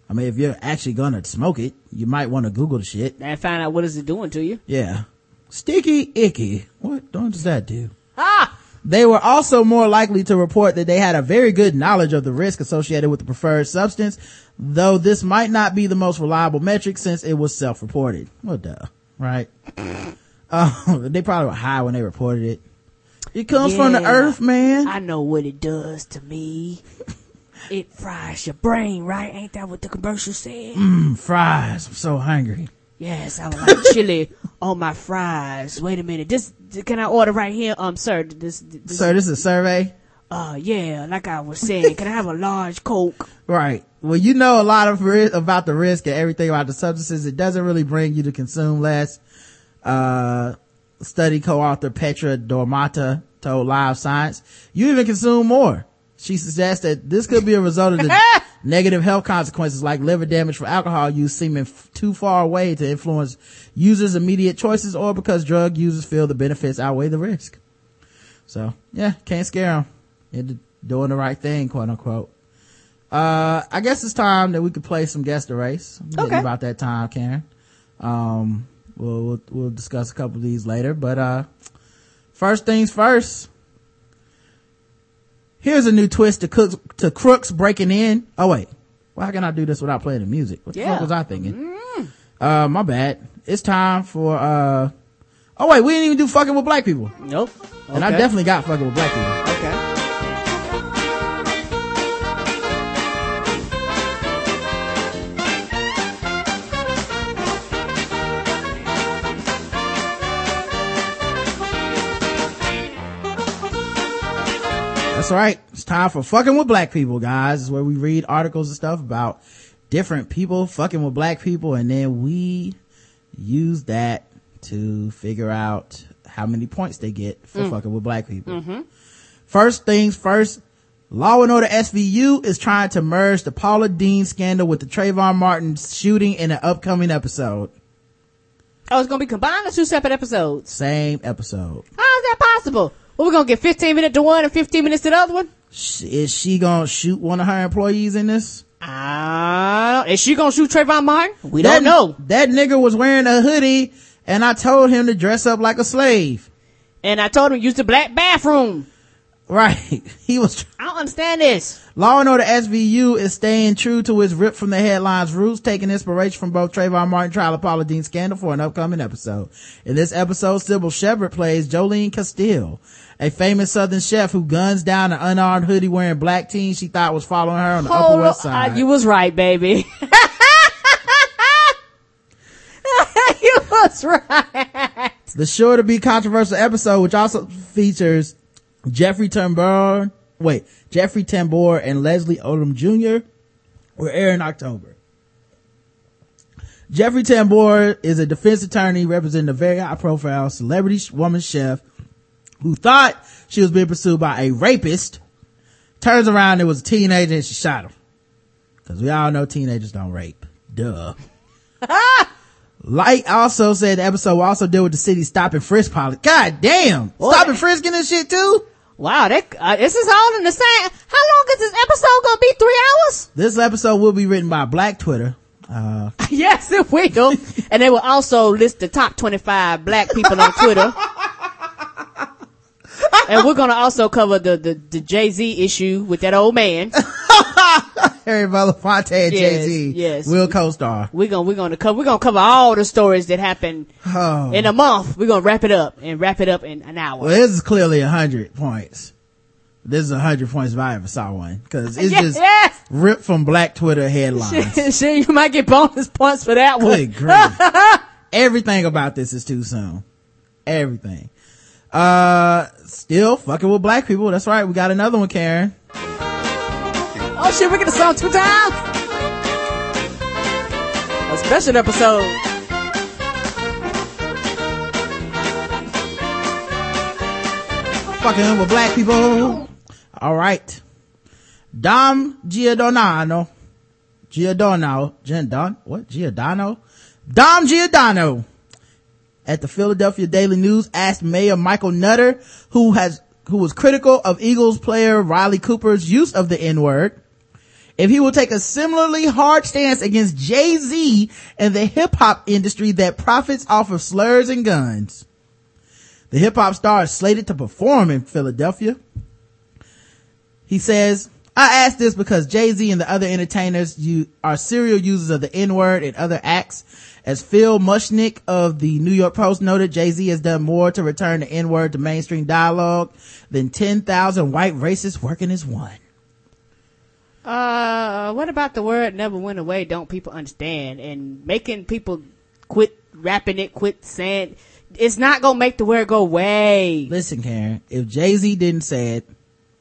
Speaker 2: I mean, if you're actually gonna smoke it, you might want to Google the shit.
Speaker 3: And find out what is it doing to you.
Speaker 2: Yeah. Sticky icky. What, what does that do? Ah! They were also more likely to report that they had a very good knowledge of the risk associated with the preferred substance, though this might not be the most reliable metric since it was self-reported. Well, duh, right? uh, they probably were high when they reported it. It comes yeah, from the earth, man.
Speaker 3: I know what it does to me. it fries your brain, right? Ain't that what the commercial said?
Speaker 2: Mmm, fries. I'm so hungry.
Speaker 3: Yes, I would like chili on my fries. Wait a minute. This can I order right here? Um, sir, this, this
Speaker 2: sir, this is a survey.
Speaker 3: Uh, yeah, like I was saying, can I have a large Coke?
Speaker 2: Right. Well, you know a lot of ri- about the risk and everything about the substances. It doesn't really bring you to consume less. Uh, study co-author Petra Dermota told Live Science, you even consume more. She suggests that this could be a result of the negative health consequences like liver damage from alcohol use seeming f- too far away to influence users' immediate choices or because drug users feel the benefits outweigh the risk. So, yeah, can't scare them into doing the right thing, quote unquote. Uh, I guess it's time that we could play some guess the race. Okay. About that time, Karen. Um, we'll, we'll, we'll discuss a couple of these later, but, uh, first things first, Here's a new twist to Cooks, to Crooks breaking in. Oh wait, why can I do this without playing the music? What the yeah. fuck was I thinking? Mm. Uh, my bad. It's time for, uh, oh wait, we didn't even do fucking with black people.
Speaker 3: Nope. Okay.
Speaker 2: And I definitely got fucking with black people.
Speaker 3: Okay.
Speaker 2: That's right. It's time for fucking with black people, guys. It's where we read articles and stuff about different people fucking with black people and then we use that to figure out how many points they get for mm. fucking with black people. Mm-hmm. First things first, Law and Order SVU is trying to merge the Paula Deen scandal with the Trayvon Martin shooting in an upcoming episode.
Speaker 3: Oh, it's gonna be combined or two separate episodes?
Speaker 2: Same episode.
Speaker 3: How is that possible? Well, we're gonna get 15 minutes to one and 15 minutes to the other one?
Speaker 2: Is she gonna shoot one of her employees in this?
Speaker 3: Ah, is she gonna shoot Trayvon Martin? We
Speaker 2: that,
Speaker 3: don't know.
Speaker 2: That nigga was wearing a hoodie and I told him to dress up like a slave.
Speaker 3: And I told him use the black bathroom.
Speaker 2: Right. He was,
Speaker 3: I don't understand this.
Speaker 2: Law and Order SVU is staying true to its rip from the headlines roots, taking inspiration from both Trayvon Martin trial and Paula Deen scandal for an upcoming episode. In this episode, Cybill Shepherd plays Jolene Castile, a famous Southern chef who guns down an unarmed hoodie wearing black teen she thought was following her on the Upper West. Side.
Speaker 3: Uh, you was right, baby. you was right.
Speaker 2: The sure to be controversial episode, which also features Jeffrey Tambor, wait, Jeffrey Tambor and Leslie Odom Jr. will air in October. Jeffrey Tambor is a defense attorney representing a very high profile celebrity woman chef who thought she was being pursued by a rapist. Turns around, it was a teenager and she shot him. Cause we all know teenagers don't rape. Duh. Light also said the episode will also deal with the city stop and frisk policy. God damn!
Speaker 3: Boy.
Speaker 2: Stop and frisking this shit too?
Speaker 3: Wow, that, uh, this is all in the same. How long is this episode gonna be? Three hours?
Speaker 2: This episode will be written by Black Twitter. Uh,
Speaker 3: yes, it will. and they will also list the top 25 black people on Twitter. and we're gonna also cover the, the, the Jay-Z issue with that old man.
Speaker 2: Harry Belafonte and
Speaker 3: Yes,
Speaker 2: Jay-Z
Speaker 3: yes.
Speaker 2: we'll co-star.
Speaker 3: We're gonna, we're gonna cover, we're gonna cover all the stories that happened
Speaker 2: Oh.
Speaker 3: in a month. We're gonna wrap it up and wrap it up in an hour.
Speaker 2: Well, this is clearly a hundred points. This is a hundred points if I ever saw one. Cause it's
Speaker 3: Yes,
Speaker 2: just
Speaker 3: yes.
Speaker 2: ripped from Black Twitter headlines.
Speaker 3: Shit, you might get bonus points for that one.
Speaker 2: Good grief. Everything about this is too soon. Everything. Uh, still fucking with black people. That's right. We got another one, Karen.
Speaker 3: Oh shit, we get the song two times. A special episode.
Speaker 2: fucking with black people. All right. Dom Giordano. Giordano. Giordano. What? Giordano? Dom Giordano at the Philadelphia Daily News asked Mayor Michael Nutter, who has, who was critical of Eagles player Riley Cooper's use of the N-word, if he will take a similarly hard stance against Jay-Z and the hip hop industry that profits off of slurs and guns. The hip hop star is slated to perform in Philadelphia. He says, I ask this because Jay-Z and the other entertainers you are serial users of the N-word and other acts. As Phil Mushnick of the New York Post noted, Jay-Z has done more to return the N-word to mainstream dialogue than 10,000 white racists working as one.
Speaker 3: Uh, what about the word never went away? Don't people understand? And making people quit rapping it, quit saying it's not gonna make the word go away.
Speaker 2: Listen, Karen, if Jay-Z didn't say it,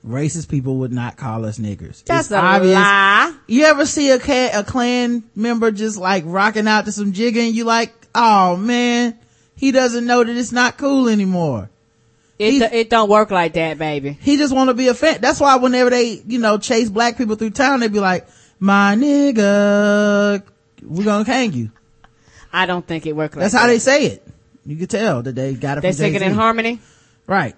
Speaker 2: racist people would not call us niggers.
Speaker 3: That's
Speaker 2: It's
Speaker 3: a
Speaker 2: obvious.
Speaker 3: lie.
Speaker 2: You ever see a ca- a Klan member just like rocking out to some jigging? you like, oh man, he doesn't know that it's not cool anymore.
Speaker 3: It it don't work like that, baby.
Speaker 2: He just want to be a fan. That's why whenever they, you know, chase black people through town, they be like, my nigga, we're gonna hang you.
Speaker 3: I don't think it worked like that.
Speaker 2: That's
Speaker 3: that.
Speaker 2: how they say it. You can tell that they got it
Speaker 3: They sing it in harmony.
Speaker 2: Right.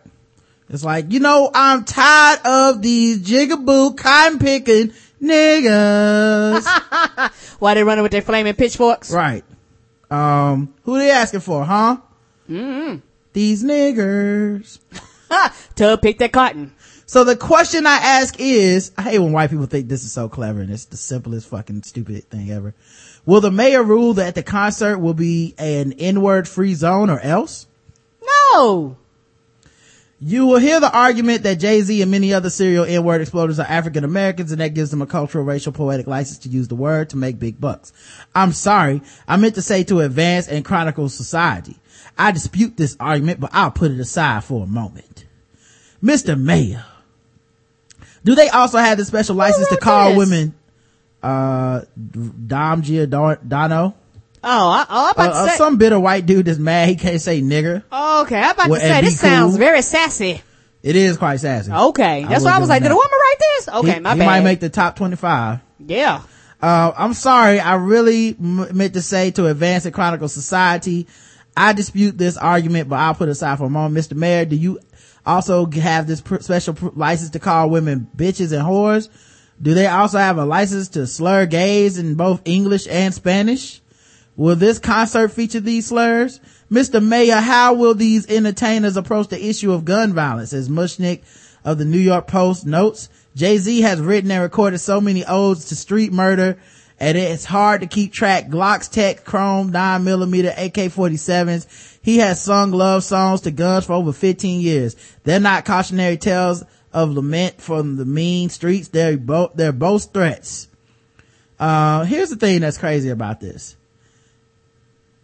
Speaker 2: It's like, you know, I'm tired of these jigaboo cotton picking niggas.
Speaker 3: Why they running with their flaming pitchforks?
Speaker 2: right. Um, who they asking for, huh?
Speaker 3: Mm-hmm.
Speaker 2: These niggers.
Speaker 3: To pick that cotton.
Speaker 2: So the question I ask is, I hate when white people think this is so clever and it's the simplest fucking stupid thing ever. Will the mayor rule that the concert will be an N-word free zone or else?
Speaker 3: No.
Speaker 2: You will hear the argument that Jay-Z and many other serial N-word exploders are African Americans and that gives them a cultural, racial, poetic license to use the word to make big bucks. I'm sorry. I meant to say to advance and chronicle society. I dispute this argument, but I'll put it aside for a moment. Mr. Mayor, Do they also have the special license to call
Speaker 3: this?
Speaker 2: women, uh, Dom Giordano?
Speaker 3: Oh, I, oh, I'm
Speaker 2: Uh,
Speaker 3: about
Speaker 2: uh,
Speaker 3: to say.
Speaker 2: some bitter white dude that's mad he can't say nigger.
Speaker 3: oh, okay, I'm about
Speaker 2: Well,
Speaker 3: to say this
Speaker 2: cool.
Speaker 3: sounds very sassy.
Speaker 2: It is quite sassy.
Speaker 3: Okay, that's why I was like, did a woman write this? Okay,
Speaker 2: he,
Speaker 3: my
Speaker 2: he
Speaker 3: bad.
Speaker 2: might make the top 25.
Speaker 3: yeah.
Speaker 2: Uh, I'm sorry. I really m- meant to say to advance the Chronicle Society. I dispute this argument, but I'll put aside for a moment. Mr. Mayor, do you also have this pr- special pr- license to call women bitches and whores? Do they also have a license to slur gays in both English and Spanish? Will this concert feature these slurs? Mr. Mayor, how will these entertainers approach the issue of gun violence? As Mushnick of the New York Post notes, Jay-Z has written and recorded so many odes to street murder and it's hard to keep track. Glocks, Tech, Chrome, 9mm, AK-47s. He has sung love songs to guns for over 15 years. They're not cautionary tales of lament from the mean streets. They're both, they're both threats. Uh, here's the thing that's crazy about this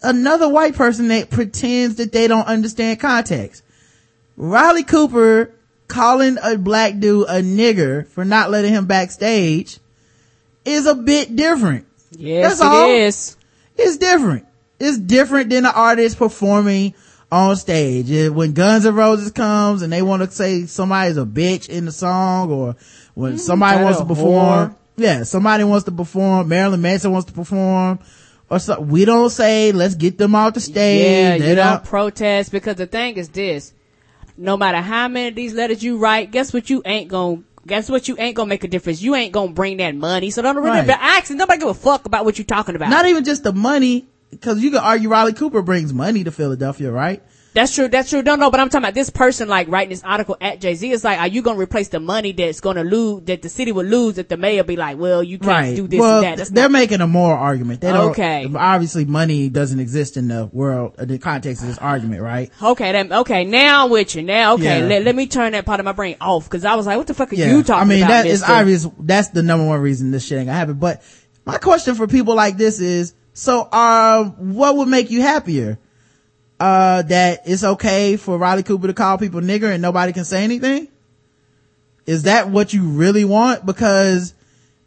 Speaker 2: another white person that pretends that they don't understand context. Riley Cooper calling a black dude a nigger for not letting him backstage is a bit different.
Speaker 3: Yes,
Speaker 2: That's all.
Speaker 3: it is.
Speaker 2: It's different. It's different than an artist performing on stage. When Guns N' Roses comes and they want to say somebody's a bitch in the song or when mm,
Speaker 3: somebody
Speaker 2: wants to perform.
Speaker 3: whore.
Speaker 2: Yeah, somebody wants to perform. Marilyn Manson wants to perform or so. We don't say, let's get them off the stage.
Speaker 3: Yeah,
Speaker 2: They
Speaker 3: you
Speaker 2: don't-
Speaker 3: don't protest because the thing is this. No matter how many of these letters you write, guess what you ain't gonna, guess what you ain't gonna make a difference. You ain't gonna bring that money. So don't really,
Speaker 2: Right.
Speaker 3: but nobody give a fuck about what you're talking about.
Speaker 2: Not even just the money, cause you could argue Riley Cooper brings money to Philadelphia, right?
Speaker 3: That's true. That's true. No, no, but I'm talking about this person like writing this article at Jay Z. It's like, are you gonna replace the money that's gonna lose, that the city would lose if the mayor be like, well, you can't
Speaker 2: right.
Speaker 3: do this
Speaker 2: well,
Speaker 3: and that. That's
Speaker 2: they're
Speaker 3: not,
Speaker 2: making a moral argument. They don't,
Speaker 3: Okay.
Speaker 2: Obviously, money doesn't exist in the world, the context of this argument, right?
Speaker 3: okay, then, okay, now I'm with you. Now, okay,
Speaker 2: Yeah.
Speaker 3: let, let me turn that part of my brain off because I was like, what the fuck are
Speaker 2: Yeah.
Speaker 3: you talking about?
Speaker 2: I mean,
Speaker 3: about?
Speaker 2: that is obvious. That's the number one reason this shit ain't gonna happen. But my question for people like this is, so, uh, what would make you happier? Uh, that it's okay for Riley Cooper to call people nigger and nobody can say anything? Is that what you really want? Because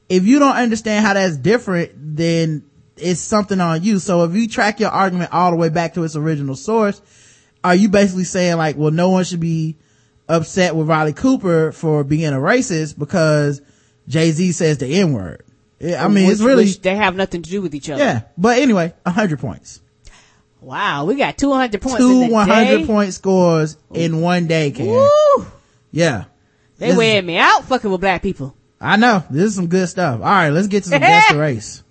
Speaker 2: if you don't understand how that's different, then it's something on you. So if you track your argument all the way back to its original source, are you basically saying like, well, no one should be upset with Riley Cooper for being a racist because Jay-Z says the N word? I mean,
Speaker 3: Which-
Speaker 2: it's really,
Speaker 3: they have nothing to do with each other.
Speaker 2: yeah. But anyway, a hundred points.
Speaker 3: Wow, we got 200 points
Speaker 2: Two
Speaker 3: in
Speaker 2: 100
Speaker 3: day.
Speaker 2: point scores in one day, Karen.
Speaker 3: Woo!
Speaker 2: Yeah.
Speaker 3: They
Speaker 2: This-
Speaker 3: wearing me out fucking with black people.
Speaker 2: I know. This is some good stuff. All right, let's get to some guess the race.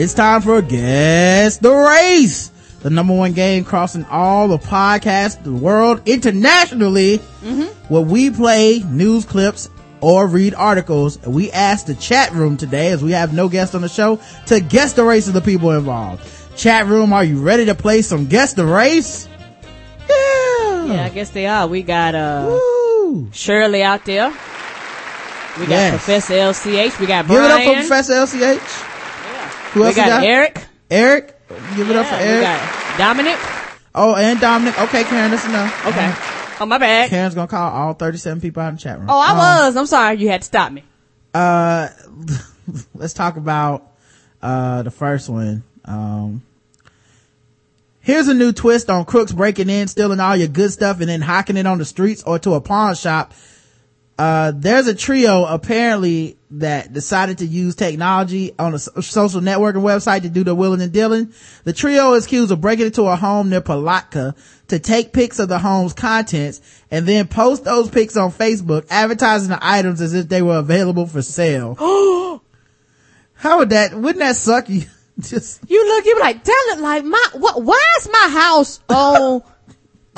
Speaker 2: It's time for Guess the Race. The number one game crossing all the podcasts, the world internationally where we play news clips or read articles. We asked the chat room today, as we have no guest on the show, to guess the race of the people involved. Chat room, are you ready to play some guess the race? Yeah.
Speaker 3: Yeah, I guess they are. We got, uh,
Speaker 2: Woo.
Speaker 3: Shirley out there. We got
Speaker 2: Yes.
Speaker 3: Professor LCH. We got Brian.
Speaker 2: Give it up for Professor LCH. Who
Speaker 3: we
Speaker 2: else we
Speaker 3: got
Speaker 2: got?
Speaker 3: Eric.
Speaker 2: Eric. Give it up for
Speaker 3: Yeah, we
Speaker 2: Eric.
Speaker 3: got Dominic.
Speaker 2: Oh, and Dominic. Okay, Karen, that's enough.
Speaker 3: Okay. Oh, my bad.
Speaker 2: Karen's gonna call all 37 people out in the chat room.
Speaker 3: Oh, I
Speaker 2: Um,
Speaker 3: was. I'm sorry. You had to stop me.
Speaker 2: uh let's talk about uh the first one um here's a new twist on crooks breaking in stealing all your good stuff and then hocking it on the streets or to a pawn shop uh there's a trio apparently that decided to use technology on a social networking website to do the willing and dealing the trio is accused of breaking into a home near palatka to take pics of the home's contents and then post those pics on facebook advertising the items as if they were available for sale. How would that wouldn't that suck you? Just
Speaker 3: You look, you be like, tell it like my, what, why is my house on,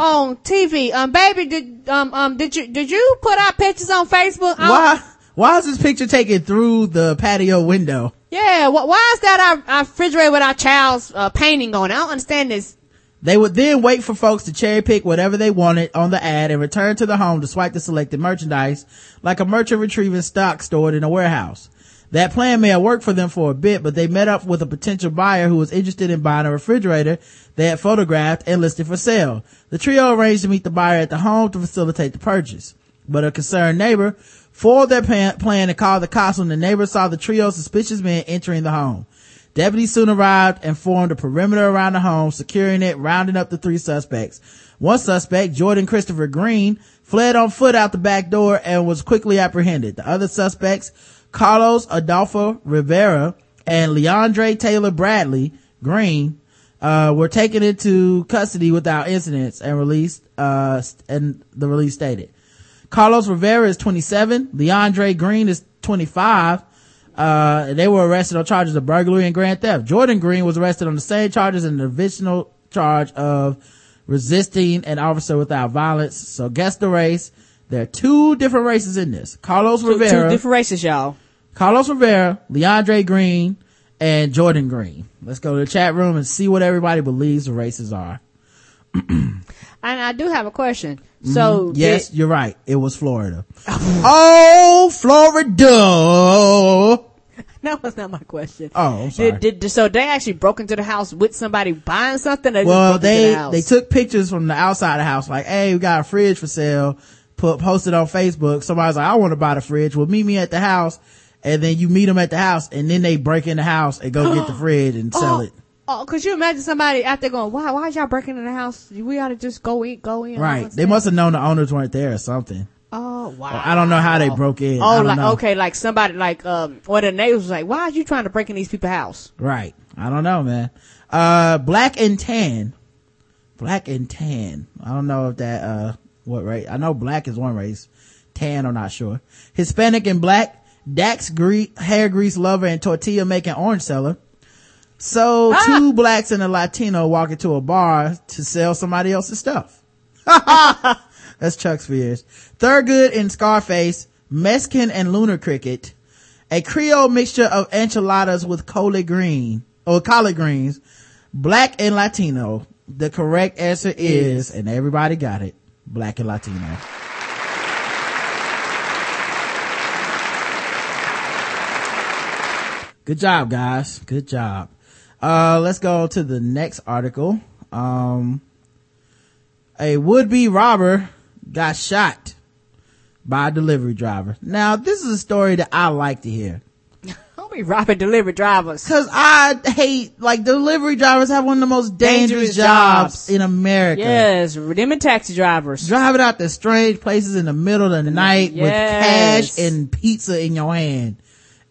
Speaker 3: on TV? Um, baby, did, um, um, did you, did you put out pictures on Facebook? Um,
Speaker 2: why why is this picture taken through the patio window
Speaker 3: Yeah, wh- why is that our, our refrigerator with our child's, uh, painting on? I don't understand this.
Speaker 2: They would then wait for folks to cherry pick whatever they wanted on the ad and return to the home to swipe the selected merchandise like a merchant retrieving stock stored in a warehouse. That plan may have worked for them for a bit, but they met up with a potential buyer who was interested in buying a refrigerator they had photographed and listed for sale. The trio arranged to meet the buyer at the home to facilitate the purchase. But a concerned neighbor foiled their plan, plan and called the cops when the neighbor saw the trio suspicious men entering the home. Deputies soon arrived and formed a perimeter around the home, securing it, rounding up the three suspects. One suspect, Jordan Christopher Green, fled on foot out the back door and was quickly apprehended. The other suspects, Carlos Adolfo Rivera and Leandre Taylor Bradley Green, uh, were taken into custody without incidents and released, uh, and the release stated. Carlos Rivera is 27. Leandre Green is 25. Uh, they were arrested on charges of burglary and grand theft. Jordan Green was arrested on the same charges and an additional charge of resisting an officer without violence. So guess the race. There are two different races in this. Carlos
Speaker 3: Two,
Speaker 2: Rivera.
Speaker 3: two different races, y'all.
Speaker 2: Carlos Rivera, Leandre Green, and Jordan Green. Let's go to the chat room and see what everybody believes the races are.
Speaker 3: And I do have a question. So
Speaker 2: Mm-hmm. Yes,
Speaker 3: did-
Speaker 2: you're right. It was Florida. oh, Florida.
Speaker 3: that was not my question.
Speaker 2: Oh, I'm sorry.
Speaker 3: Did, did, so they actually broke into the house with somebody buying something? Or
Speaker 2: well,
Speaker 3: just
Speaker 2: they,
Speaker 3: the house?
Speaker 2: they took pictures from the outside of the house, like, hey, we got a fridge for sale, put, posted on Facebook. Somebody's like, I want to buy the fridge. Well, meet me at the house. And then you meet them at the house and then they break in the house and go get the fridge and sell
Speaker 3: oh,
Speaker 2: it.
Speaker 3: Oh, could you imagine somebody out there going, "Why? Why is y'all breaking in the house? We ought to just go in, go in."
Speaker 2: Right. They must have known the owners weren't there or something.
Speaker 3: Oh wow.
Speaker 2: I don't know how they broke in.
Speaker 3: Oh, like
Speaker 2: know.
Speaker 3: okay, like somebody like um, one of the neighbors was like, "Why are you trying to break in these people's house?"
Speaker 2: Right. I don't know, man. Uh, black and tan. Black and tan. I don't know if that, uh, what race. I know black is one race. Tan, I'm not sure. Hispanic and black. Dax gre- hair grease lover and tortilla making orange seller. So
Speaker 3: Ah!
Speaker 2: two blacks and a Latino walk into a bar to sell somebody else's stuff. That's Chuck Spears. Thurgood and Scarface, Mexican and Lunar Cricket, a Creole mixture of enchiladas with collard green, or collard greens, black and Latino. The correct answer is, and everybody got it, black and Latino. Good job, guys. Good job. Uh, let's go to the next article. Um, a would-be robber got shot by a delivery driver. Now, this is a story that I like to hear.
Speaker 3: Don't be robbing delivery drivers.
Speaker 2: Cause I hate, like, delivery drivers have one of the most dangerous,
Speaker 3: Dangerous
Speaker 2: jobs,
Speaker 3: jobs.
Speaker 2: in America.
Speaker 3: Yes, them and taxi drivers.
Speaker 2: Driving out to strange places in the middle of the night with cash and pizza in your hand.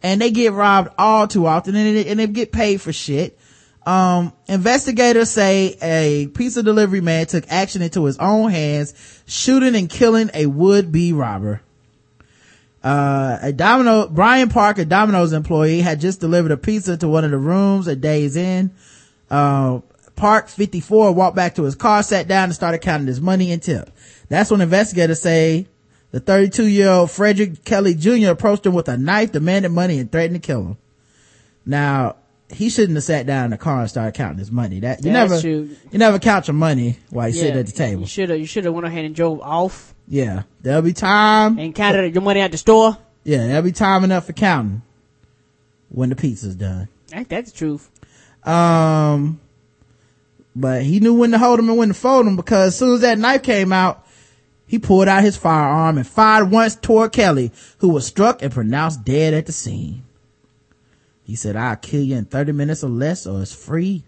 Speaker 2: And they get robbed all too often and they, and they get paid for shit. Um, investigators say a pizza delivery man took action into his own hands, shooting and killing a would-be robber. Uh, a Domino, Brian Park, a Domino's employee, had just delivered a pizza to one of the rooms at Days Inn. Uh, Park, 54, walked back to his car, sat down and started counting his money and tip. That's when investigators say the 32 year old Frederick Kelly Jr. approached him with a knife, demanded money and threatened to kill him. Now, he shouldn't have sat down in the car and started counting his money. That, you
Speaker 3: That's
Speaker 2: never,
Speaker 3: true.
Speaker 2: you never count your money while you sit at the table.
Speaker 3: You should have. You should have went ahead and drove off
Speaker 2: Yeah. There'll be time.
Speaker 3: and counted your money at the store.
Speaker 2: Yeah, there'll be time enough for counting when the pizza's done.
Speaker 3: Ain't that the truth?
Speaker 2: Um, but he knew when to hold him and when to fold him because as soon as that knife came out, he pulled out his firearm and fired once toward Kelly, who was struck and pronounced dead at the scene. He said, I'll kill you in 30 minutes or less or it's free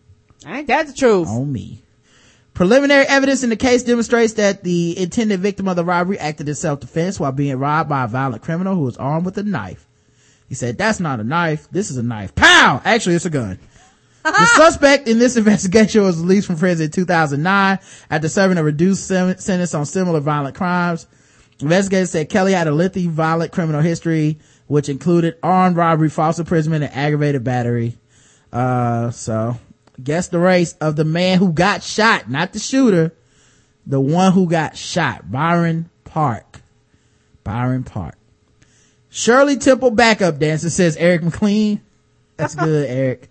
Speaker 3: Ain't that the truth?
Speaker 2: on me. Preliminary evidence in the case demonstrates that the intended victim of the robbery acted in self-defense while being robbed by a violent criminal who was armed with a knife. He said, that's not a knife. This is a knife. Pow! Actually, it's a gun. the suspect in this investigation was released from prison in 2009 after serving a reduced sen- sentence on similar violent crimes. Investigators said Kelly had a lengthy violent criminal history, which included armed robbery, false imprisonment, and aggravated battery. Uh, so guess the race of the man who got shot, not the shooter, the one who got shot, Byron Park. Byron Park. Shirley Temple backup dancer says Eric McLean. That's good, Eric.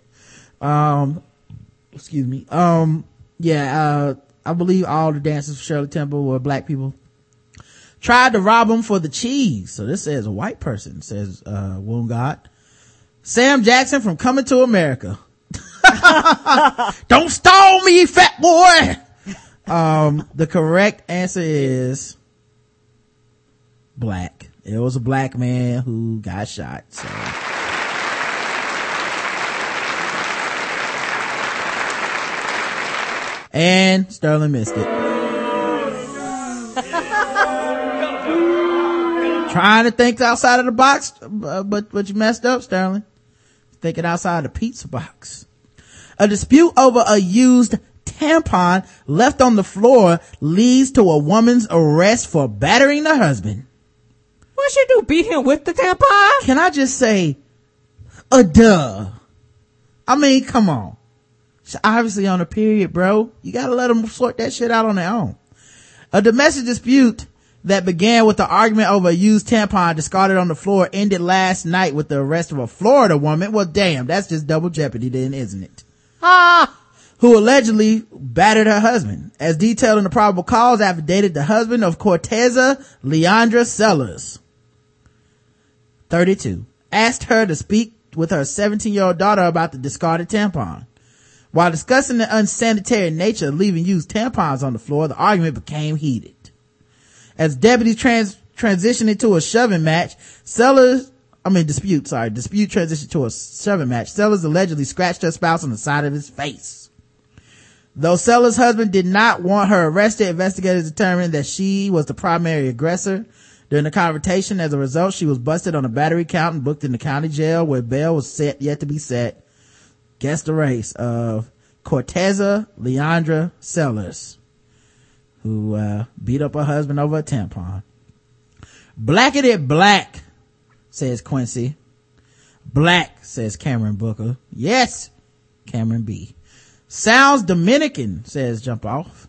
Speaker 2: Um, excuse me. Um, Yeah, uh, I believe all the dancers for Shirley Temple were black people. Tried to rob him for the cheese. So this says a white person, says, uh, Wound God. Sam Jackson from Coming to America. Don't stall me, fat boy! Um, the correct answer is black. It was a black man who got shot, so. And Sterling missed it. Trying to think outside of the box, uh, but, but you messed up, Sterling. Thinking outside the pizza box. A dispute over a used tampon left on the floor leads to a woman's arrest for battering the husband.
Speaker 3: What she do? Beat him with the tampon?
Speaker 2: Can I just say, a duh. I mean, come on. She's obviously on a period, bro. You gotta let them sort that shit out on their own. A domestic dispute that began with the argument over a used tampon discarded on the floor ended last night with the arrest of a Florida woman. Well, damn, that's just double jeopardy then, isn't it?
Speaker 3: Ah!
Speaker 2: Who allegedly battered her husband. As detailed in the probable cause affidavit, the husband of Corteza Leandra Sellers, 32, asked her to speak with her 17 year old daughter about the discarded tampon. While discussing the unsanitary nature of leaving used tampons on the floor, the argument became heated. As deputies trans- transitioned into a shoving match, Sellers, I mean dispute, sorry, dispute transitioned to a seven match. Sellers allegedly scratched her spouse on the side of his face. Though Sellers' husband did not want her arrested, investigators determined that she was the primary aggressor. During the confrontation, as a result, she was busted on a battery count and booked in the county jail where bail was set yet to be set. Guess the race of Corteza Leandra Sellers, who uh, beat up her husband over a tampon. Blacked it black, says Quincy. Black, says Cameron Booker. Yes, Cameron B. Sounds Dominican, says Jump Off.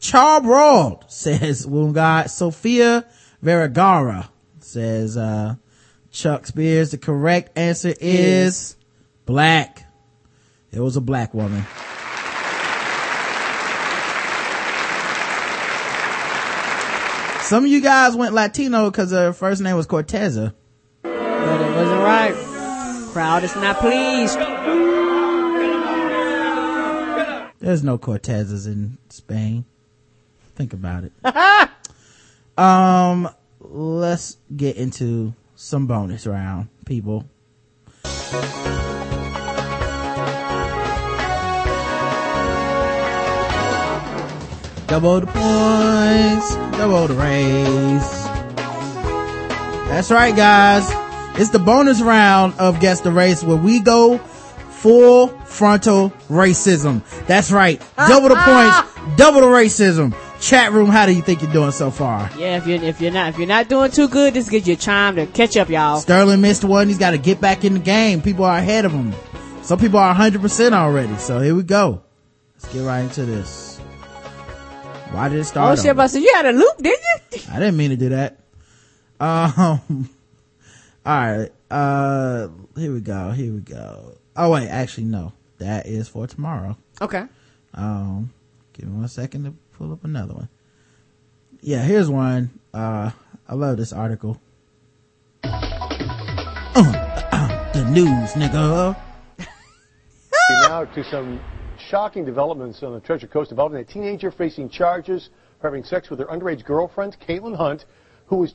Speaker 2: Charbroiled, says Wound God. Sofia Vergara, says uh, Chuck Spears. The correct answer is black. It was a black woman. Some of you guys went Latino because her first name was Corteza.
Speaker 3: Right. Crowd is not pleased.
Speaker 2: There's no Cortezes in Spain. Think about it. um, let's get into some bonus round, people. Double the points, double the race. That's right, guys. It's the bonus round of Guess the Race where we go full frontal racism. That's right. Double the points, double the racism. Chat room, how do you think you're doing so far?
Speaker 3: Yeah, if you're if you're not if you're not doing too good, this gives you a time to catch up, y'all.
Speaker 2: Sterling missed one. He's got to get back in the game. People are ahead of him. Some people are 100% already. So here we go. Let's get right into this. Why did it start?
Speaker 3: Oh
Speaker 2: shit,
Speaker 3: but so you had a loop, didn't you?
Speaker 2: I didn't mean to do that. Um, all right. Uh, here we go. Here we go. Oh wait, actually no. That is for tomorrow.
Speaker 3: Okay.
Speaker 2: Um, give me one second to pull up another one. Yeah, here's one. Uh, I love this article. Uh, uh, the news, nigga.
Speaker 6: now to some shocking developments on the Treasure Coast involving a teenager facing charges for having sex with her underage girlfriend, Kaitlyn Hunt, who was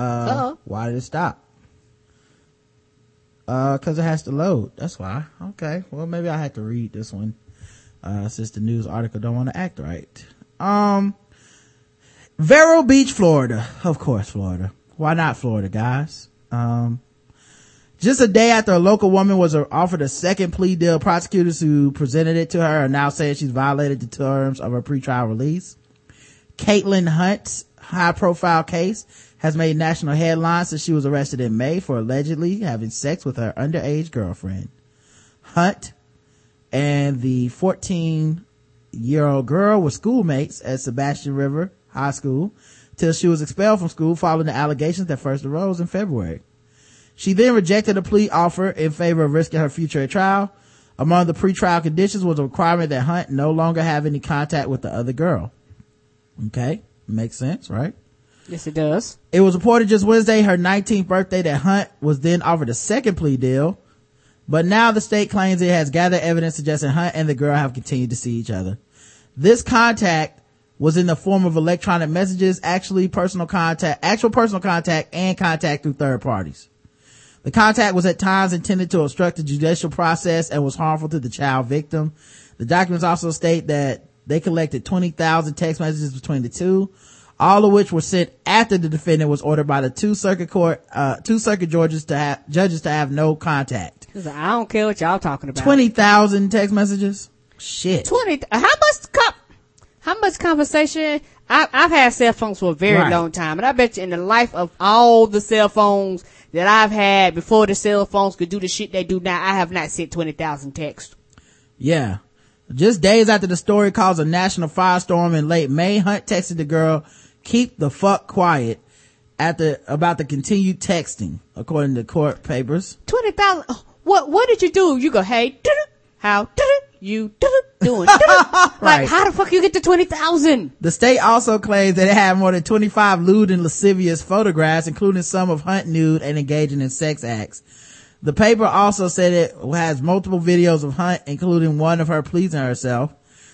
Speaker 2: Uh, why did it stop? Uh, cause it has to load. That's why. Okay. Well, maybe I had to read this one, uh, since the news article don't want to act right. Um, Vero Beach, Florida. Of course, Florida. Why not Florida, guys? Um, just a day after a local woman was offered a second plea deal, prosecutors who presented it to her are now saying she's violated the terms of her pretrial release. Kaitlyn Hunt's high profile case has made national headlines since she was arrested in May for allegedly having sex with her underage girlfriend. Hunt and the 14 year old girl were schoolmates at Sebastian River High School till she was expelled from school following the allegations that first arose in February. She then rejected a plea offer in favor of risking her future at trial. Among the pretrial conditions was a requirement that Hunt no longer have any contact with the other girl. Okay. Makes sense, right?
Speaker 3: Yes, it does.
Speaker 2: It was reported just Wednesday, her 19th birthday, that Hunt was then offered a second plea deal. But now the state claims it has gathered evidence suggesting Hunt and the girl have continued to see each other. This contact was in the form of electronic messages, actually personal contact, actual personal contact and contact through third parties. The contact was at times intended to obstruct the judicial process and was harmful to the child victim. The documents also state that they collected 20,000 text messages between the two, all of which were sent after the defendant was ordered by the two circuit court, uh, two circuit judges to have, judges to have no contact.
Speaker 3: I don't care what y'all talking about.
Speaker 2: 20,000 text messages? Shit.
Speaker 3: 20 how much co- how much conversation I, i've had cell phones for a very
Speaker 2: Right.
Speaker 3: long time and i bet you in the life of all the cell phones that i've had before the cell phones could do the shit they do now i have not sent 20,000 texts
Speaker 2: Yeah. Just days after the story caused a national firestorm in late May, Hunt texted the girl, keep the fuck quiet at the, about the continued texting, according to court papers.
Speaker 3: 20,000 oh, what what did you do you go hey how you doing.
Speaker 2: Right.
Speaker 3: like how the fuck you get to 20,000
Speaker 2: The state also claims that it had more than 25 lewd and lascivious photographs, including some of Hunt nude and engaging in sex acts. The paper also said it has multiple videos of Hunt, including one of her pleasing herself.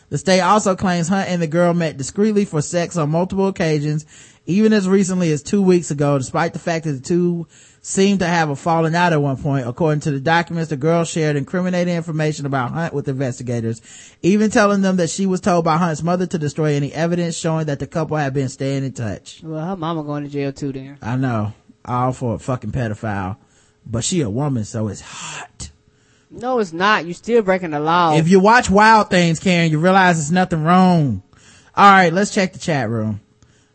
Speaker 2: The state also claims Hunt and the girl met discreetly for sex on multiple occasions, even as recently as two weeks ago, despite the fact that the two seemed to have a falling out at one point. According to the documents, the girl shared incriminating information about Hunt with investigators, even telling them that she was told by Hunt's mother to destroy any evidence showing that the couple had been staying in touch.
Speaker 3: well her mama going to jail too then
Speaker 2: I know, all for a fucking pedophile, but she a woman, so it's hot.
Speaker 3: No it's not You're still breaking the law
Speaker 2: If you watch Wild Things, Karen, you realize there's nothing wrong. All right, let's check the chat room.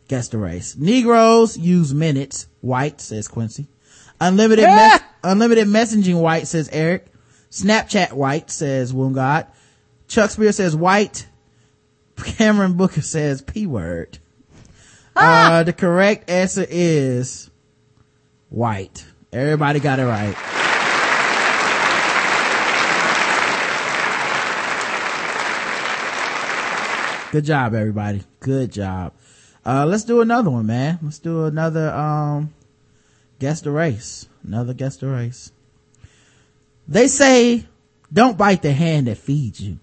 Speaker 2: Guess the race. Negroes use minutes. White says Quincy. Unlimited, mes- unlimited messaging white says Eric. Snapchat white says Woongod. Chuck Spear says white. Cameron Booker says P word. Uh, the correct answer is white. Everybody got it right. Good job, everybody. Good job. Uh, let's do another one, man. Let's do another, um, guess the race. Another guess the race. They say, don't bite the hand that feeds you.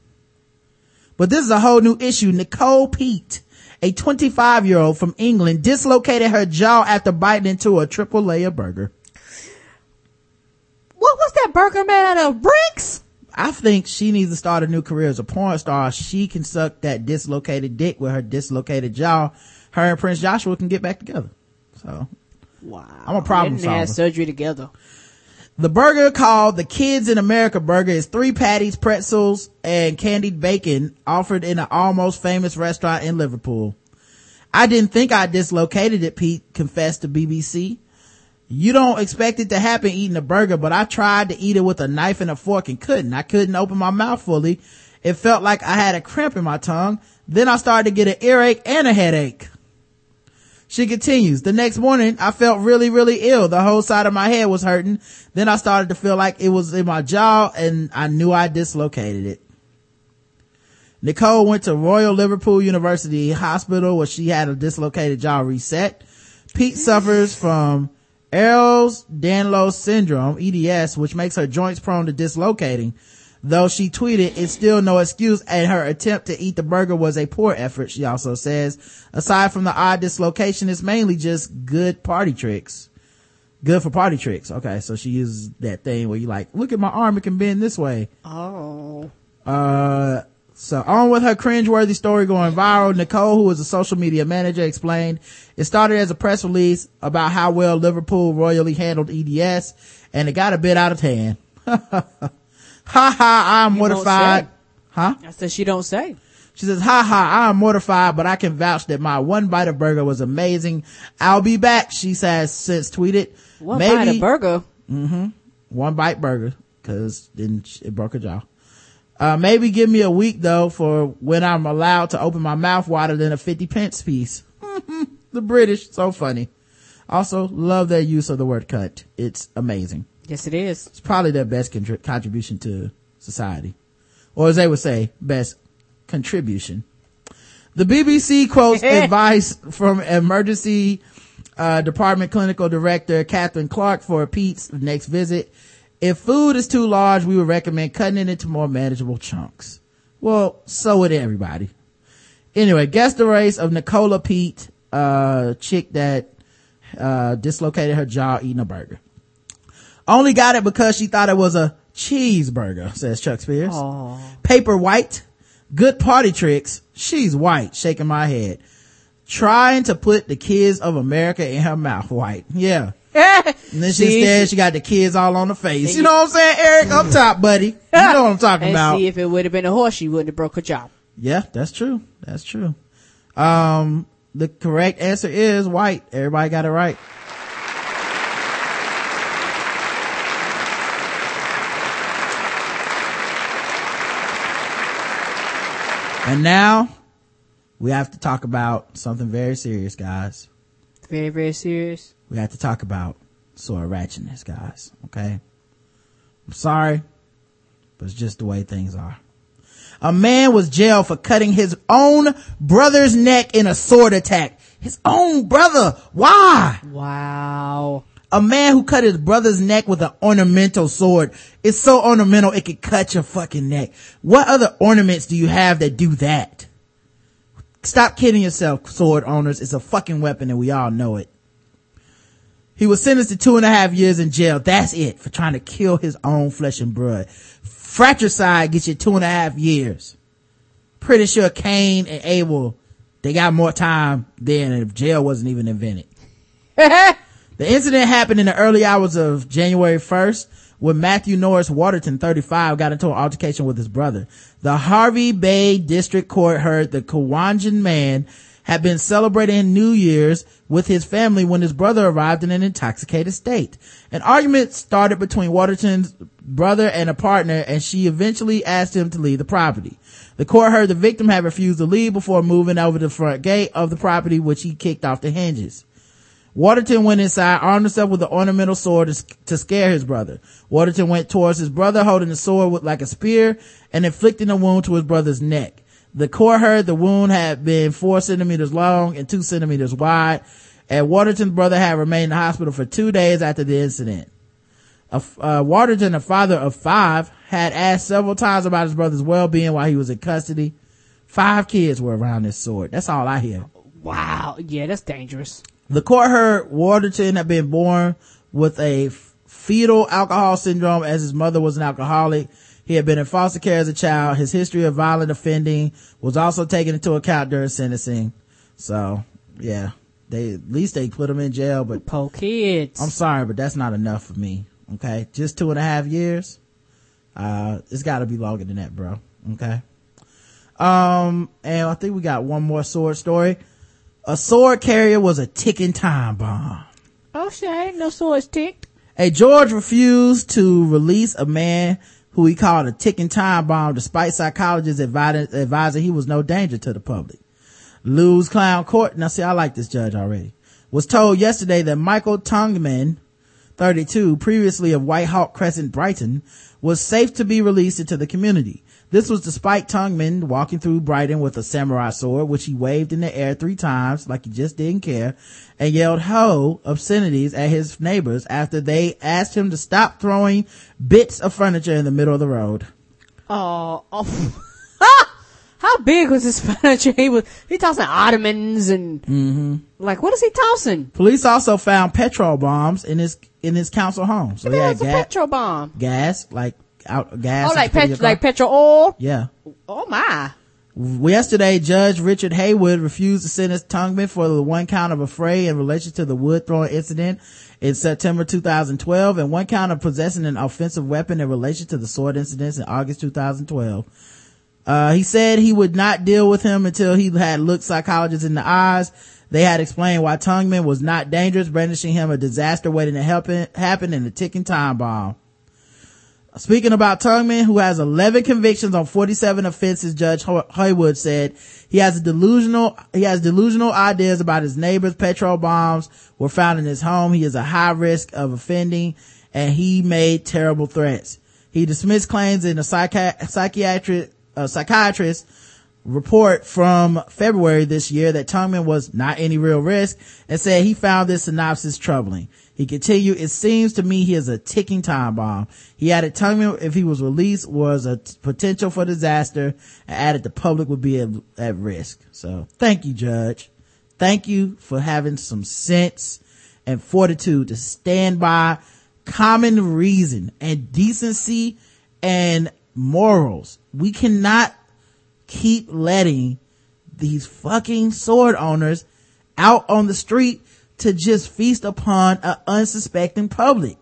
Speaker 2: But this is a whole new issue. Nicole Pete, a 25 year old from England, dislocated her jaw after biting into a triple layer burger.
Speaker 3: what was that burger made out of bricks
Speaker 2: I think she needs to start a new career as a porn star. She can suck that dislocated dick with her dislocated jaw. Her and Prince Yahshua can get back together. So
Speaker 3: wow
Speaker 2: I'm a problem
Speaker 3: They didn't have surgery together
Speaker 2: the burger called the Kids in America burger is three patties, pretzels, and candied bacon offered in an almost famous restaurant in Liverpool. I didn't think I dislocated it, Pete confessed to BBC. You don't expect it to happen eating a burger, but I tried to eat it with a knife and a fork and couldn't. I couldn't open my mouth fully. It felt like I had a cramp in my tongue. Then I started to get an earache and a headache. She continues, the next morning I felt really, really ill. The whole side of my head was hurting. Then I started to feel like it was in my jaw and I knew I dislocated it. Nicole went to Royal Liverpool University Hospital where she had a dislocated jaw reset. Pete suffers from Ehlers-Danlos syndrome, EDS, which makes her joints prone to dislocating. Though she tweeted, it's still no excuse and her attempt to eat the burger was a poor effort, she also says. Aside from the odd dislocation, it's mainly just good party tricks. Good for party tricks. Okay, so she uses that thing where you like, look at my arm, it can bend this way.
Speaker 3: oh
Speaker 2: Uh, so on with her cringeworthy story going viral. Nicole, who was a social media manager, explained it started as a press release about how well Liverpool royally handled EDS and it got a bit out of hand. ha ha, I'm
Speaker 3: You
Speaker 2: mortified. Huh?
Speaker 3: I said she don't say.
Speaker 2: She says, ha ha, I'm mortified, but I can vouch that my one bite of burger was amazing. I'll be back, she says since tweeted.
Speaker 3: What bite of burger? Mm-hmm.
Speaker 2: one bite burger because then it broke her jaw. Uh, maybe give me a week though for when I'm allowed to open my mouth wider than a 50 pence piece. the British, so funny. Also, love their use of the word cunt. It's amazing.
Speaker 3: Yes, it is.
Speaker 2: It's probably their best contri- contribution to society. Or as they would say, best contribution. The BBC quotes advice from emergency uh, department clinical director Catherine Clark for Pete's next visit. If food is too large, we would recommend cutting it into more manageable chunks. Well, so would everybody. Anyway, guess the race of Nicola Pete, uh, chick that, uh, dislocated her jaw eating a burger. Only got it because she thought it was a cheeseburger, says Chuck Spears.
Speaker 3: Aw.
Speaker 2: Paper white. Good party tricks. She's white, shaking my head. Trying to put the kids of America in her mouth white. Yeah. And then she
Speaker 3: See?
Speaker 2: said she got the kids all on the face. You know what I'm saying, Eric? Up top, buddy. You know what I'm talking
Speaker 3: And
Speaker 2: about.
Speaker 3: see, if it would have been a horse, she wouldn't have broke her jaw.
Speaker 2: Yeah, that's true. That's true. Um, the correct answer is white. Everybody got it right. And now we have to talk about something very serious, guys.
Speaker 3: Very, very serious.
Speaker 2: We have to talk about sword ratchetness, guys. Okay. I'm sorry, but it's just the way things are. A man was jailed for cutting his own brother's neck in a sword attack. His own brother. Why?
Speaker 3: Wow.
Speaker 2: A man who cut his brother's neck with an ornamental sword. It's so ornamental it could cut your fucking neck. What other ornaments do you have that do that? Stop kidding yourself, sword owners. It's a fucking weapon and we all know it. He was sentenced to two and a half years in jail. That's it for trying to kill his own flesh and blood. Fratricide gets you two and a half years. Pretty sure Cain and Abel, they got more time then if jail wasn't even invented. The incident happened in the early hours of January 1st when Matthew Norris Waterton, 35, got into an altercation with his brother. The Hervey Bay District Court heard the Kawungan man had been celebrating New Year's with his family when his brother arrived in an intoxicated state. An argument started between Waterton's brother and a partner and she eventually asked him to leave the property. The court heard the victim had refused to leave before moving over the front gate of the property which he kicked off the hinges. Waterton went inside, armed himself with an ornamental sword to, scare his brother. Waterton went towards his brother holding the sword with, like a spear and inflicting a wound to his brother's neck. The court heard the wound had been four centimeters long and two centimeters wide, and Waterton's brother had remained in the hospital for two days after the incident. A, uh, Waterton, a father of five, had asked several times about his brother's well-being while he was in custody. Five kids were around this sword. That's all I hear.
Speaker 3: Wow. Yeah, that's dangerous.
Speaker 2: The court heard Waterton had been born with a fetal alcohol syndrome as his mother was an alcoholic. He had been in foster care as a child. His history of violent offending was also taken into account during sentencing. So, yeah, they, at least they put him in jail, but
Speaker 3: Po kids.
Speaker 2: I'm sorry, but that's not enough for me. Okay. Just two and a half years. Uh, it's gotta be longer than that, bro. Okay. Um, and I think we got one more sword story. A sword carrier was a ticking time bomb.
Speaker 3: oh shit, no swords ticked.
Speaker 2: A George refused to release a man who he called a ticking time bomb despite psychologists advising, he was no danger to the public. Lewes Clown Court, now see I like this judge already, was told yesterday that Michael Tongman, 32, previously of White Hawk Crescent, Brighton, was safe to be released into the community. This was despite Tungman walking through Brighton with a samurai sword, which he waved in the air three times like he just didn't care, and yelled ho obscenities at his neighbors after they asked him to stop throwing bits of furniture in the middle of the road.
Speaker 3: Oh, oh. How big was this furniture? He was, he tossing ottomans and,
Speaker 2: Mm-hmm.
Speaker 3: like, what is he tossing?
Speaker 2: Police also found petrol bombs in his in his council home. So he had
Speaker 3: That's a
Speaker 2: ga-
Speaker 3: petrol bomb.
Speaker 2: gas, like out gas.
Speaker 3: Oh, like
Speaker 2: you put in your
Speaker 3: pet, like petrol oil?
Speaker 2: yeah.
Speaker 3: Oh my.
Speaker 2: Yesterday, Judge Richard Haywood refused to sentence Tungman for the one count of affray in relation to the wood throwing incident in September 2012 and one count of possessing an offensive weapon in relation to the sword incidents in August 2012. Uh, he said he would not deal with him until he had looked psychologists in the eyes. They had explained why Tungman was not dangerous, brandishing him a disaster waiting to happen, happen in a ticking time bomb. Speaking about Tungman, who has 11 convictions on 47 offenses, Judge Haywood said he has delusional, he has delusional ideas about his neighbors. Petrol bombs were found in his home. He is a high risk of offending and he made terrible threats. He dismissed claims in a psychi- psychiatric, psychiatrist report from February this year that Tungman was not any real risk and said he found this synopsis troubling. He continued, it seems to me he is a ticking time bomb. He added telling me if he was released, was a t- potential for disaster and added the public would be at, at risk. So thank you, Judge. Thank you for having some sense and fortitude to stand by common reason and decency and morals. We cannot keep letting these fucking sword owners out on the street to just feast upon an unsuspecting public.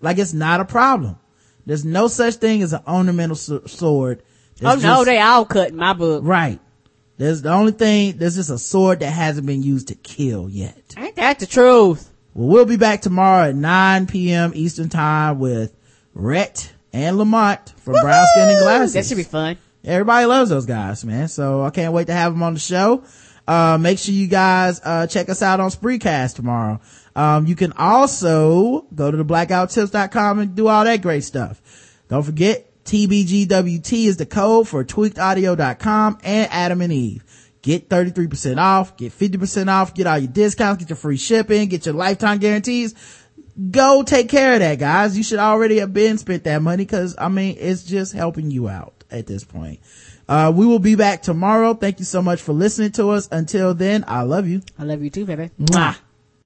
Speaker 2: Like it's not a problem. There's no such thing as an ornamental sword.
Speaker 3: Oh no,
Speaker 2: just-
Speaker 3: they all cut in my book.
Speaker 2: right. There's the only thing, there's just a sword that hasn't been used to kill yet.
Speaker 3: Ain't that the truth?
Speaker 2: Well, we'll be back tomorrow at 9 p.m. Eastern time with Rhett and Lamont from Brown Skin and Glasses.
Speaker 3: That should be fun.
Speaker 2: Everybody loves those guys, man. So I can't wait to have them on the show. Uh, make sure you guys, uh, check us out on Spreecast tomorrow. Um, you can also go to theblackguywhotips.com and do all that great stuff. Don't forget, TBGWT is the code for tweakedaudio.com and Adam and Eve. Get 33% off, get 50% off, get all your discounts, get your free shipping, get your lifetime guarantees. Go take care of that, guys. You should already have been spent that money because, I mean, it's just helping you out at this point. Uh, we will be back tomorrow. Thank you so much for listening to us. Until then, I love you.
Speaker 3: I love you too, baby.
Speaker 2: Mwah.